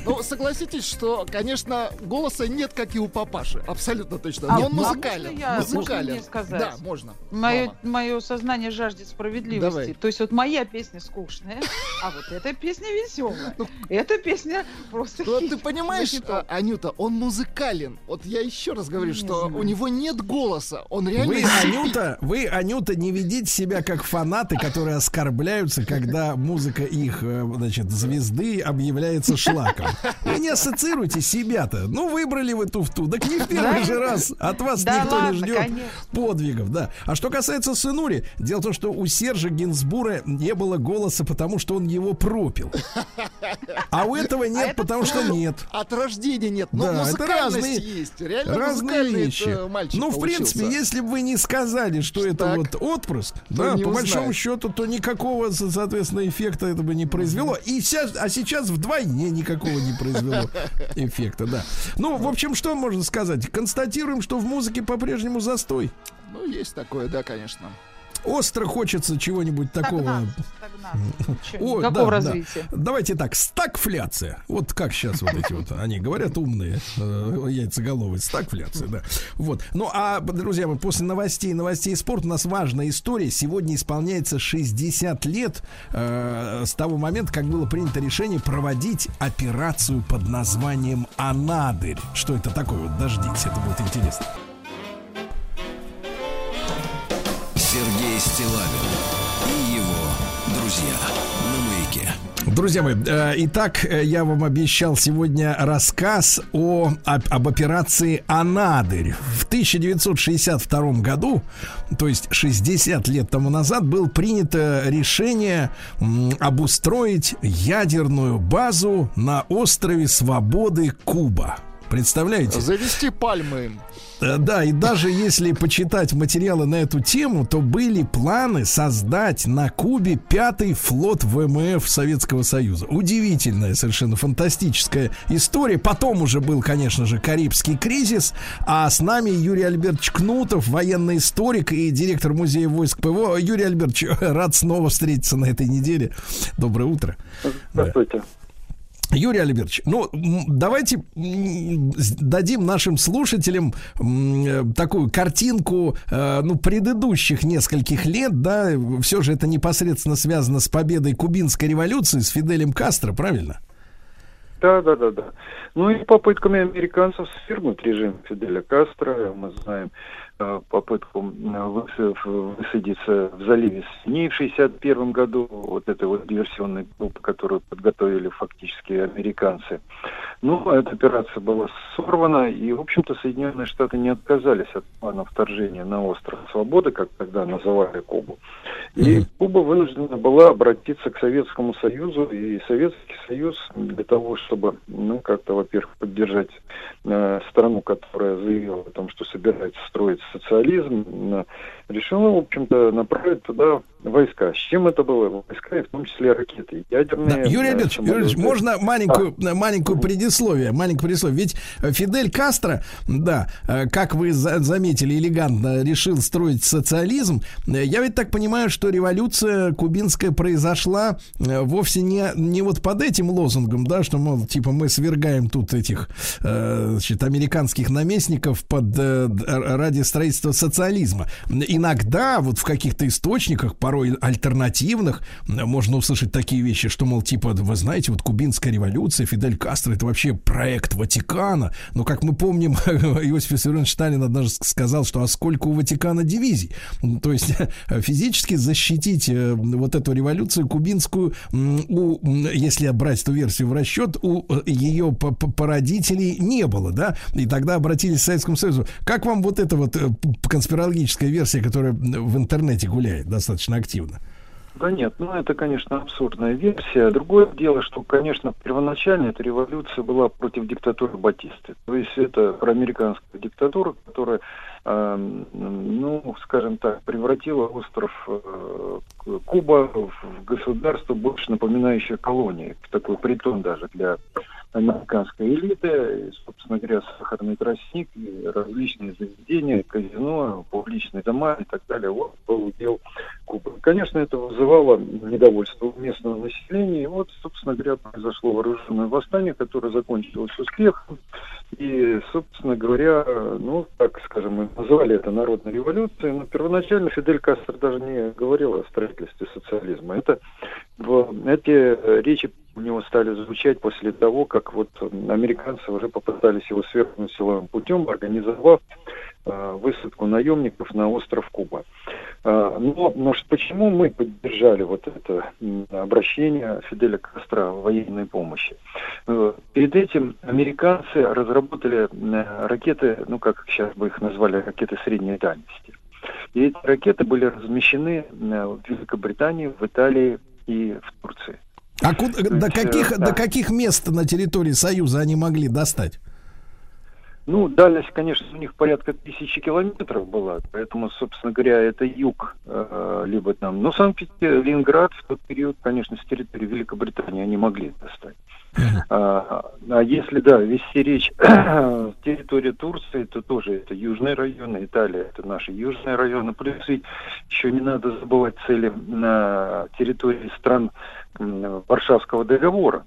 Ну, согласитесь, что, конечно, голоса нет, как и у папаши. Абсолютно точно. А Но он можно музыкален. я- музыкален. мне сказать? Да, можно. Мое, мое сознание жаждет справедливости. Давай. То есть вот моя песня скучная, а вот эта песня веселая. Эта песня просто Ну, хит ты понимаешь, а, Анюта, он музыкален. Вот я еще раз говорю, что у него нет голоса. Он реально... Вы, сипит. Анюта, вы, Анюта, не ведите себя как фанаты, которые оскорбляются, когда музыка их, э, значит, звезды объявляется шлаком. Вы не ассоциируйте себя-то. Ну, выбрали вы туфту. Так не в первый же раз. От вас Да никто ладно, не ждет конечно. подвигов, да. А что касается Сынури, дело в том, что у Сержа Гинсбура не было голоса, потому что он его пропил. А у этого нет, потому что нет. От рождения нет. Но Да, это разные, есть. Реально разные вещи. это ну, в принципе, если бы вы не сказали, что это Так. вот отпрыск, да, по большому узнаешь. счету, то никакого, со- соответственно, эффекта это бы не произвело. И сейчас, а сейчас вдвойне никакого не произвело эффекта, да. Ну, в общем, что можно сказать? Констатируем, что в музыке по-прежнему застой. Ну, есть такое, да, конечно. Остро хочется чего-нибудь такого. О, Никакого да, да. развития. Давайте так, стагфляция. Вот как сейчас вот эти вот, они говорят умные, э, яйцеголовые, стагфляция, да. Вот. Ну, а, друзья мои, после новостей, новостей спорта у нас важная история. Сегодня исполняется 60 лет э, с того момента, как было принято решение проводить операцию под названием «Анадырь». Что это такое? Вот дождитесь, это будет интересно. Стилавин и его друзья на маяке. Друзья мои, э, итак, э, я вам обещал сегодня рассказ о, об, об операции «Анадырь». В 1962 году, то есть 60 лет тому назад, было принято решение м, обустроить ядерную базу на острове Свободы Куба. Представляете? Завести пальмы. Э, Да, и даже если почитать материалы на эту тему, то были планы создать на Кубе пятый флот ВМФ Советского Союза. Удивительная, совершенно фантастическая история. Потом уже был, конечно же, Карибский кризис, а с нами Юрий Альбертович Кнутов, военный историк и директор музея войск ПВО. Юрий Альбертович, рад снова встретиться на этой неделе. Доброе утро. Здравствуйте. Юрий Альбертович, ну давайте дадим нашим слушателям э, такую картинку, э, ну, предыдущих нескольких лет, да, все же это непосредственно связано с победой кубинской революции, с Фиделем Кастро, правильно? Да, да, да, да. Ну и попытками американцев свергнуть режим Фиделя Кастро, мы знаем попытку м, выс- высадиться в заливе Свиней в 61 году, вот этой вот диверсионной группы, которую подготовили фактически американцы. Ну, эта операция была сорвана, и, в общем-то, Соединенные Штаты не отказались от плана вторжения на остров Свободы, как тогда называли Кубу. И Куба вынуждена была обратиться к Советскому Союзу, и Советский Союз для того, чтобы, ну, как-то, во-первых, поддержать э, страну, которая заявила о том, что собирается строить социализм, решила, в общем-то, направить туда войска. С чем это было? Войска, и в том числе ракеты, ядерные. Да, Юрий э, Альбертович, Юрий самолеты. можно маленькую, э, маленькую предисловие, маленькое предисловие. Ведь э, Фидель Кастро, да, э, как вы за- заметили, элегантно решил строить социализм. Э, Я ведь так понимаю, что революция кубинская произошла э, вовсе не, не вот под этим лозунгом, да, что, мол, типа мы свергаем тут этих, э, значит, американских наместников под, э, ради строительства социализма. Иногда вот в каких-то источниках, порой альтернативных, можно услышать такие вещи, что, мол, типа, вы знаете, вот кубинская революция, Фидель Кастро, это вообще проект Ватикана. Но, как мы помним, Иосиф Виссарионович Сталин однажды сказал, что а сколько у Ватикана дивизий? М, То есть физически защитить э, вот эту революцию кубинскую, у, если брать эту версию в расчет, у э, ее породителей не было, да? И тогда обратились к Советскому Союзу. Как вам вот эта вот э, конспирологическая версия, которая в интернете гуляет достаточно активно? Да нет, ну это, конечно, абсурдная версия. Другое дело, что, конечно, первоначально эта революция была против диктатуры Батисты. То есть это проамериканская диктатура, которая э, ну, скажем так, превратила остров э, Куба в государство, больше напоминающее колонии, такой притон даже для американской элиты, и, собственно говоря, сахарный тростник, и различные заведения, казино, публичные дома и так далее. Вот был удел Кубы. Конечно, это вызывало недовольство местного населения. И вот, собственно говоря, произошло вооруженное восстание, которое закончилось успехом. И, собственно говоря, ну, так скажем, мы называли это народной революцией, но первоначально Фидель Кастро даже не говорил о строительстве социализма. Это в, эти речи у него стали звучать после того, как вот американцы уже попытались его свергнуть силовым путем, организовав э, высадку наемников на остров Куба. Э, но, может, почему мы поддержали вот это обращение Фиделя Кастро о военной помощи? Э, перед этим американцы разработали ракеты, ну, как сейчас бы их назвали, ракеты средней дальности. И эти ракеты были размещены э, в Великобритании, в Италии и в Турции. А куда, до, есть, э, каких, да. до каких мест на территории Союза они могли достать? Ну, дальность, конечно, у них порядка тысячи километров была, поэтому, собственно говоря, это юг, э, либо там, ну, Санкт-Петербург, Ленинград в тот период, конечно, с территории Великобритании они могли достать. А, а если, да, вести речь территория Турции, то тоже это южные районы, Италия это наши южные районы, плюс ведь еще не надо забывать цели на территории стран Варшавского договора,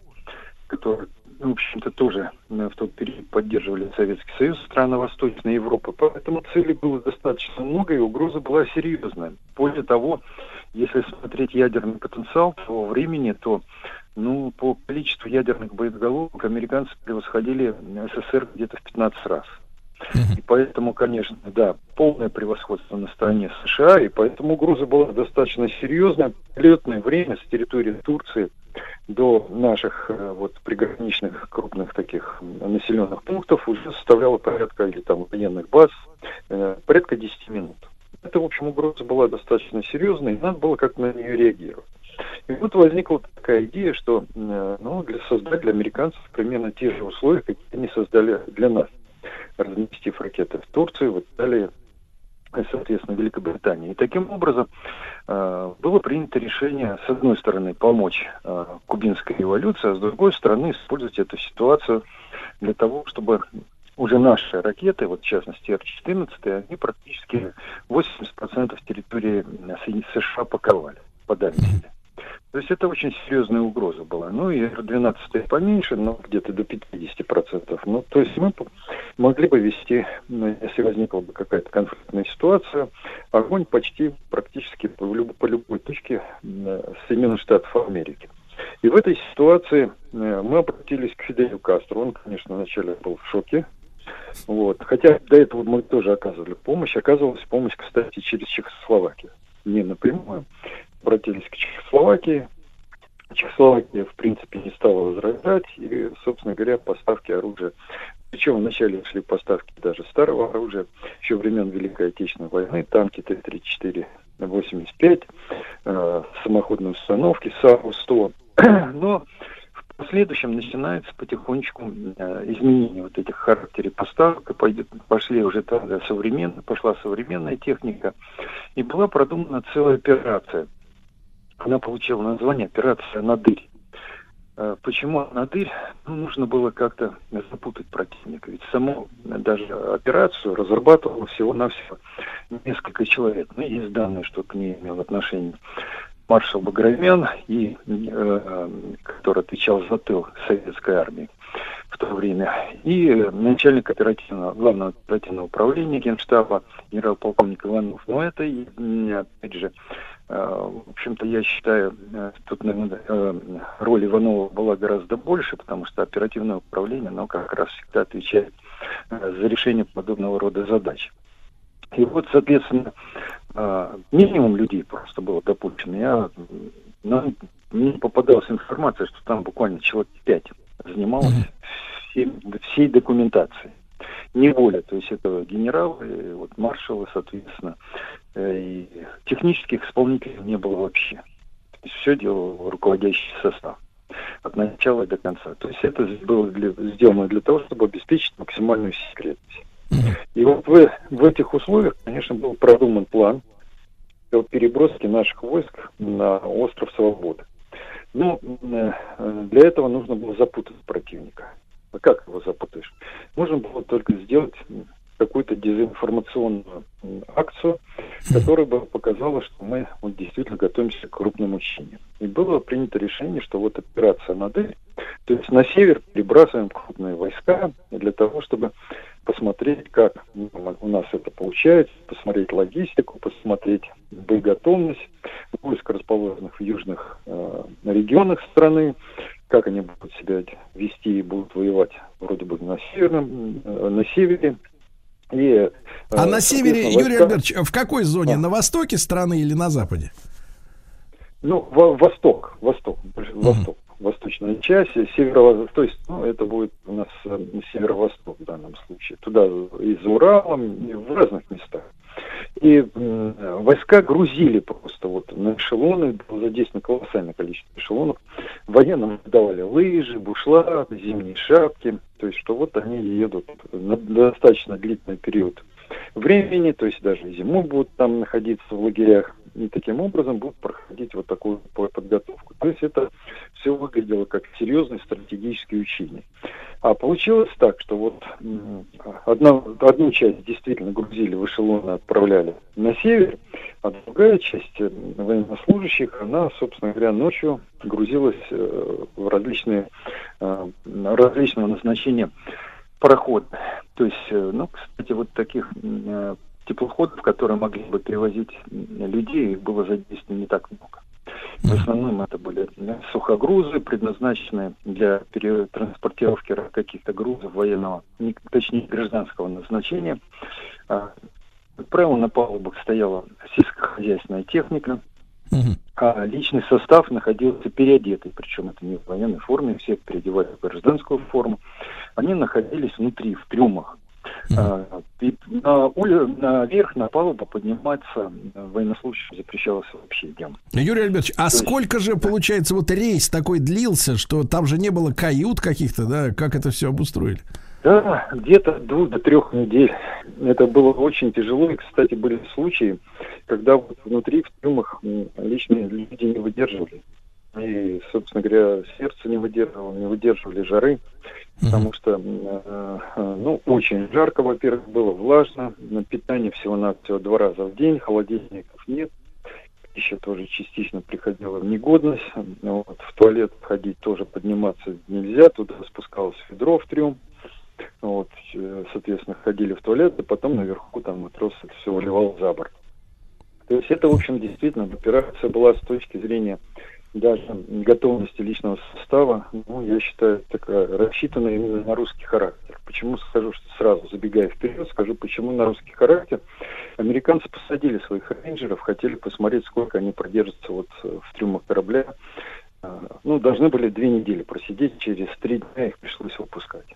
который, в общем-то, тоже в тот период поддерживали Советский Союз, страны Восточной Европы. Поэтому целей было достаточно много, и угроза была серьезная. Более того, если смотреть ядерный потенциал того времени, то ну, по количеству ядерных боеголовок американцы превосходили СССР где-то в 15 раз. И поэтому, конечно, да, полное превосходство на стороне США, и поэтому угроза была достаточно серьезная. Летное время с территории Турции до наших э, вот приграничных крупных таких населенных пунктов уже составляло порядка, или там военных баз, э, порядка 10 минут. Это, в общем, угроза была достаточно серьезной, и надо было как на нее реагировать. И вот возникла такая идея, что э, ну, для создать для американцев примерно те же условия, какие они создали для нас, разместив ракеты в Турции, в Италии, соответственно, Великобритании. И таким образом э, было принято решение, с одной стороны, помочь э, кубинской революции, а с другой стороны, использовать эту ситуацию для того, чтобы уже наши ракеты, вот в частности Р-14, они практически 80% территории э, США паковали по. То есть это очень серьезная угроза была. Ну и Р-12 поменьше, но где-то до 50%. Ну, то есть мы могли бы вести, ну, если возникла бы какая-то конфликтная ситуация, огонь почти практически по, люб- по любой точке э, Соединенных Штатов Америки. И в этой ситуации э, мы обратились к Фиделю Кастро. Он, конечно, вначале был в шоке. Вот. Хотя до этого мы тоже оказывали помощь. Оказывалась помощь, кстати, через Чехословакию. Не напрямую. Обратились к Чехословакии. Чехословакия, в принципе, не стала возражать. И, собственно говоря, поставки оружия причем вначале шли поставки даже старого оружия, еще времен Великой Отечественной войны, танки Т-34 85, э, самоходные установки САУ-100. Но в последующем начинается потихонечку э, изменение вот этих характерей поставок, и пойдет, пошли уже тогда современная, пошла современная техника, и была продумана целая операция. Она получила название «Операция «Надырь». Э, Почему надырь? Ну, нужно было как-то запутать противника. Ведь саму э, даже операцию разрабатывало всего-навсего несколько человек. Ну, есть данные, что к ней имел отношение маршал Баграмян, и, э, который отвечал за тыл советской армии в то время, и э, начальник оперативного, главного оперативного управления Генштаба генерал-полковник Иванов. Но это, опять же, э, в общем-то, я считаю, э, тут, наверное, роль Иванова была гораздо больше, потому что оперативное управление, оно как раз всегда отвечает за решение подобного рода задач. И вот, соответственно, минимум людей просто было допущено. Я, нам, мне попадалась информация, что там буквально человек пять занималось всем- всей документацией. Не воля, то есть это генералы, и вот маршалы, соответственно, э, и технических исполнителей не было вообще. То есть все делал руководящий состав от начала до конца. То есть это было для- сделано для того, чтобы обеспечить максимальную секретность. И вот в, в этих условиях, конечно, был продуман план о переброске наших войск на остров Свободы. Ну, э, для этого нужно было запутать противника. А как его запутаешь? Можно было только сделать какую-то дезинформационную акцию, которая бы показала, что мы вот, действительно готовимся к крупным учениям. И было принято решение, что вот операция «Модель», то есть на север перебрасываем крупные войска для того, чтобы посмотреть, как у нас это получается, посмотреть логистику, посмотреть боеготовность войск, расположенных в южных э, регионах страны, как они будут себя вести и будут воевать вроде бы на северном, э, на севере. И, э, А на севере, соответственно, Юрий войска- Альбертович, в какой зоне? На востоке страны или на западе? Ну, во- восток, восток, восток, восточная часть, северо то есть, ну, это будет у нас э, северо-восток в данном случае. Туда и за Уралом, и в разных местах. И войска грузили просто вот на эшелоны, было задействовано колоссальное количество эшелонов. Военным давали лыжи, бушла, зимние шапки. То есть, что вот они едут на достаточно длительный период времени, то есть даже зимой будут там находиться в лагерях. И таким образом будут проходить вот такую по- подготовку. То есть это все выглядело как серьезное стратегическое учение. А получилось так, что вот одна, одну часть действительно грузили в эшелоны, отправляли на север, а другая часть э, военнослужащих, она, собственно говоря, ночью грузилась э, в различные э, различного назначения пароходы. То есть, ну, кстати, вот таких теплоходов, которые могли бы перевозить людей, их было задействовано не так много. В основном это были сухогрузы, предназначенные для транспортировки ра- каких-то грузов военного, не- точнее гражданского назначения. Как правило, на палубах стояла сельскохозяйственная техника, а личный состав находился переодетый, причем это не в военной форме, всех переодевали в гражданскую форму. Они находились внутри, в трюмах. И на уле, наверх, на палубу подниматься э, военнослужащим запрещалось вообще днем. Юрий Альбертович, а сколько же, получается, вот рейс такой длился, что там же не было кают каких-то, да? Как это все обустроили? Да, где-то двух до трех недель. Это было очень тяжело. И, кстати, были случаи, когда вот внутри в трюмах личные люди не выдерживали. И, собственно говоря, сердце не выдерживало, не выдерживали жары, потому что, э, э, ну, очень жарко, во-первых, было влажно, на питание всего-навсего два раза в день, холодильников нет, пища тоже частично приходила в негодность, вот, в туалет ходить тоже подниматься нельзя, туда спускалось ведро в трюм, вот, э, соответственно, ходили в туалет, и потом наверху там матрос это все выливал за борт. То есть это, в общем, действительно операция была с точки зрения даже готовности личного состава, ну, я считаю, такая рассчитанная именно на русский характер. Почему скажу, что сразу забегая вперед, скажу, почему на русский характер. Американцы посадили своих рейнджеров, хотели посмотреть, сколько они продержатся вот э, в трюмах корабля. А, Ну, должны были две недели просидеть, через три дня их пришлось выпускать.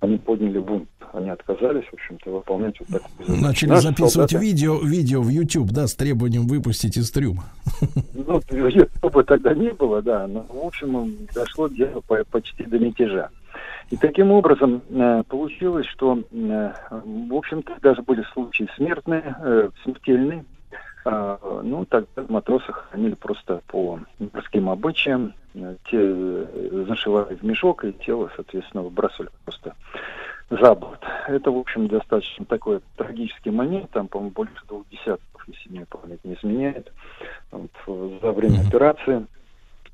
Они подняли бунт, они отказались, в общем-то, выполнять вот такую. Начали Наши записывать солдаты- видео, видео в YouTube, да, с требованием выпустить из трюма. Ну, Ютуба тогда не было, да, но, в общем, дошло дело по- почти до мятежа. И таким образом э, получилось, что, э, в общем-то, даже были случаи смертные, э, смертельные. А, ну, тогда матросы хранили просто по морским обычаям. Те э, зашивали в мешок, и тело, соответственно, выбрасывали просто за борт. Это, в общем, достаточно такой трагический момент. Там, по-моему, больше двух десятков, если мне память не изменяет, вот, за время операции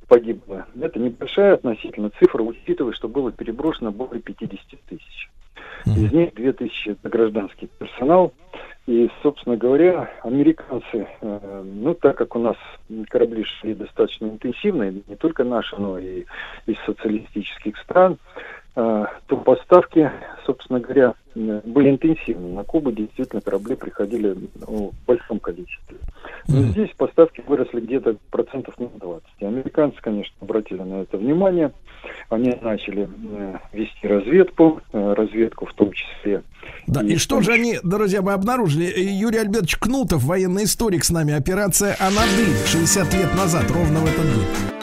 погибло. Это небольшая относительно цифра, учитывая, что было переброшено более 50 тысяч. Из них 2000 это гражданский персонал. И, собственно говоря, американцы, э, ну, так как у нас корабли шли достаточно интенсивно, и не только наши, но и из социалистических стран, то поставки, собственно говоря, э, были интенсивны. На Кубу действительно корабли приходили ну, в большом количестве. Но здесь поставки выросли где-то процентов на 20. И американцы, конечно, обратили на это внимание. Они начали э, вести разведку, э, разведку в том числе. Да, и что же они, друзья, мы обнаружили? Э, Юрий Альбертович Кнутов, военный историк с нами. Операция «Анадырь» 60 лет назад, ровно в этот день.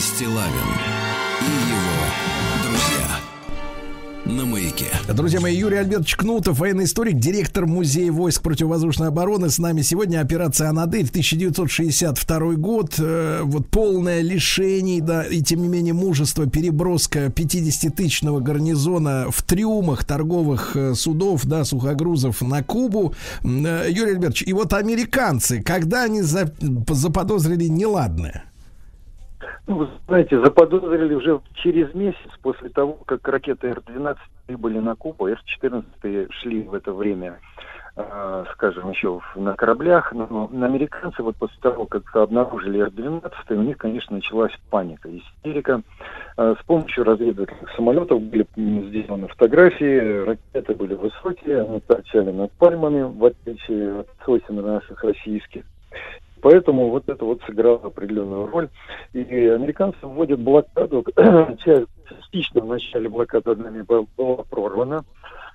Стилавин и его друзья. на маяке. Друзья мои, Юрий Альбертович Кнутов, военный историк, директор Музея войск противовоздушной обороны. С нами сегодня операция «Анадырь», 1962 год. Э, вот полное лишений, да, и тем не менее мужество, переброска 50-тысячного гарнизона в трюмах торговых э, судов, да, сухогрузов на Кубу. Э, Юрий Альбертович, и вот американцы, когда они за- заподозрили неладное? Ну, вы знаете, заподозрили уже через месяц после того, как ракеты Р-12 прибыли на Кубу, Р-14 шли в это время, э, скажем, еще на кораблях, но американцы вот после того, как обнаружили Р-12, у них, конечно, началась паника, истерика. Э, С помощью разведывательных самолетов были сделаны фотографии, ракеты были высокие, они торчали над пальмами, в отличие от сосен наших российских. Поэтому вот это вот сыграло определенную роль. И американцы вводят блокаду. Частично в начале блокада была прорвана.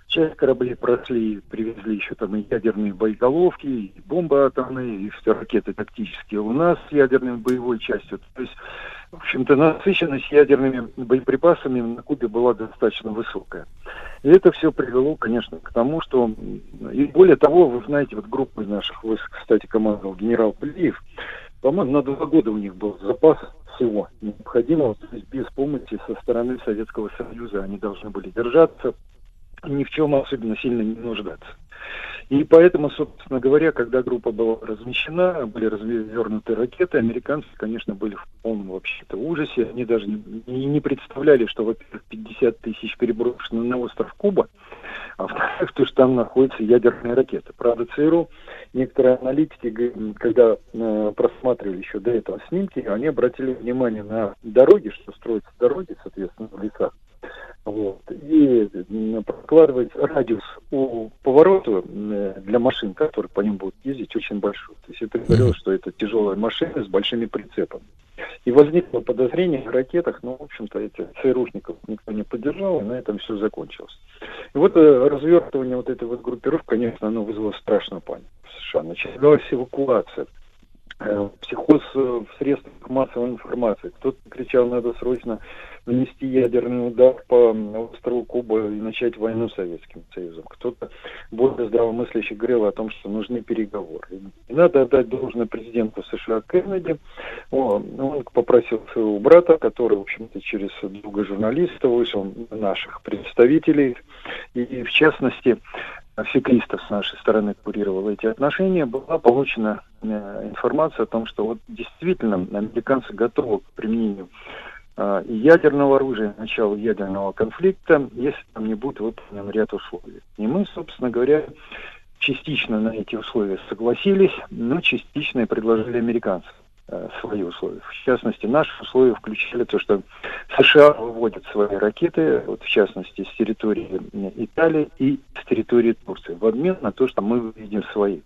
Часть кораблей прошли, привезли еще там и ядерные боеголовки, и бомбы атомные, и все ракеты тактические у нас с ядерной боевой частью. То есть, в общем-то, насыщенность ядерными боеприпасами на Кубе была достаточно высокая. И это все привело, конечно, к тому, что... И более того, вы знаете, вот группой наших войск, кстати, командовал генерал Плиев. По-моему, на два года у них был запас всего необходимого. То есть без помощи со стороны Советского Союза они должны были держаться, ни в чем особенно сильно не нуждаться. И поэтому, собственно говоря, когда группа была размещена, были развернуты ракеты, американцы, конечно, были в полном вообще-то ужасе. Они даже не, представляли, что, во-первых, 50 тысяч переброшены на остров Куба, а во-вторых, то, что там находятся ядерные ракеты. Правда, ЦРУ, некоторые аналитики, когда э, просматривали еще до этого снимки, они обратили внимание на дороги, что строятся дороги, соответственно, в лесах. Вот. И м, прокладывается радиус у поворота для машин, которые по ним будут ездить, очень большой. То есть это говорилось, что это тяжелая машина с большими прицепами. И возникло подозрение в ракетах, но, в общем-то, этих ЦРУшников никто не поддержал, и на этом все закончилось. И вот э, развертывание вот этой вот группировки, конечно, оно вызвало страшную панику в США. Началась эвакуация э, психоз э, в средствах массовой информации. Кто-то кричал, надо срочно нанести ядерный удар по острову Куба и начать войну с Советским Союзом. Кто-то более здравомыслящий говорил о том, что нужны переговоры. И надо отдать должное президенту США Кеннеди. О, Он попросил своего брата, который, в общем-то, через друга журналиста вышел, наших представителей, и в частности, фекристов с нашей стороны курировал эти отношения, была получена э, информация о том, что вот действительно американцы готовы к применению и ядерного оружия, началу ядерного конфликта, если там не будет выполнен ряд условий. И мы, собственно говоря, частично на эти условия согласились, но частично и предложили американцам э, свои условия. В частности, наши условия включали то, что США выводят свои ракеты, вот в частности, с территории э, Италии и с территории Турции, в обмен на то, что мы выведем свои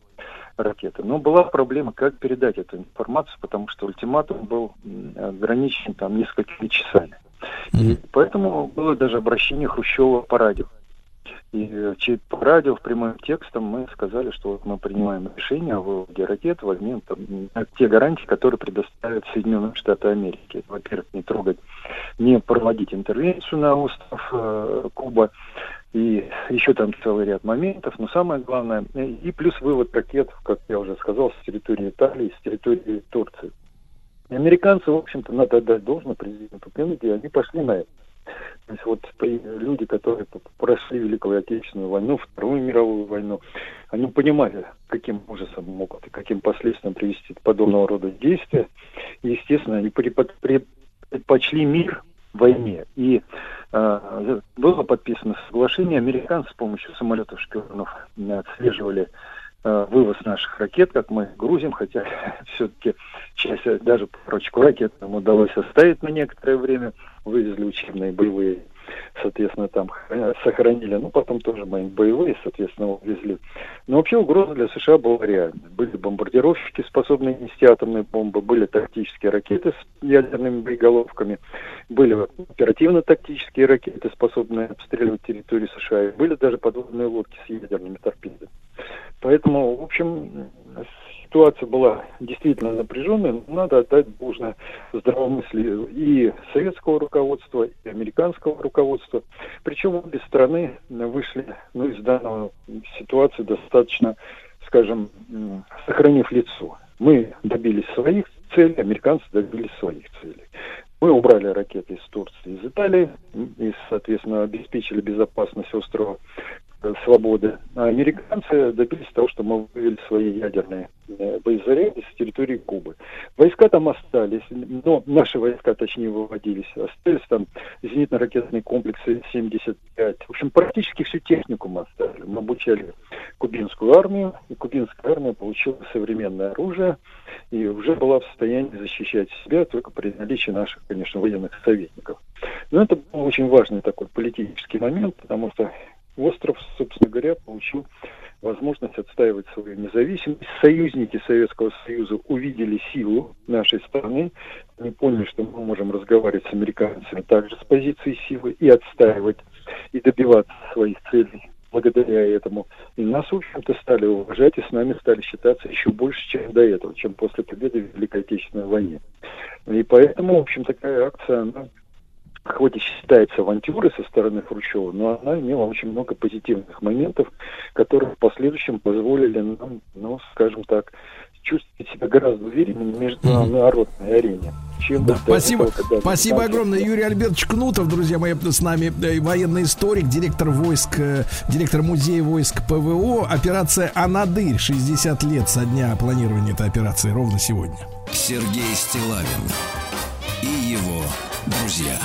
ракеты. Но была проблема, как передать эту информацию, потому что ультиматум был ограничен там несколькими часами. И поэтому было даже обращение Хрущева по радио. И э, через по радио в прямым текстом мы сказали, что вот мы принимаем решение о выводе ракет в обмен там, те гарантии, которые предоставят Соединенные Штаты Америки. Во-первых, не трогать, не проводить интервенцию на остров э, Куба, и еще там целый ряд моментов, но самое главное, и плюс вывод ракет, как я уже сказал, с территории Италии, с территории Турции. И американцы, в общем-то, надо отдать должное президенту Кеннеди, они пошли на это. То есть вот люди, которые прошли Великую Отечественную войну, Вторую мировую войну, они понимали, каким ужасом могут и каким последствиям привести подобного рода действия. И, естественно, они предпочли мир войне. И было подписано соглашение. Американцы с помощью самолетов-шпионов э, отслеживали э, вывоз наших ракет, как мы грузим, хотя все-таки часть, э, даже парочку ракет нам удалось оставить на некоторое время, вывезли учебные боевые, соответственно, там хра- сохранили, ну, потом тоже мои боевые, соответственно, увезли. Но вообще угроза для США была реальной. Были бомбардировщики, способные нести атомные бомбы, были тактические ракеты с ядерными боеголовками, были оперативно-тактические ракеты, способные обстреливать территорию США, и были даже подводные лодки с ядерными торпедами. Поэтому, в общем, ситуация была действительно напряженная, но надо отдать должное здравомыслию и советского руководства, и американского руководства. Причем обе страны вышли ну, из данной ситуации достаточно, скажем, сохранив лицо. Мы добились своих целей, американцы добились своих целей. Мы убрали ракеты из Турции, из Италии и, соответственно, обеспечили безопасность острова свободы. А американцы добились того, что мы вывели свои ядерные э, боезаряды с территории Кубы. Войска там остались, но наши войска, точнее, выводились. Остались там зенитно-ракетные комплексы 75. В общем, практически всю технику мы оставили. Мы обучали кубинскую армию, и кубинская армия получила современное оружие и уже была в состоянии защищать себя только при наличии наших, конечно, военных советников. Но это был очень важный такой политический момент, потому что остров, собственно говоря, получил возможность отстаивать свою независимость. Союзники Советского Союза увидели силу нашей страны, они поняли, что мы можем разговаривать с американцами также с позиции силы и отстаивать, и добиваться своих целей благодаря этому. И нас, в общем-то, стали уважать, и с нами стали считаться еще больше, чем до этого, чем после победы в Великой Отечественной войне. И поэтому, в общем, такая акция, она хоть и считается авантюрой со стороны Хрущева, но она имела очень много позитивных моментов, которые в последующем позволили нам, ну, скажем так, чувствовать себя гораздо увереннее на международной арене. Чем Да, спасибо, этого, спасибо огромное. Юрий Альбертович Кнутов, друзья мои, с нами э, военный историк, директор войск, э, директор музея войск ПВО. Операция «Анадырь». 60 лет со дня планирования этой операции ровно сегодня. Сергей Стилавин и его друзья.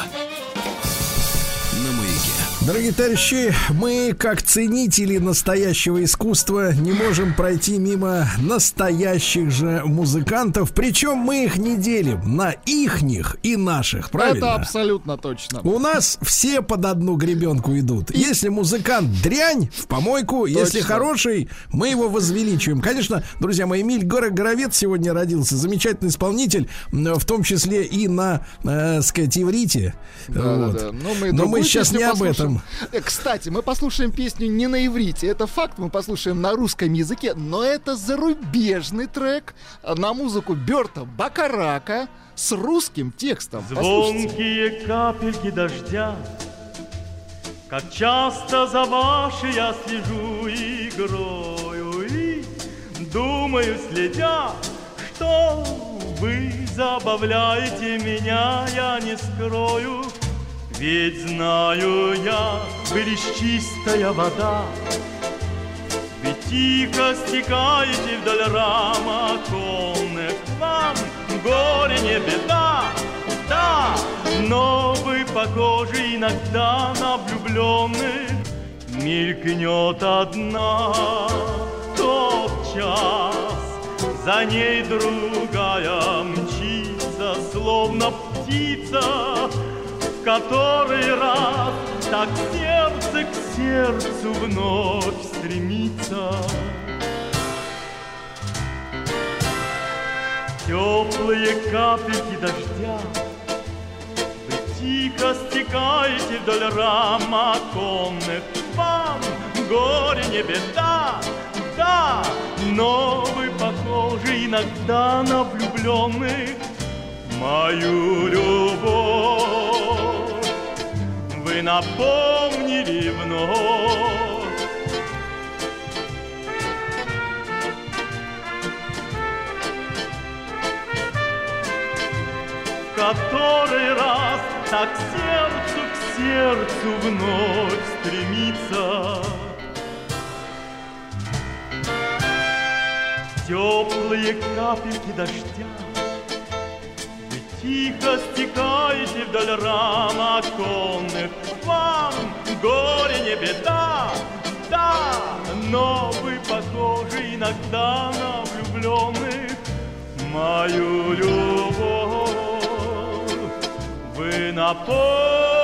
Дорогие товарищи, мы, как ценители настоящего искусства, не можем пройти мимо настоящих же музыкантов. Причем мы их не делим на ихних и наших, правильно? Это абсолютно точно. У нас все под одну гребенку идут. Если музыкант дрянь, в помойку. Если Точно. хороший, мы его возвеличиваем. Конечно, друзья мои, Эмиль Горо- Горовец сегодня родился. Замечательный исполнитель, в том числе и на, э, сказать, иврите. Да, Вот. да, да. Ну, мы Но мы сейчас не об этом. Э, Кстати, мы послушаем песню не на иврите. Это факт, мы послушаем на русском языке, но это зарубежный трек на музыку Берта Бакарака с русским текстом. Послушайте. Звонкие капельки дождя Как часто за вашей я слежу игрою И думаю, следя, что вы забавляете меня, я не скрою Ведь знаю я, вы лишь чистая вода. Вы тихо стекаете вдоль рам оконных Вам горе не беда, да Но вы похожи иногда на влюбленных. Мелькнет одна тот час За ней другая мчится, словно птица Который раз так сердце к сердцу вновь стремится. Теплые капельки дождя Вы тихо стекаете вдоль рам оконных Вам горе не беда, да Но вы похожи иногда на влюбленных Мою любовь Вы напомнили вновь который раз так сердцу к сердцу вновь стремится. Теплые капельки дождя тихо стекаете вдоль рам оконных Вам горе не беда, да Но вы похожи иногда на влюбленных. Мою любовь вы напомнили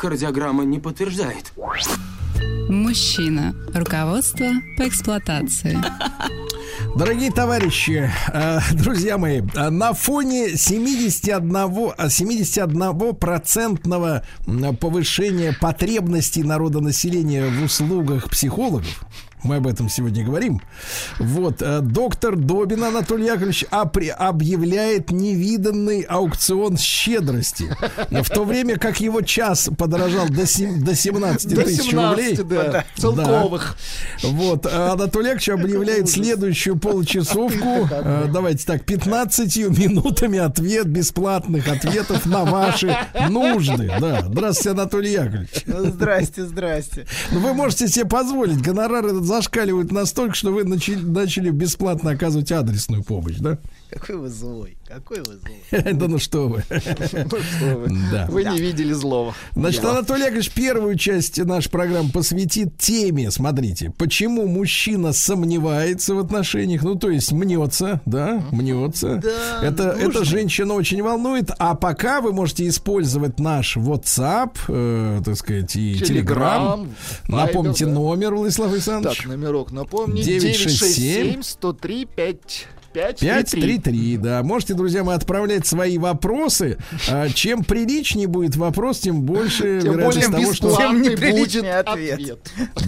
Кардиограмма не подтверждает. Мужчина. Руководство по эксплуатации. Дорогие товарищи, э, друзья мои, э, на фоне 71, а, 71% м, повышения потребностей народонаселения в услугах психологов, мы об этом сегодня говорим. Вот, э, доктор Добин Анатолий Яковлевич апри- объявляет невиданный аукцион щедрости. В то время как его час подорожал до, сем- до 17 До тысяч 17, рублей. да, целковых. Вот, а Анатолий Яковлевич объявляет следующую получасовку. э, Давайте так, 15 минутами ответ, бесплатных ответов на ваши нужды. Да, здравствуйте, Анатолий Яковлевич. Здрасте, здрасте. Ну, вы можете себе позволить. Гонорары зашкаливают настолько, что вы начали, начали бесплатно оказывать адресную помощь, да? Какой вы злой, какой вы злой. Да ну что вы. Да. Вы не видели злого. Значит. Анатолий Яковлевич первую часть нашей программы посвятит теме, смотрите, почему мужчина сомневается в отношениях, ну, то есть мнется, да, мнется. Да, это, это женщина очень волнует, а пока вы можете использовать наш WhatsApp, э, так сказать, и Telegram. Напомните номер, Владислав Александрович. Так, номерок напомни. 967 967 103 5 5 533, да. Можете, друзья мои, отправлять свои вопросы. А, Чем приличнее будет вопрос, тем больше Тем вероятность более того, что... будет неприличный ответ. ответ.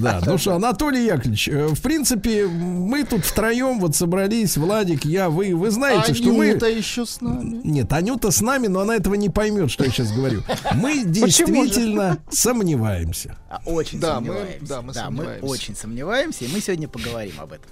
Да, ну что, Анатолий Яковлевич, э, в принципе, мы тут втроем вот собрались, Владик, я, вы, вы знаете, что мы... Анюта еще с нами. Нет, Анюта с нами, но она этого не поймет, что я сейчас говорю. Мы действительно сомневаемся. А, Очень Да, мы- сомневаемся. да, мы сомневаемся. очень сомневаемся, и мы сегодня поговорим об этом.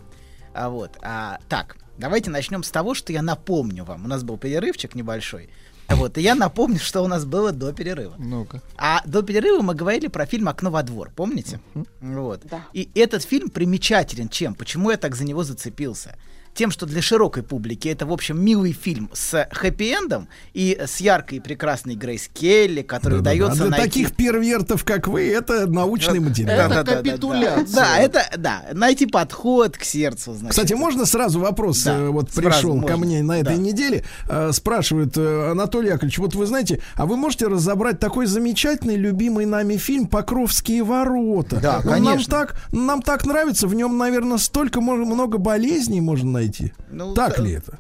А вот, а, так, давайте начнем с того, что я напомню вам. У нас был перерывчик небольшой. Вот, и я напомню, что у нас было до перерыва. Ну-ка. А до перерыва мы говорили про фильм «Окно во двор», помните? Вот. И этот фильм примечателен чем? Почему я так за него зацепился? Тем, что для широкой публики это, в общем, милый фильм с хэппи-эндом и с яркой и прекрасной Грейс Келли, который Да-да-да. удается А для найти... таких первертов, как вы, это научный материал. Да-да-да-да-да. Да, это, да, найти подход к сердцу, значит. Кстати, можно сразу вопрос Да, э, вот пришел ко мне на этой Да. неделе, э, спрашивает э, Анатолий Яковлевич, вот вы знаете, а вы можете разобрать такой замечательный, любимый нами фильм "Покровские ворота"? Да, Он Нам конечно. так, нам так нравится, в нем, наверное, столько много болезней можно найти. Ну, так да. ли это?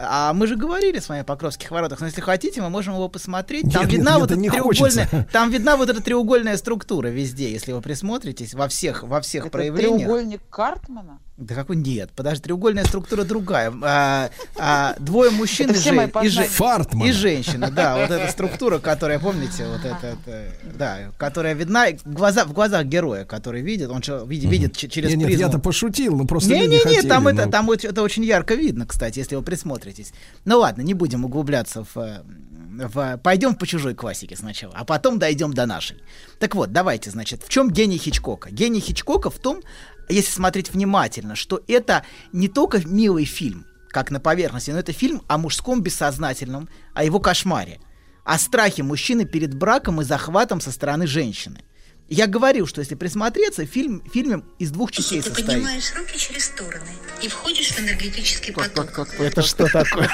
А мы же говорили с вами о Покровских воротах, но если хотите, мы можем его посмотреть. Там Нет, видна нет, вот эта не треугольная, хочется. там видна вот эта треугольная структура везде, если вы присмотритесь во всех во всех Это проявлениях. треугольник Картмана? Да какой нет, подожди, треугольная структура другая. А, а, двое мужчин и, Это же- и, же- и женщина, да, вот эта структура, которая, помните, вот это, это, да, которая видна в, глаза, в глазах героя, который видит, он же видит, видит через Нет, нет, призму. я-то пошутил, но просто Не, не, не, хотели, там это, ну. там вот это очень ярко видно, кстати, если вы присмотритесь. Ну ладно, не будем углубляться в, э, в пойдем по чужой классике сначала, а потом дойдем до нашей. Так вот, давайте, значит, в чем гений Хичкока? Гений Хичкока в том, если смотреть внимательно, что это не только милый фильм, как на поверхности, но это фильм о мужском бессознательном, о его кошмаре, о страхе мужчины перед браком и захватом со стороны женщины. Я говорил, что если присмотреться, фильм, фильм из двух частей Ты состоит. поднимаешь руки через стороны и входишь в энергетический поток. Это что такое?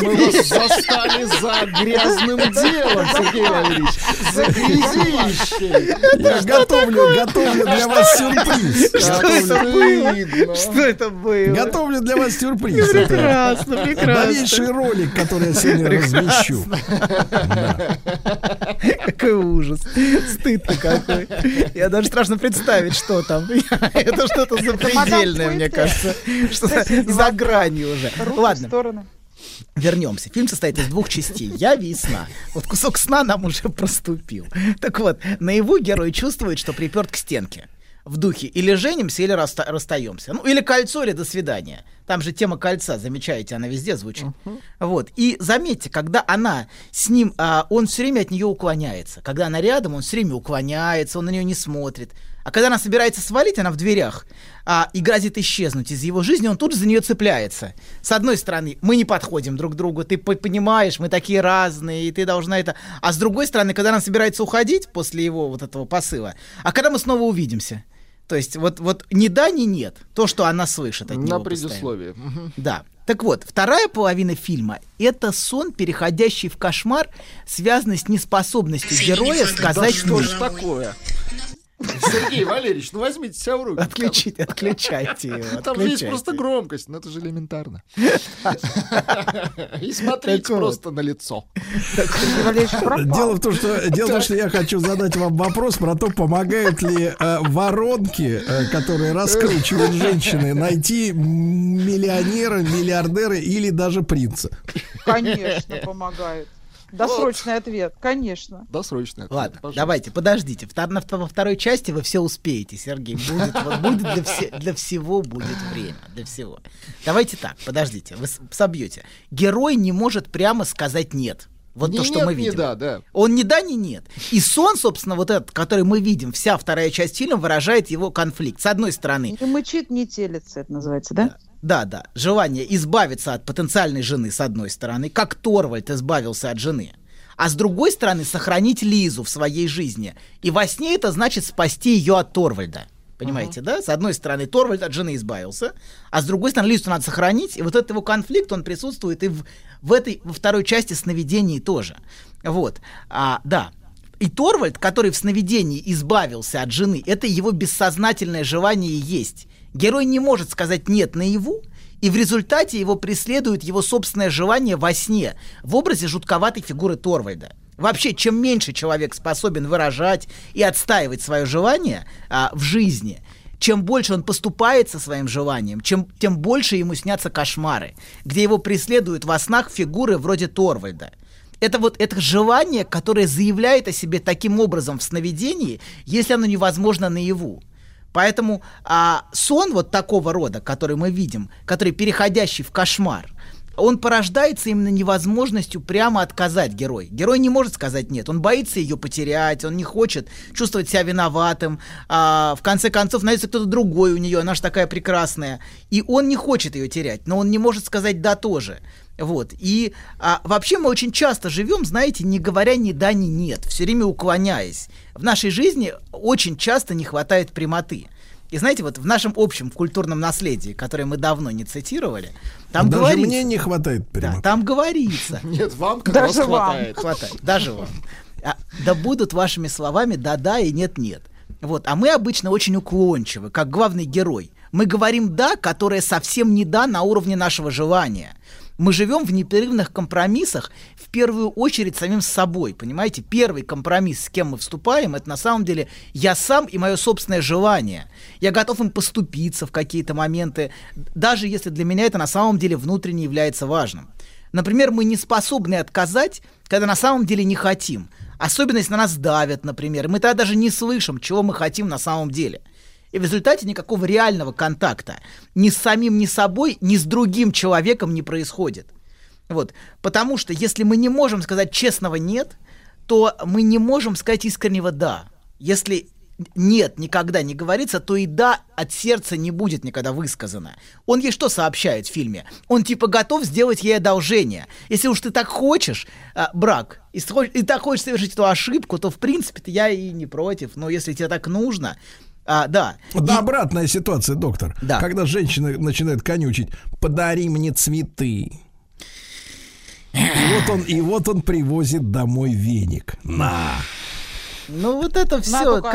Мы вас застали за грязным делом, Сергей Валерьевич. За грязищей. Я готовлю, готовлю для вас сюрприз. Что это было? Что это было? Готовлю для вас сюрприз. Прекрасно, прекрасно. Новейший ролик, который я сегодня размещу. Какой ужас. Стыд-то какой. Я даже страшно представить, что там. Это что-то запредельное, мне кажется. Что-то за гранью уже. Ладно. Вернемся. Фильм состоит из двух частей. Я и сна. Вот кусок сна нам уже проступил. Так вот, на его герой чувствует, что приперт к стенке. В духе или женимся, или раста- расстаемся. Ну, или кольцо, или до свидания. Там же тема кольца, замечаете, она везде звучит. Вот. И заметьте, когда она с ним, а, он все время от нее уклоняется. Когда она рядом, он все время уклоняется, он на нее не смотрит. А когда она собирается свалить, она в дверях а, и грозит исчезнуть из его жизни, он тут же за нее цепляется. С одной стороны, мы не подходим друг к другу, ты по- понимаешь, мы такие разные, и ты должна это... А с другой стороны, когда она собирается уходить после его вот этого посыла, а когда мы снова увидимся? То есть вот, вот ни да, ни нет. То, что она слышит от него На постоянно. предусловии. Мгм. Да. Так вот, вторая половина фильма — это сон, переходящий в кошмар, связанный с неспособностью героя сказать Да что ж «нет». такое? Сергей Валерьевич, ну возьмите себя в руки. Отключите, отключайте его. Там же есть просто громкость, но это же элементарно. И смотрите просто на лицо. Дело в том, что дело в том, что я хочу задать вам вопрос про то, помогают ли э, воронки, э, которые раскручивают женщины, найти миллионера, миллиардера или даже принца. Конечно, помогает. Досрочный ответ, конечно. Досрочный ответ. Ладно, пожалуйста. давайте, подождите. Втор- на- во второй части вы все успеете, Сергей. Будет, вот будет для, все- для всего будет время. Для всего. Давайте так, подождите, вы с- собьете. Герой не может прямо сказать нет. Вот Ни то, что нет, мы видим. да, да. Он ни да, ни нет. И сон, собственно, вот этот, который мы видим, вся вторая часть фильма выражает его конфликт. С одной стороны, Не мычит, не телится, это называется, да? да, да, желание избавиться от потенциальной жены, с одной стороны, как Торвальд избавился от жены. А с другой стороны, сохранить Лизу в своей жизни. И во сне это значит спасти ее от Торвальда. Понимаете, да? С одной стороны, Торвальд от жены избавился, а с другой стороны, Лизу надо сохранить. И вот этот его конфликт, он присутствует и в, в этой, во второй части сновидений тоже. Вот. А, да. И Торвальд, который в сновидении избавился от жены, это его бессознательное желание есть. Герой не может сказать «нет» наяву, и в результате его преследует его собственное желание во сне, в образе жутковатой фигуры Торвальда. Вообще, чем меньше человек способен выражать и отстаивать свое желание а, в жизни, чем больше он поступает со своим желанием, чем, тем больше ему снятся кошмары, где его преследуют во снах фигуры вроде Торвальда. Это вот это желание, которое заявляет о себе таким образом в сновидении, если оно невозможно наяву. Поэтому а, сон вот такого рода, который мы видим, который переходящий в кошмар, он порождается именно невозможностью прямо отказать герой. Герой не может сказать нет, он боится ее потерять, он не хочет чувствовать себя виноватым. А, в конце концов, найдется кто-то другой у нее, она же такая прекрасная. И он не хочет ее терять, но он не может сказать да тоже. Вот. И а, вообще мы очень часто живем, знаете, не говоря ни да, ни нет, все время уклоняясь. В нашей жизни очень часто не хватает прямоты. И знаете, вот в нашем общем культурном наследии, которое мы давно не цитировали, там Даже говорится... мне не хватает Да, прямо. там говорится. Нет, вам как Даже раз. Хватает, даже вам. А, да будут вашими словами да-да и нет-нет. Вот, а мы обычно очень уклончивы, как главный герой. Мы говорим «да», которое совсем не «да» на уровне нашего желания. Мы живем в непрерывных компромиссах, в первую очередь самим собой, понимаете? Первый компромисс, с кем мы вступаем, это на самом деле я сам и мое собственное желание. Я готов им поступиться в какие-то моменты, даже если для меня это на самом деле внутренне является важным. Например, мы не способны отказать, когда на самом деле не хотим. Особенно если на нас давят, например. Мы тогда даже не слышим, чего мы хотим на самом деле. И в результате никакого реального контакта ни с самим, ни с собой, ни с другим человеком не происходит. Вот. Потому что если мы не можем сказать честного «нет», то мы не можем сказать искреннего «да». Если нет никогда не говорится, то и да от сердца не будет никогда высказано. Он ей что сообщает в фильме? Он типа готов сделать ей одолжение. Если уж ты так хочешь, а, брак, и, так хочешь совершить эту ошибку, то в принципе я и не против. Но если тебе так нужно, а, да. Да, обратная ситуация, доктор. Когда женщина начинает конючить, подари мне цветы. И вот он, и вот он привозит домой веник. На. Ну вот это все, только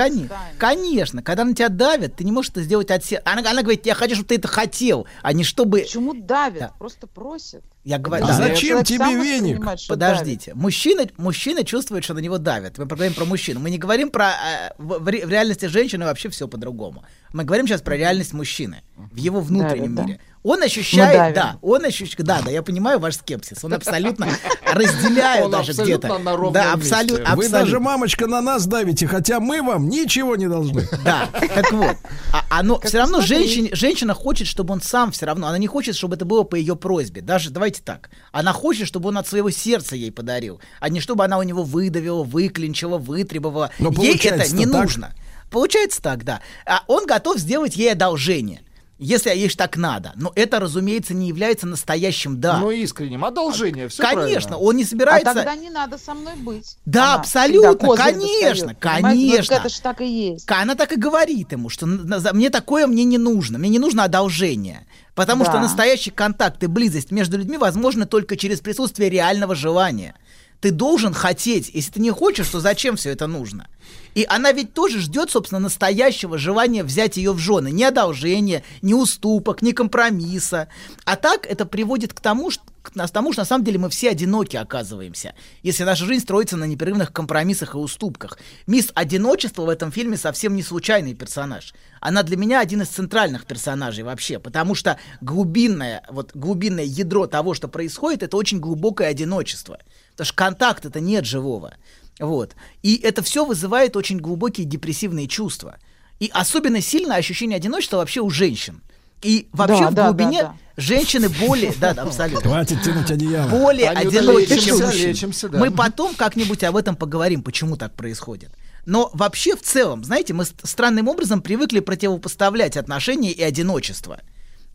конечно. Когда на тебя давят, ты не можешь это сделать от сердца. Она, она говорит, я хочу, чтобы ты это хотел, а не чтобы... Почему давят? Просто просят. Я говорю, А да. зачем тебе веник? Подождите, мужчина, мужчина чувствует, что на него давят. Мы говорим про мужчину. Мы не говорим про... э, в, в ре- в реальности женщины вообще все по-другому. Мы говорим сейчас про реальность мужчины в его внутреннем Давит, да? Он ощущает, давим. да, он ощущает, да, да, я понимаю ваш скепсис. Он абсолютно разделяет даже абсолютно где-то. Да, абсолютно. Вы даже, мамочка, на нас давите, хотя мы вам ничего не должны. Да, так вот. А, оно Как все равно женщина хочет, чтобы он сам все равно. Она не хочет, чтобы это было по ее просьбе. Даже давайте так. Она хочет, чтобы он от своего сердца ей подарил, а не чтобы она у него выдавила, выклинчила, вытребовала. Но ей это не нужно. Получается так, да. А он готов сделать ей одолжение. Если ешь так надо. Но это, разумеется, не является настоящим «да». Ну, искренним. Одолжение, все Конечно, он не собирается... А тогда не надо со мной быть. Да, Она абсолютно, конечно, достает, понимаете? Ну, конечно. это ж так и есть. Она так и говорит ему, что мне такое мне не нужно, мне не нужно одолжение. Потому Да. что настоящий контакт и близость между людьми возможны только через присутствие реального желания. Ты должен хотеть. Если ты не хочешь, то зачем все это нужно? И она ведь тоже ждет, собственно, настоящего желания взять ее в жены. Ни одолжения, ни уступок, ни компромисса. А так это приводит к тому, что, к тому, что на самом деле мы все одиноки оказываемся. Если наша жизнь строится на непрерывных компромиссах и уступках. Мисс Одиночество в этом фильме совсем не случайный персонаж. Она для меня один из центральных персонажей вообще, потому что глубинное, вот глубинное ядро того, что происходит, это очень глубокое одиночество. Потому что контакт это нет живого. Вот. И это все вызывает очень глубокие депрессивные чувства. И особенно сильное ощущение одиночества вообще у женщин. И вообще Да, в да, глубине да, да. женщины более, да, да, абсолютно. Хватит тянуть одеяло. Более одинокие, чем мужчины. Мы потом как-нибудь об этом поговорим, почему так происходит. Но вообще в целом, знаете, мы странным образом привыкли противопоставлять отношения и одиночество.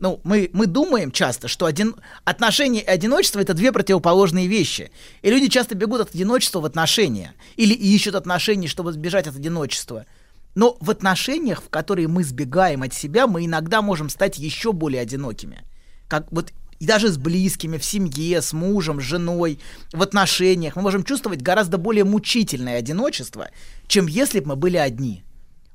Ну, мы, мы думаем часто, что один, отношения и одиночество это две противоположные вещи. И люди часто бегут от одиночества в отношения. Или ищут отношений, чтобы сбежать от одиночества. Но в отношениях, в которые мы сбегаем от себя, мы иногда можем стать еще более одинокими. Как вот и даже с близкими, в семье, с мужем, с женой, в отношениях, мы можем чувствовать гораздо более мучительное одиночество, чем если бы мы были одни.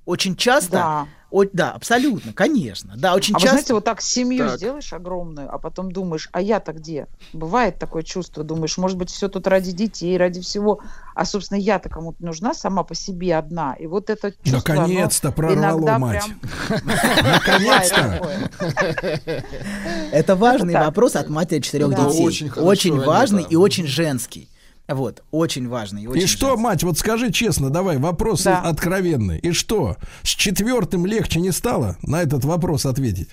Очень часто, Да. О- да, абсолютно, конечно, да, очень а вы часто. знаете, вот так семью Так. сделаешь огромную, а потом думаешь, а я-то где? Бывает такое чувство, думаешь, может быть, все тут ради детей, ради всего, а, собственно, я-то кому-то нужна сама по себе одна. И вот это чувство, Наконец-то прорвало, мать. Наконец-то. Это важный вопрос от матери четырех детей. Очень важный и очень женский. Вот, очень важный. И, очень И что, мать, вот скажи честно, давай, вопрос Да. откровенный. И что, с четвертым легче не стало на этот вопрос ответить?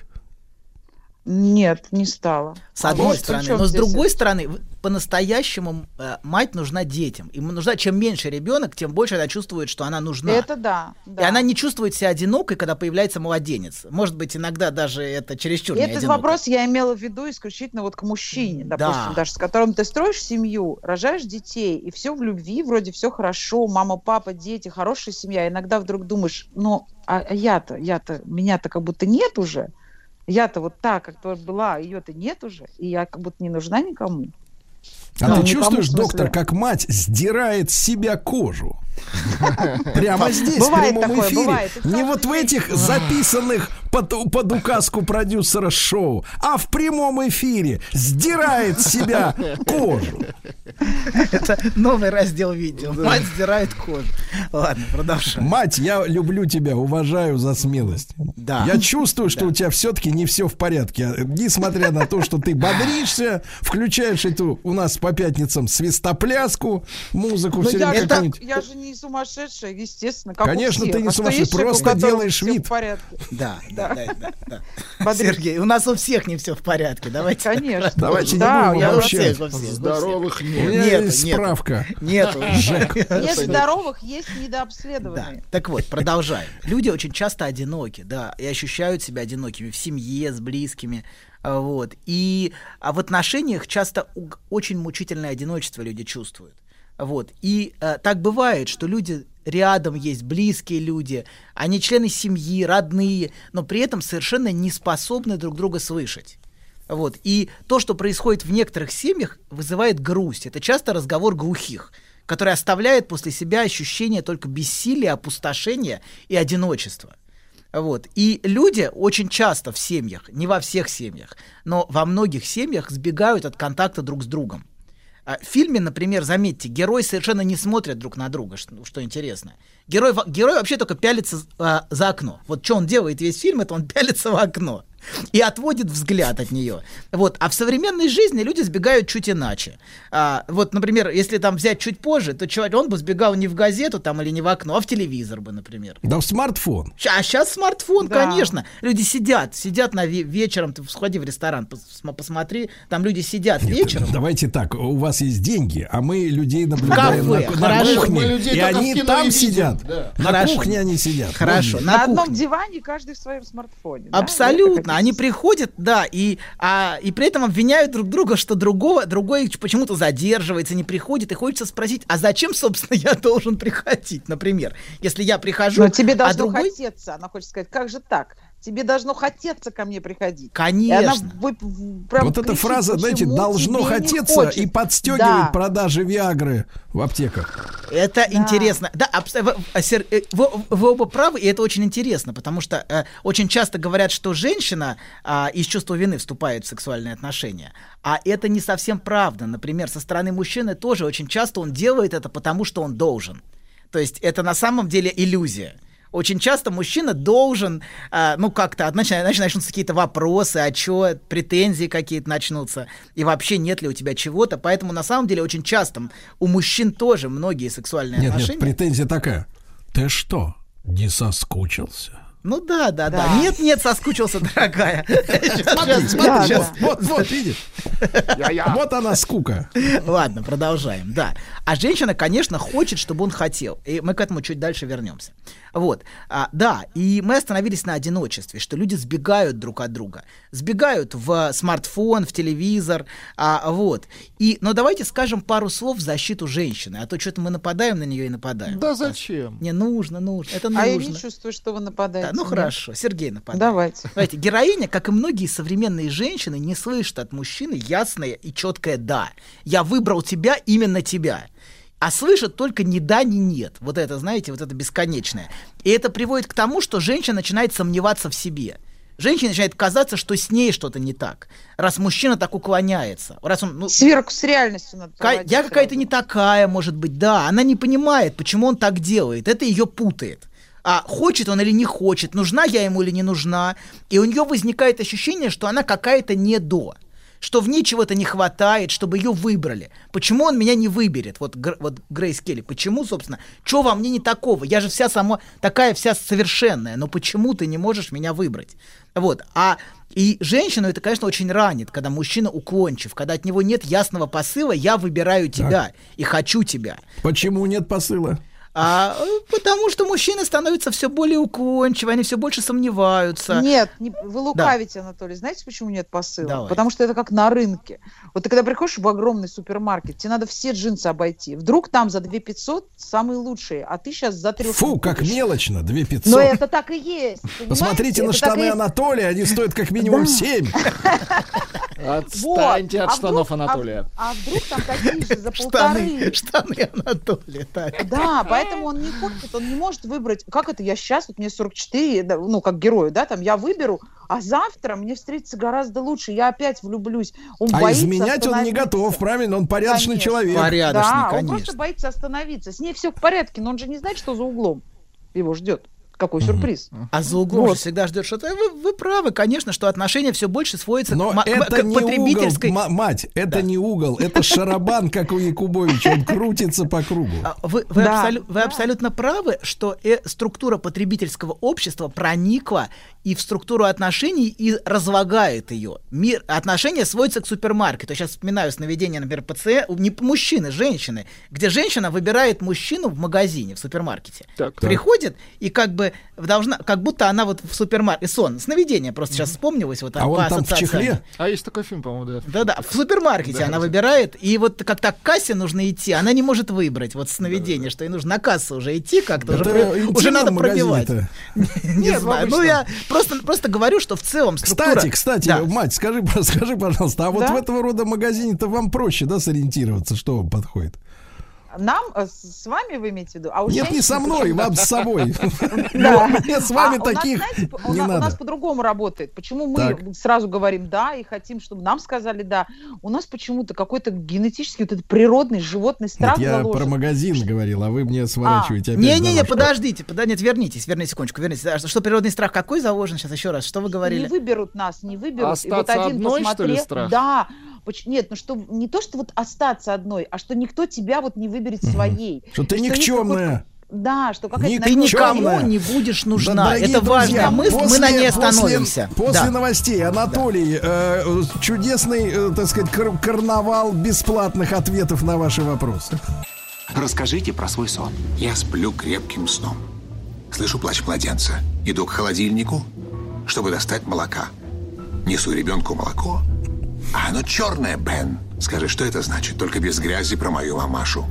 Нет, не стало. С одной А стороны. Но с другой это? стороны, по-настоящему э, мать нужна детям. Им нужна, чем меньше ребенок, тем больше она чувствует, что она нужна. Это да. И она не чувствует себя одинокой, когда появляется младенец. Может быть, иногда даже это чересчур не Этот одиноко. вопрос я имела в виду исключительно вот к мужчине, допустим, Да. даже с которым ты строишь семью, рожаешь детей, и все в любви, вроде все хорошо, мама, папа, дети, хорошая семья. Иногда вдруг думаешь, ну, а, а я-то, я-то, меня-то как будто нет уже. Я-то вот так, как была, ее-то нет уже, и я как будто не нужна никому. А Ну, ты чувствуешь, доктор, как мать сдирает с себя кожу? Прямо здесь, в прямом эфире. Не вот в этих записанных под, под указку продюсера шоу, а в прямом эфире сдирает с себя кожу. Это новый раздел видео. Мать сдирает кожу. Ладно, продолжаем. Мать, я люблю тебя, уважаю за смелость. Да. Я чувствую, что у тебя все-таки не все в порядке. А, Несмотря на то, что ты бодришься, включаешь эту у нас по пятницам свистопляску, музыку Но все я, время так- я же не сумасшедшая, естественно. Как у Конечно, всех. ты не А у просто делаешь вид. в порядке? Да, да, да, да. Сергей, у нас у всех не все в порядке. Давайте. Конечно. Давайте не Да, будем я всех, всех, у всех. Здоровых нет. есть нету. справка. Нету. Жек. Нет здоровых, есть Да. недообследованные. Так вот, продолжаем. Люди очень часто одиноки, да, и ощущают себя одинокими в семье, с близкими. а, Вот. И а в отношениях часто очень мучительное одиночество люди чувствуют. Вот. И э, так бывает, что люди рядом есть, близкие люди, они члены семьи, родные, но при этом совершенно не способны друг друга слышать. Вот. И то, что происходит в некоторых семьях, вызывает грусть. Это часто разговор глухих, который оставляет после себя ощущение только бессилия, опустошения и одиночества. Вот. И люди очень часто в семьях, не во всех семьях, но во многих семьях сбегают от контакта друг с другом. А В фильме, например, заметьте, герои совершенно не смотрят друг на друга, что, что интересно. Герой, герой вообще только пялится а, за окно. Вот что он делает весь фильм, это он пялится в окно и отводит взгляд от нее. Вот. А в современной жизни люди сбегают чуть иначе. А, вот, например, если там взять чуть позже, то человек, он бы сбегал не в газету там или не в окно, а в телевизор бы, например. Да в смартфон. А сейчас смартфон, Да. конечно. Люди сидят, сидят на ве- вечером, ты сходи в ресторан, пос- см- посмотри, там люди сидят вечером. Давайте так, у вас есть деньги, а мы людей наблюдаем кафе, на, на хорошо. кухне, Мы людей и они там и сидят. да. На Хорошо. кухне они сидят. Хорошо, на На, одном диване каждый в своем смартфоне. да? Абсолютно, Это Они приходят, да, и, а, и при этом обвиняют друг друга, что другого, другой почему-то задерживается, не приходит, и хочется спросить, а зачем, собственно, я должен приходить, например, если я прихожу, Но тебе а должно другой... хотеться. Она хочет сказать, как же так? Тебе должно хотеться ко мне приходить. Конечно. И она вы- прям вот эта кричит, фраза, знаете, «Почему должно хотеться хочется?» и подстегивает Да. продажи Виагры в аптеках. Это интересно. Да, абс- вы, Сер- э, вы- вы оба правы, и это очень интересно, потому что э, очень часто говорят, что женщина а, из чувства вины вступает в сексуальные отношения. А это не совсем правда. Например, со стороны мужчины тоже очень часто он делает это потому, что он должен. То есть это на самом деле иллюзия. Очень часто мужчина должен, а, ну, как-то, значит, значит, начнутся какие-то вопросы, а чё, претензии какие-то начнутся, и вообще нет ли у тебя чего-то. Поэтому, на самом деле, очень часто у мужчин тоже многие сексуальные Нет, отношения. нет, претензия такая. Ты что, не соскучился? Ну да, да, да, Да. Нет, нет, соскучился, дорогая. Смотри, смотри. Вот, вот, видишь? Вот она скука. Ладно, продолжаем, да. А женщина, конечно, хочет, чтобы он хотел. И мы к этому чуть дальше вернемся. Вот, а, да, и мы остановились на одиночестве, что люди сбегают друг от друга. Сбегают в смартфон, в телевизор, а, вот. И, но давайте скажем пару слов в защиту женщины, а то что-то мы нападаем на нее и нападаем. Да зачем? Не нужно, нужно, это нужно. А я не чувствую, что вы нападаете. Да, ну Нет? хорошо, Сергей нападает. Давайте. Знаете, героиня, как и многие современные женщины, не слышит от мужчины ясное и четкое «да». Я выбрал тебя, именно тебя. А слышит только ни да, ни нет. Вот это, знаете, вот это бесконечное. И это приводит к тому, что женщина начинает сомневаться в себе. Женщине начинает казаться, что с ней что-то не так. Раз мужчина так уклоняется. Раз он, ну, Сверку с реальностью надо проводить Я какая-то не такая, может быть, да. Она не понимает, почему он так делает. Это ее путает. А хочет он или не хочет, нужна я ему или не нужна. И у нее возникает ощущение, что она какая-то не до. Что в ней чего-то не хватает, чтобы ее выбрали. Почему он меня не выберет? Вот, Гр- вот Грейс Келли. Почему, собственно? Что во мне не такого? Я же вся сама такая вся совершенная. Но почему ты не можешь меня выбрать? Вот. А и женщину это, конечно, очень ранит, когда мужчина уклончив, когда от него нет ясного посыла «я выбираю тебя и хочу тебя». Почему нет посыла? А, э, потому что мужчины становятся все более уклончивы, они все больше сомневаются. Нет, не- вы лукавите, Анатолий. Знаете, почему нет посыла? Давай. Потому что это как на рынке. Вот ты когда приходишь в огромный супермаркет, тебе надо все джинсы обойти. Вдруг там за 2 500 самые лучшие, а ты сейчас за 3 Фу, как мелочно, 2 500. Но это так и есть. понимаете? Посмотрите на Это и штаны. Анатолия, они стоят как минимум Да. 7. Отстаньте Вот. от А штанов вдруг- Анатолия. А, а вдруг там такие же за полторы? штаны Анатолия, так. Да, поэтому он не хочет, он не может выбрать, как это я сейчас, вот мне 44, да, ну, как герою, да, там, я выберу, а завтра мне встретится гораздо лучше, я опять влюблюсь. Он А боится изменять он не готов, правильно? Он порядочный Конечно. человек. Порядочный, да, он конечно. просто боится остановиться. С ней все в порядке, но он же не знает, что за углом его ждет. Какой сюрприз. А за углом Вот. же всегда ждет что-то. Вы, вы правы, конечно, что отношения все больше сводятся Но к, это к не потребительской... угол, ма- мать, это не угол, это шарабан, как у Якубовича, он крутится по кругу. А Вы, вы, Да, абсолю- вы абсолютно правы, что э, структура потребительского общества проникла и в структуру отношений и разлагает ее. Мир, отношения сводятся к супермаркету. Сейчас вспоминаю сновидение, например, пациента, не мужчины, женщины, где женщина выбирает мужчину в магазине, в супермаркете. Так. Приходит и как бы должна, как будто она вот в супермаркете, сон, сновидение просто сейчас вспомнилось. Вот, А по он там в чехле? А есть такой фильм, по-моему, да. Да-да, в супермаркете Да. она выбирает, и вот как так к кассе нужно идти, она не может выбрать вот сновидение, что ей нужно на кассу уже идти как-то, уже, интимно уже в надо пробивать. Не Нет, знаю, ну я просто, просто говорю, что в целом структура... Кстати, кстати, Да. мать, скажи, скажи, пожалуйста, а вот Да? в этого рода магазине-то вам проще, да, сориентироваться, что вам подходит? Нам, э, с вами вы имеете в виду? А у Нет, не со мной, вам с собой. Да. Мне с вами А у нас, таких не У нас по-другому работает. Почему мы сразу говорим да и хотим, чтобы нам сказали да? У нас почему-то какой-то генетический, вот этот природный животный страх я про магазин говорил, а вы мне сворачиваете опять. Не-не-не, подождите, подождите, нет, вернитесь, вернитесь секундочку, вернитесь. А что, природный страх какой заложен? Сейчас еще раз, что вы Не говорили? выберут нас, не выберут. и вот Остаться один одной, что ли, страх? Да. Нет, ну что не то, что вот остаться одной, а что никто тебя вот не выберет своей. Что ты есть никчемная. Да, что какая-то Ты никому не будешь Да, нужна. дорогие Это важная друзья, мысль, мы после- на ней после- остановимся. После, Да. новостей, Анатолий, э, чудесный, э, так сказать, кар- карнавал бесплатных ответов на ваши вопросы. Расскажите про свой сон. Я сплю крепким сном. Слышу плач младенца. Иду к холодильнику, чтобы достать молока. Несу ребенку молоко. А оно черное, Бен. Скажи, что это значит? Только без грязи про мою мамашу.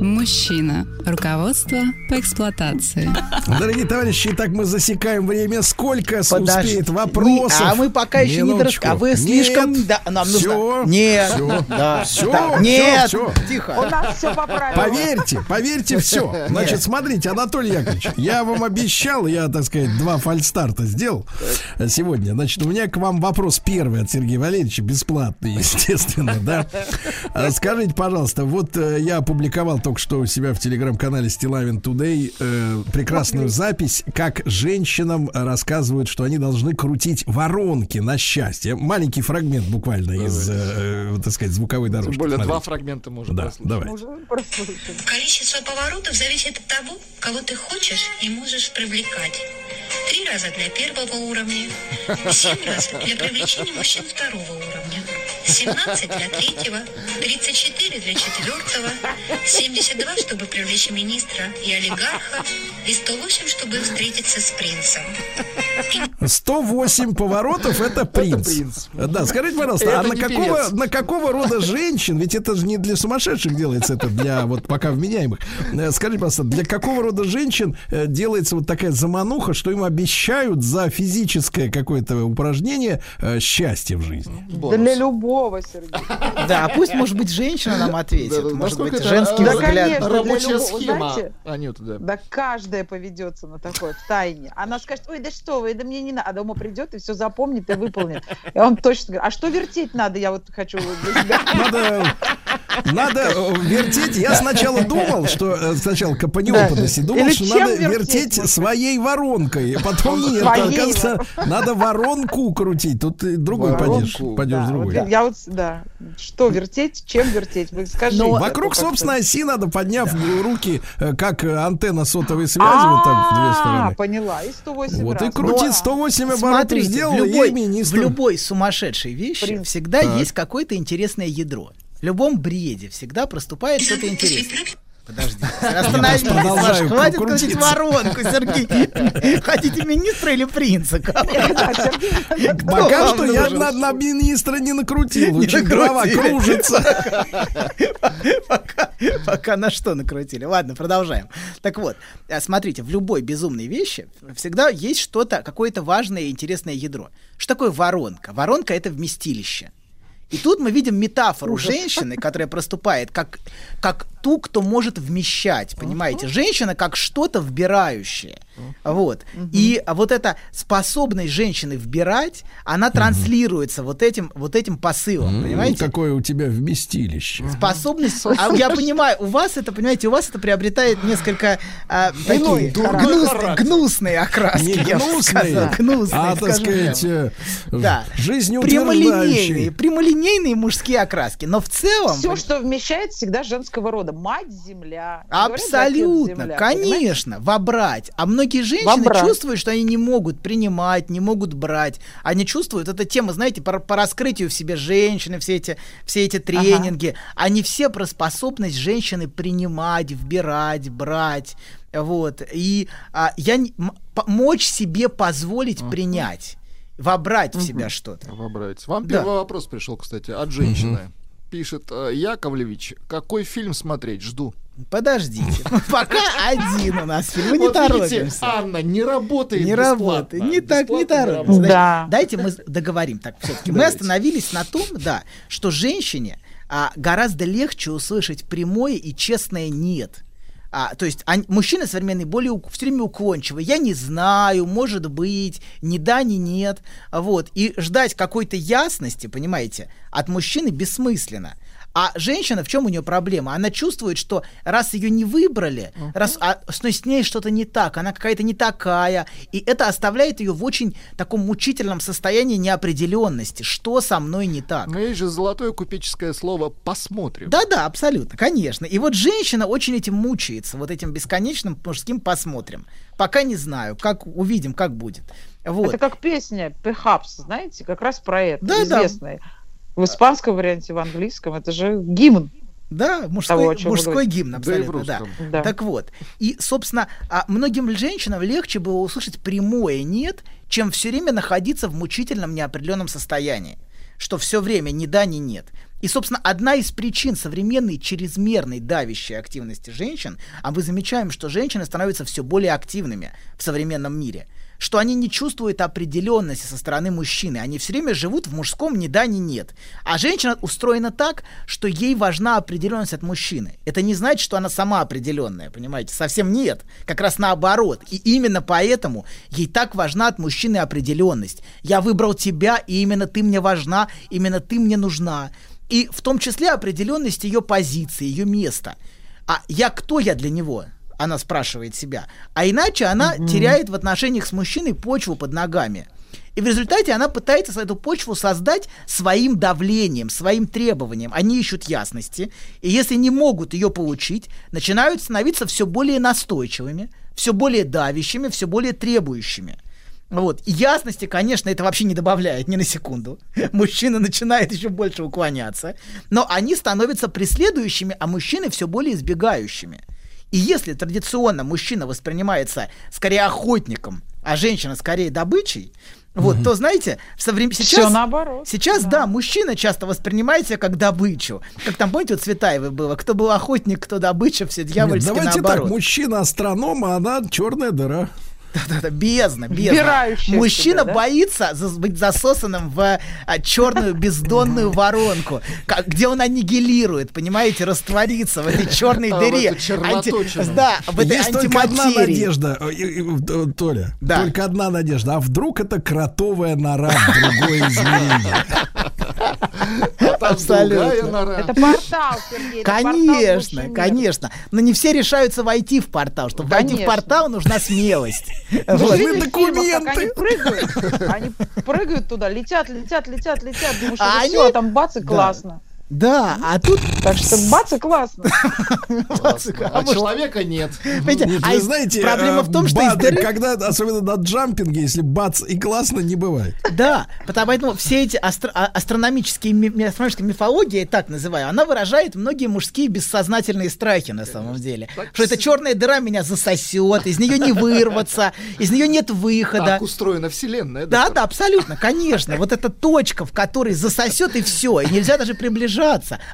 Мужчина. Руководство по эксплуатации. Дорогие товарищи, итак мы засекаем время. Сколько Подожди. успеет вопросов? Мы- а мы пока еще не Минуточку. дорос- а вы Нет. слишком- да, нам нужно- Всё. Нет. Всё. Да. Всё. Да. Нет. Всё. Тихо. У нас все по правилам. Поверьте, поверьте, все. Значит, смотрите, Анатолий Яковлевич, я вам обещал, я, так сказать, два фальстарта сделал сегодня. Значит, у меня к вам вопрос первый от Сергея Валерьевича, бесплатный, естественно, да. А Скажите, пожалуйста, вот э, я опубликовал только что у себя в телеграм-канале Стилавин Today э, прекрасную запись, как женщинам рассказывают, что они должны крутить воронки на счастье. Маленький фрагмент буквально из, э, э, так сказать, звуковой дорожки. Тем более два Смотрите. фрагмента можно Да, прослушать. давай. Количество поворотов зависит от того, кого ты хочешь и можешь привлекать. Три раза для первого уровня, семь раз для привлечения мужчин второго уровня, 17 для третьего, 34 для четвертого, 72, чтобы привлечь министра и олигарха, и 108, чтобы встретиться с принцем. 108 поворотов это принц. Да, скажите, пожалуйста, Это а на какого, певец. на какого рода женщин, ведь это же не для сумасшедших делается, это для вот пока вменяемых. Э, Скажите, пожалуйста, для какого рода женщин э, делается вот такая замануха, что им обещают за физическое какое-то упражнение э, счастье в жизни? Для любого, Сергей. Да, а пусть, может быть, женщина нам ответит. Может быть, женский взгляд. Рабочая схема. Анюта, да. Да каждая поведется на такое в тайне. Она скажет, ой, да что вы, да мне не надо. А дома придет и все запомнит и выполнит. И он точно говорит, а что вертеть надо, я вот хочу. Надо, надо э, вертеть. Я сначала думал, что э, сначала по неопытности думал, что надо вертеть своей воронкой. Потом нет, Своей оказывается, надо воронку крутить. Тут другой падеж да. другой. Я вот, да. Что вертеть, чем вертеть? Вы скажите. Ну, а вокруг собственной оси надо, подняв руки, э, как э, антенна сотовой связи, вот так в две А, стороны. поняла. И 108 Вот и крутит Ну, 108 оборотов Смотрите, сделал, в любой, министр. в любой сумасшедшей вещи всегда есть какое-то интересное ядро. В любом бреде всегда проступает что-то интересное. Подожди, продолжаю Саш, хватит крутить воронку, Сергей. Хотите министра или принца? Пока что я на, министра не накрутил. Не Очень голова кружится. пока, пока на что накрутили. Ладно, продолжаем. Так вот, э, смотрите, в любой безумной вещи всегда есть что-то, какое-то важное и интересное ядро. Что такое воронка? Воронка — это вместилище. И тут мы видим метафору женщины, которая проступает как, как ту, кто может вмещать, понимаете? Женщина как что-то вбирающее. Вот. И вот эта способность женщины вбирать, она транслируется вот этим, вот этим посылом, понимаете? Какое у тебя вместилище. Способность, а я понимаю, у вас это, понимаете, у вас это приобретает несколько а, Иной такие характер. гнус- гнусные окраски, Не гнусные, сказал, гнусные, а, так сказать, э, Да. жизнеутверждающие. Прямолинейные, прямолинейные мужские окраски, но в целом... Все, что вмещает, всегда женского рода. Мать земля. Говорят, Абсолютно, земля, конечно, вобрать. А многие женщины Вобрать. чувствуют, что они не могут принимать, не могут брать. Они чувствуют, эта тема, знаете, по, по раскрытию в себе женщины, все эти, все эти тренинги, они все про способность женщины принимать, вбирать, брать. Вот. И а, я не- м- помочь себе позволить принять, вобрать в себя что-то. Вобрать. Вам Да. первый вопрос пришел, кстати, от женщины. Пишет э, Яковлевич, какой фильм смотреть? Жду. Подождите, пока один у нас фильм, мы не Вот видите, торопимся. Анна, не работает Не работает, не так, не торопимся. Да. Дайте мы договорим так все-таки. Мы остановились на том, да, что женщине а, гораздо легче услышать прямое и честное нет. А, то есть они- мужчины современные более ук- все время уклончивы. Я не знаю, может быть, ни да, ни нет. Вот. И ждать какой-то ясности, понимаете, от мужчины бессмысленно. А женщина, в чем у нее проблема? Она чувствует, что раз ее не выбрали, раз а, с, с ней что-то не так, она какая-то не такая, и это оставляет ее в очень таком мучительном состоянии неопределенности. Что со мной не так? Но есть же золотое купеческое слово «посмотрим». Да-да, абсолютно, конечно. И вот женщина очень этим мучается, вот этим бесконечным мужским посмотрим. Пока не знаю, как увидим, как будет. Вот. Это как песня Perhaps, знаете, как раз про это, Да, да. В испанском варианте, в английском, это же гимн. Да, мужской, Того, мужской гимн, Да абсолютно, да. русском. Да. Так вот, и, собственно, а, многим женщинам легче было услышать прямое «нет», чем все время находиться в мучительном неопределенном состоянии, что все время ни да, ни нет. И, собственно, одна из причин современной чрезмерной давящей активности женщин, а мы замечаем, что женщины становятся все более активными в современном мире, что они не чувствуют определенности со стороны мужчины. Они все время живут в мужском ни да, ни нет. А женщина устроена так, что ей важна определенность от мужчины. Это не значит, что она сама определенная, понимаете? Совсем нет. Как раз наоборот. И именно поэтому ей так важна от мужчины определенность. Я выбрал тебя, и именно ты мне важна, именно ты мне нужна. И в том числе определенность ее позиции, ее места. А я кто я для него? Она спрашивает себя. А иначе она теряет в отношениях с мужчиной почву под ногами. И в результате она пытается эту почву создать своим давлением, своим требованием. Они ищут ясности, и если не могут ее получить, начинают становиться все более настойчивыми, все более давящими, все более требующими. Вот. И ясности, конечно, это вообще не добавляет ни на секунду. Мужчина начинает еще больше уклоняться. Но они становятся преследующими, а мужчины все более избегающими. И если традиционно мужчина воспринимается скорее охотником, а женщина скорее добычей, вот, то знаете, в соврем... сейчас, Всё наоборот, Сейчас, да. мужчина часто воспринимает себя как добычу. Как там, помните, у Цветаевой было, кто был охотник, кто добыча, все Нет, дьявольски давайте наоборот. так, мужчина астроном, а она черная дыра. Да-да-да, бездна, бездна. Мужчина себя, да? боится за- быть засосанным в а, черную бездонную воронку, ка- где он аннигилирует, понимаете, растворится в этой черной А, в дыре. эту червоточину. Да, в этой Есть только одна антиматерии. надежда, э, э, Толя. Да. Только одна надежда. А вдруг это кротовая нора, другое измерение? А Абсолютно. Это портал, Сергей. это портал Конечно, конечно. Но не все решаются войти в портал. Чтобы войти в Конечно. портал, нужна смелость. В фильмах, как они прыгают? Они прыгают туда, летят, летят, летят, летят. Думаешь, А это они- все, а там бац и Да. классно. Да, а тут... Так что бац и классно. А человека нет. Понимаете, Нет, а вы из- знаете, проблема э, в том, что из бад- дыры... когда, особенно на джампинге, если бац и классно, не бывает. Да, потому поэтому все эти астро- а- астрономические, ми- ми- астрономическая мифология, я так называю, она выражает многие мужские бессознательные страхи на самом деле. Что эта черная дыра меня засосет, из нее не вырваться, из нее нет выхода. Так устроена вселенная. Да, да, абсолютно, конечно. Вот эта точка, в которой засосет и все, и нельзя даже приближаться.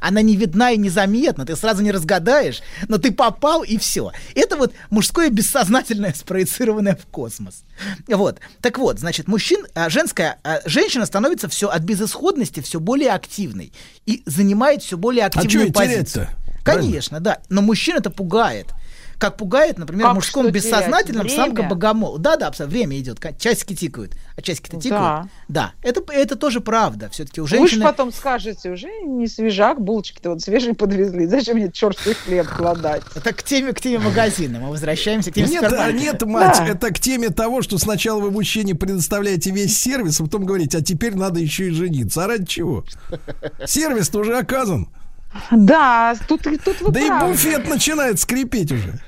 Она не видна и незаметна, ты сразу не разгадаешь, но ты попал и все. Это вот мужское бессознательное, спроецированное в космос. Вот. Так вот, значит, мужчин, а, женская, а, женщина становится все от безысходности все более активной и занимает все более А активную ей позицию. Конечно, да. Но мужчин это пугает. Как пугает, например, Как в мужском бессознательном самка богомол. Да, да, абсолютно. Время идет. Часики тикают. А часики-то тикают. Да. Это, это тоже правда. Все-таки у Вы же женщины. потом скажете, уже не свежак, булочки-то вот свежие подвезли. Зачем мне черствый хлеб кладать? Это к теме, к теме магазина. Мы возвращаемся к теме Нет, а, супермаркета. нет, мать, Да. это к теме того, что сначала вы мужчине предоставляете весь сервис, а потом говорите, а теперь надо еще и жениться. А ради чего? Сервис-то уже оказан. Да, тут, и- тут вы Да и правы. буфет начинает скрипеть уже.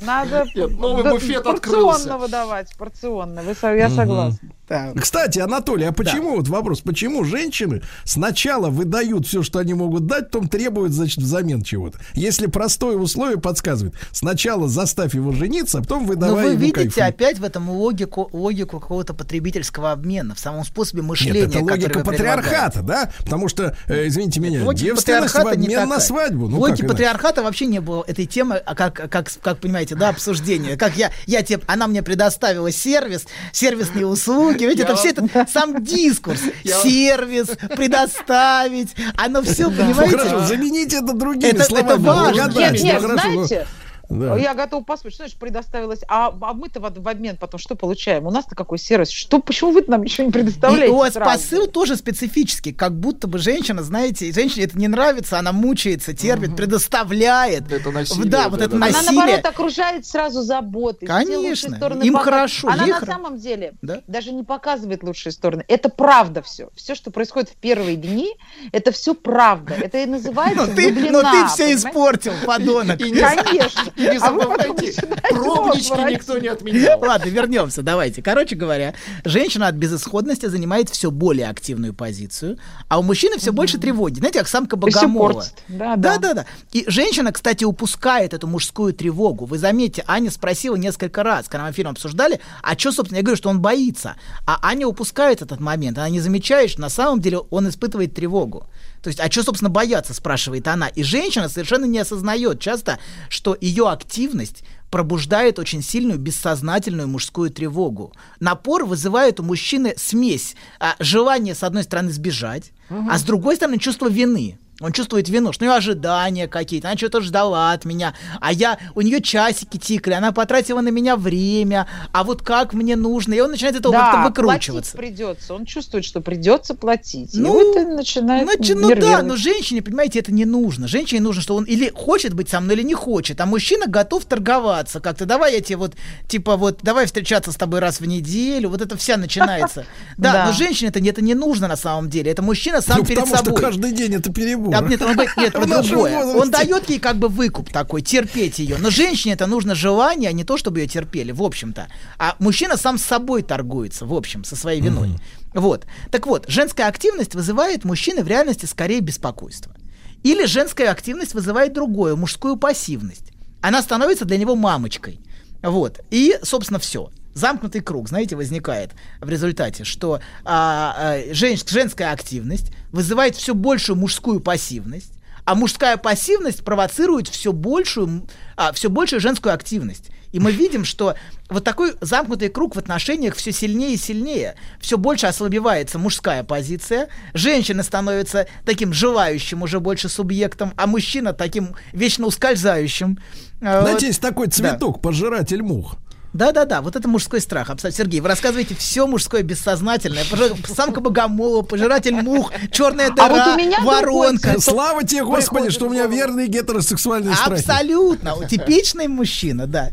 Надо новый да, буфет порционно открылся. выдавать, порционно. Вы, я Мгм. согласна. Кстати, Анатолий, а почему, вот вопрос, почему женщины сначала выдают все, что они могут дать, потом требуют, значит, взамен чего-то? Если простое условие подсказывает, сначала заставь его жениться, а потом Но выдавай вы ему видите кайфуй. опять в этом логику, логику какого-то потребительского обмена, в самом способе мышления. Нет, это логика патриархата, да? Потому что, э, извините меня, Логика девственность в обмен на свадьбу. Ну, Логики патриархата вообще не было этой темы, а как, как, как понимаете, да, обсуждения. Как я, я тебе, она мне предоставила сервис, сервисные услуги, видите, Я это все вам- это сам дискурс. Сервис, предоставить, оно все, понимаете? Хорошо, замените это другими Это- словами. это важно. Нет, ну, знаете, да. я готова поспорить, что значит предоставилось, а, а мы-то в, в обмен потом что получаем? У нас-то какой сервис? Что, почему вы нам ничего не И предоставляете у вас сразу? посыл тоже специфический, как будто бы женщина, знаете, женщине это не нравится, она мучается, терпит, предоставляет. Это насилие, Да, вот да, это да. Она, насилие. наоборот, окружает сразу заботой. все Конечно, стороны им показывает. хорошо, Она на хоро- самом деле Да. даже не показывает лучшие стороны. Это правда все. Все, что происходит в первые дни, это все правда. Это и называется Но ты, но влюблена, ты все испортил, подонок. Конечно. Не А забывайте, пробнички никто не отменял. Ладно, вернемся, давайте. Короче говоря, женщина от безысходности занимает все более активную позицию, а у мужчины все больше тревоги. Знаете, как самка богомола. Да, да, да, да. И женщина, кстати, упускает эту мужскую тревогу. Вы заметьте, Аня спросила несколько раз, когда мы фильм обсуждали, а что, собственно, я говорю, что он боится. А Аня упускает этот момент. Она не замечает, что на самом деле он испытывает тревогу. То есть, а что, собственно, бояться, спрашивает она. И женщина совершенно не осознает часто, что ее активность пробуждает очень сильную бессознательную мужскую тревогу. Напор вызывает у мужчины смесь а, желания, с одной стороны, сбежать, а с другой стороны, чувство вины. Он чувствует вину, что у нее ожидания какие-то, она что-то ждала от меня, а я, у нее часики тикали, она потратила на меня время, а вот как мне нужно, и он начинает этого Да, как-то платить выкручиваться. придется. Он чувствует, что придется платить. и Ну, вот это начинает Значит, ну да, но женщине, понимаете, это не нужно. Женщине нужно, что он или хочет быть со мной, или не хочет. А мужчина готов торговаться как-то. Давай я тебе вот, типа вот, давай встречаться с тобой раз в неделю. Вот это вся начинается. Да, но женщине это, это не нужно на самом деле. Это мужчина сам Ну, перед потому что собой. каждый день это перебор. Да, нет, он нет, про другое. Он дает ей как бы выкуп такой, терпеть ее. Но женщине это нужно желание, а не то, чтобы ее терпели, в общем-то. А мужчина сам с собой торгуется, в общем, со своей виной. Вот. Так вот, женская активность вызывает мужчины в реальности скорее беспокойство. Или женская активность вызывает другое, мужскую пассивность. Она становится для него мамочкой. Вот. И, собственно, все. Замкнутый круг, знаете, возникает в результате, что а, а, жен- женская активность вызывает все большую мужскую пассивность, а мужская пассивность провоцирует все большую, а, все большую женскую активность. И мы видим, что вот такой замкнутый круг в отношениях все сильнее и сильнее. Все больше ослабевается мужская позиция, женщина становится таким желающим уже больше субъектом, а мужчина таким вечно ускользающим. А, Знаете, вот. есть такой Да. цветок, пожиратель мух. Да-да-да, вот это мужской страх. Абсолютно. Сергей, вы рассказываете все мужское бессознательное. Самка богомола, пожиратель мух, черная А дыра, вот у меня воронка. другой Слава тебе, Господи, что у меня верные гетеросексуальные страхи. Абсолютно. Типичный мужчина, да.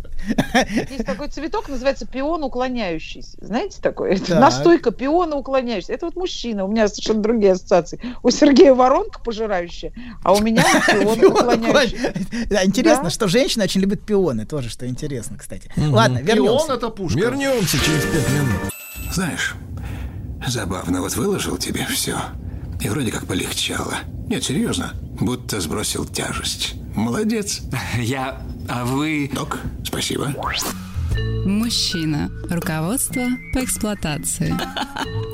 Есть такой цветок, называется пион уклоняющийся. Знаете такое? Это Так. настойка пиона уклоняющийся. Это вот мужчина. У меня совершенно другие ассоциации. У Сергея воронка пожирающая, а у меня пион уклоняющийся. Да, интересно, что женщины очень любят пионы. Тоже, что интересно, кстати. Ладно, вернемся. это пушка. Вернемся через пять минут. Знаешь, забавно, вот выложил тебе все. И вроде как полегчало. Нет, серьезно, будто сбросил тяжесть. Молодец. Я... А вы... Док, спасибо. Мужчина. Руководство по эксплуатации.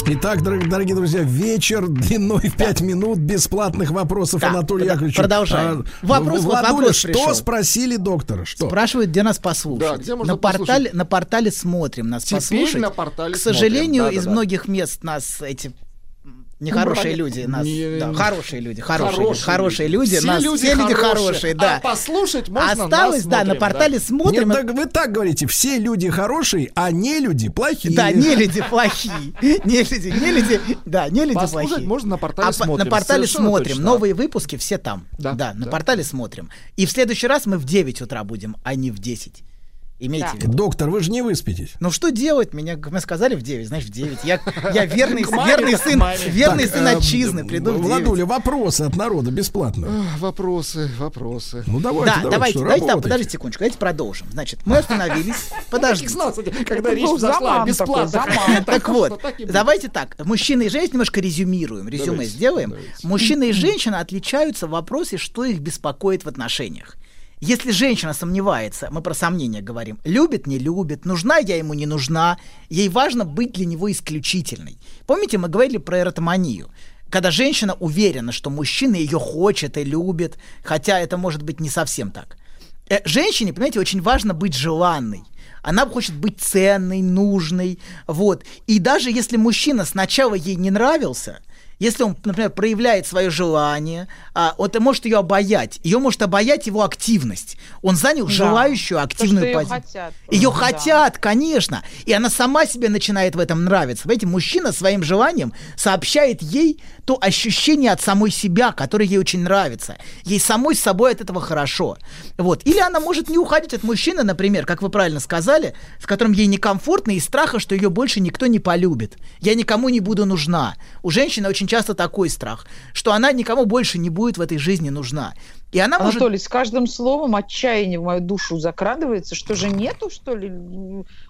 Итак, дорог- дорогие друзья, вечер длиной в 5 минут бесплатных вопросов Да, Анатолию прода- Яковлевичу. продолжаем. А, Вопрос, вот Владуля, вопрос что пришел. спросили доктора? Что? Спрашивают, где нас послушать. Да, где можно на, портале, послушать? на портале смотрим нас Теперь послушать. на портале К сожалению, смотрим, из да-да-да. многих мест нас эти нехорошие Убрали. люди нас Не- да, хорошие люди хорошие, Хорошие люди, хорошие люди Все нас люди все люди хорошие. хорошие да А послушать можно осталось нас да на смотрим, портале да. смотрим Нет, так вы так говорите, все люди хорошие, а не люди плохие. да не люди плохие не люди не люди да не люди Послушать плохие можно на портале А смотрим. на портале Совершенно смотрим точно. новые выпуски все там Да, да на портале смотрим и в следующий раз мы в 9 утра будем а не в 10 Имейте Да. в виду. Доктор, вы же не выспитесь. Ну что делать? Меня мы сказали в 9, знаешь, в 9. Я, я верный, верный сын, верный сын отчизны. Приду в 9. Владуля, вопросы от народа бесплатно. Вопросы, вопросы. Ну давайте, Да, давайте, давайте, подождите секундочку, давайте продолжим. Значит, мы остановились. Подождите. Когда речь зашла о заман бесплатных такой, заман. Так вот, давайте так. Мужчина и женщина немножко резюмируем. Резюме сделаем. Мужчина и женщина отличаются в вопросе, что их беспокоит в отношениях. Если женщина сомневается, мы про сомнения говорим, любит, не любит, нужна я ему, не нужна, ей важно быть для него исключительной. Помните, мы говорили про эротоманию? Когда женщина уверена, что мужчина ее хочет и любит, хотя это может быть не совсем так. Э, Женщине, понимаете, очень важно быть желанной. Она хочет быть ценной, нужной, вот. И даже если мужчина сначала ей не нравился, если он, например, проявляет свое желание, а, он это может ее обаять. Ее может обаять его активность. Он занял Да. желающую активную позицию. хотят Ее да. хотят, конечно. И она сама себе начинает в этом нравиться. Понимаете, мужчина своим желанием сообщает ей то ощущение от самой себя, которое ей очень нравится. Ей самой с собой от этого хорошо. Вот. Или она может не уходить от мужчины, например, как вы правильно сказали, с которым ей некомфортно из страха, что ее больше никто не полюбит. Я никому не буду нужна. У женщины очень часто такой страх, что она никому больше не будет в этой жизни нужна. И она может... Анатолий, с каждым словом отчаяние в мою душу закрадывается. Что же нету, что ли,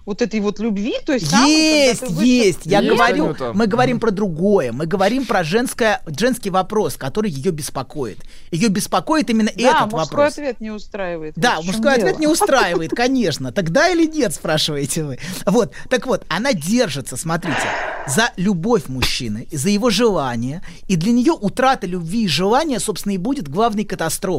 вот этой вот любви? То есть самой, Есть, ты вышел- есть. Я Есть? говорю, мы говорим про другое. Мы говорим про женское, женский вопрос, который ее беспокоит. Ее беспокоит именно Да, этот мужской вопрос. ответ не устраивает. Да, Вот мужской ответ дело. не устраивает, конечно. Тогда или нет, спрашиваете вы. Вот, так вот, она держится, смотрите, за любовь мужчины, за его желание, и для нее утрата любви и желания, собственно, и будет главной катастрофой.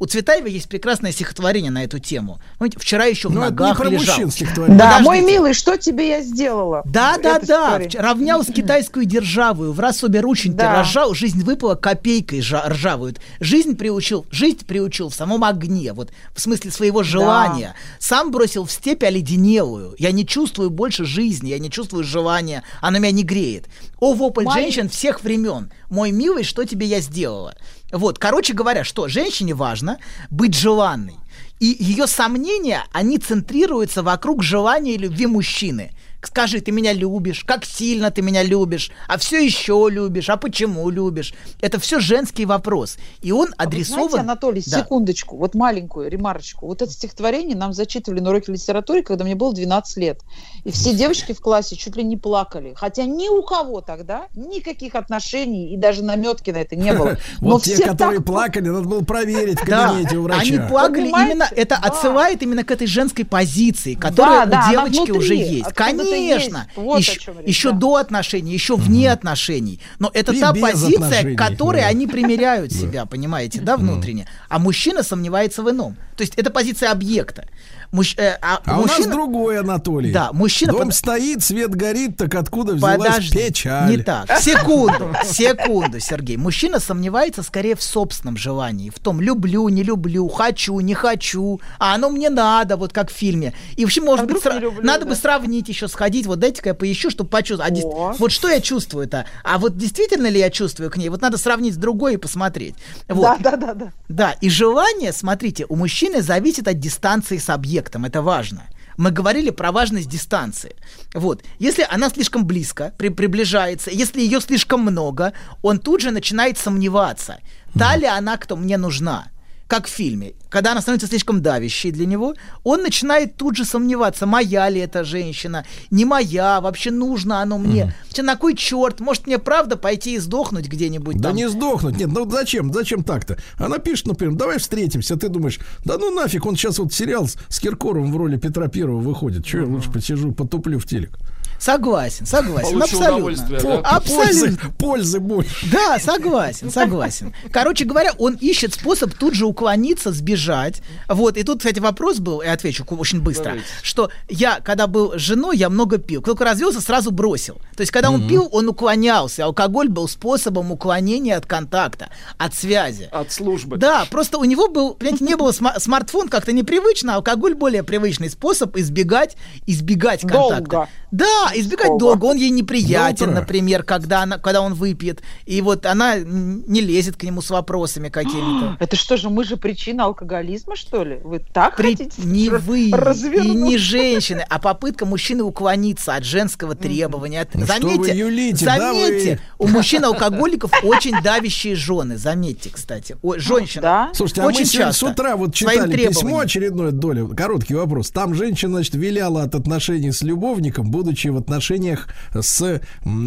У Цветаева есть прекрасное стихотворение на эту тему. Помните, вчера еще в Ну, это не ногах про лежал. мужчин стихотворение. Да, мой Подождите. милый, что тебе я сделала? Да, да, Это да. история. Равнял с китайскую державу, в раз обе рученьки Да. разжал, жизнь выпала копейкой жа- ржавую. Жизнь приучил, жизнь приучил в самом огне, вот в смысле своего желания. Сам бросил в степь оледенелую. Я не чувствую больше жизни, я не чувствую желания, оно меня не греет. О, вопль Май- женщин всех времен. Мой милый, что тебе я сделала? Вот, короче говоря, что женщине важно быть желанной. И ее сомнения, они центрируются вокруг желания и любви мужчины. Скажи, ты меня любишь, как сильно ты меня любишь, а все еще любишь, а почему любишь? Это все женский вопрос. И он А вы адресован... Знаете, Анатолий, Да. секундочку, вот маленькую ремарочку. Вот это стихотворение нам зачитывали на уроке литературы, когда мне было 12 лет. И все девочки в классе чуть ли не плакали. Хотя ни у кого тогда никаких отношений и даже наметки на это не было. Вот те, которые плакали, надо было проверить в кабинете у врача. они плакали именно, это отсылает именно к этой женской позиции, которая у девочки уже есть. откуда-то Конечно, есть. Вот о еще, чем речь, еще да. до отношений, еще вне отношений. Но это И та позиция, к которой да. они примеряют себя, понимаете, да, внутренне. А мужчина сомневается в ином. То есть это позиция объекта. Мужч- э, а А у нас мужчина- другой Анатолий. Да, мужчина Дом под- стоит, свет горит, так откуда взялась Подожди, печаль? не так. Секунду, секунду, Сергей. Мужчина сомневается скорее в собственном желании, в том, люблю, не люблю, хочу, не хочу, а оно мне надо, вот как в фильме. И вообще, может А быть, сра- люблю, надо да? бы сравнить еще, сходить, вот дайте-ка я поищу, чтобы почувствовать. А О. Вот что я чувствую-то? А вот действительно ли я чувствую к ней? Вот надо сравнить с другой и посмотреть. Вот. Да, да, да, да. Да, и желание, смотрите, у мужчины зависит от дистанции с объектом, это важно. Мы говорили про важность дистанции. Вот, если она слишком близко при- приближается, если ее слишком много, он тут же начинает сомневаться, та ли она, кто мне нужна. Как в фильме, когда она становится слишком давящей для него, он начинает тут же сомневаться, моя ли эта женщина, не моя, вообще нужно оно мне. Вообще, на кой черт, может мне правда пойти и сдохнуть где-нибудь Да там? не сдохнуть, нет, ну зачем, зачем так-то? Она пишет, например, давай встретимся, ты думаешь, да ну нафиг, он сейчас вот сериал с, с Киркоровым в роли Петра Первого выходит, что я лучше посижу, потуплю в телек. Согласен, согласен, Получу абсолютно. да? Абсолютно. Пользы, пользы больше. Да, согласен, согласен. Короче говоря, он ищет способ тут же уклониться, сбежать. Вот, и тут, кстати, вопрос был, и отвечу очень быстро, Давайте. что я, когда был женой, я много пил. Только развелся, сразу бросил. То есть, когда он пил, он уклонялся. Алкоголь был способом уклонения от контакта, от связи. От службы. Да, просто у него был, понимаете, не было сма- смартфон как-то непривычно, алкоголь более привычный способ избегать, избегать контакта. Долго. Да, избегать Долго. долго. Он ей неприятен, например, когда, она, когда он выпьет. И вот она не лезет к нему с вопросами какими-то. Это что же, мы же причина алкоголизма, что ли? Вы так При- хотите? не вы и развернуть? не женщины, а попытка мужчины уклониться от женского требования. От- Ну заметьте, вы юлите, да заметьте, вы? у мужчин-алкоголиков очень давящие жены. Заметьте, кстати. О, женщина. Да? Слушайте, а Очень мы сегодня часто. с утра вот читали письмо очередное, Доля, короткий вопрос. Там женщина, значит, виляла от отношений с любовником, будучи в отношениях с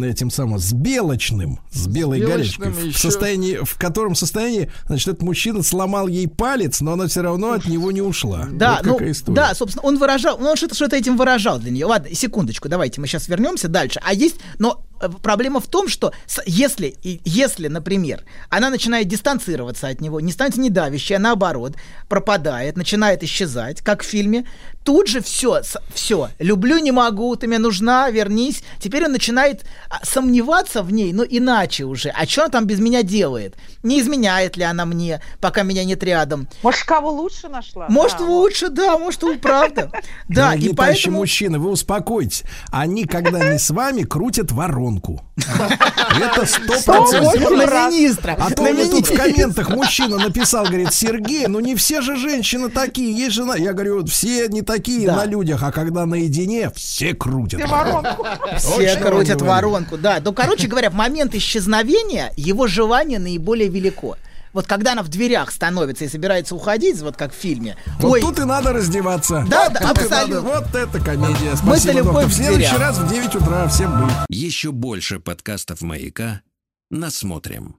этим самым, с белочным, с белой белочным горячкой, в еще- состоянии, в котором состоянии, значит, этот мужчина сломал ей палец, но она все равно от него не ушла. Да, Вот ну, история. да, собственно, он выражал, ну, он что-то, что-то этим выражал для нее. Ладно, секундочку, давайте мы сейчас вернемся дальше. А есть, но проблема в том, что если, если, например, она начинает дистанцироваться от него, не становится недавящей, а наоборот, пропадает, начинает исчезать, как в фильме, тут же все, все, люблю, не могу, ты мне нужна, вернись. Теперь он начинает а, сомневаться в ней, но иначе уже. А что она там без меня делает? Не изменяет ли она мне, пока меня нет рядом? Может, кого лучше нашла? Может, Да, лучше, да, может, правда. Да, и поэтому... мужчины, вы успокойтесь. Они, когда не с вами, крутят воронку. Это сто процентов. На министра. А то мне тут в комментах мужчина написал, говорит, Сергей, ну не все же женщины такие, есть жена. Я говорю, все не такие на людях, а когда наедине, все крутят. Все воронку. Все Точно крутят воронку, да. Ну, короче говоря, в момент исчезновения его желание наиболее велико. Вот когда она в дверях становится и собирается уходить, вот как в фильме. Вот ой, тут и надо раздеваться. Да, Вот да, абсолютно. надо. Вот это комедия. Спасибо, доктор. в В следующий раз в 9 утра всем быть. Еще больше подкастов «Маяка» насмотрим.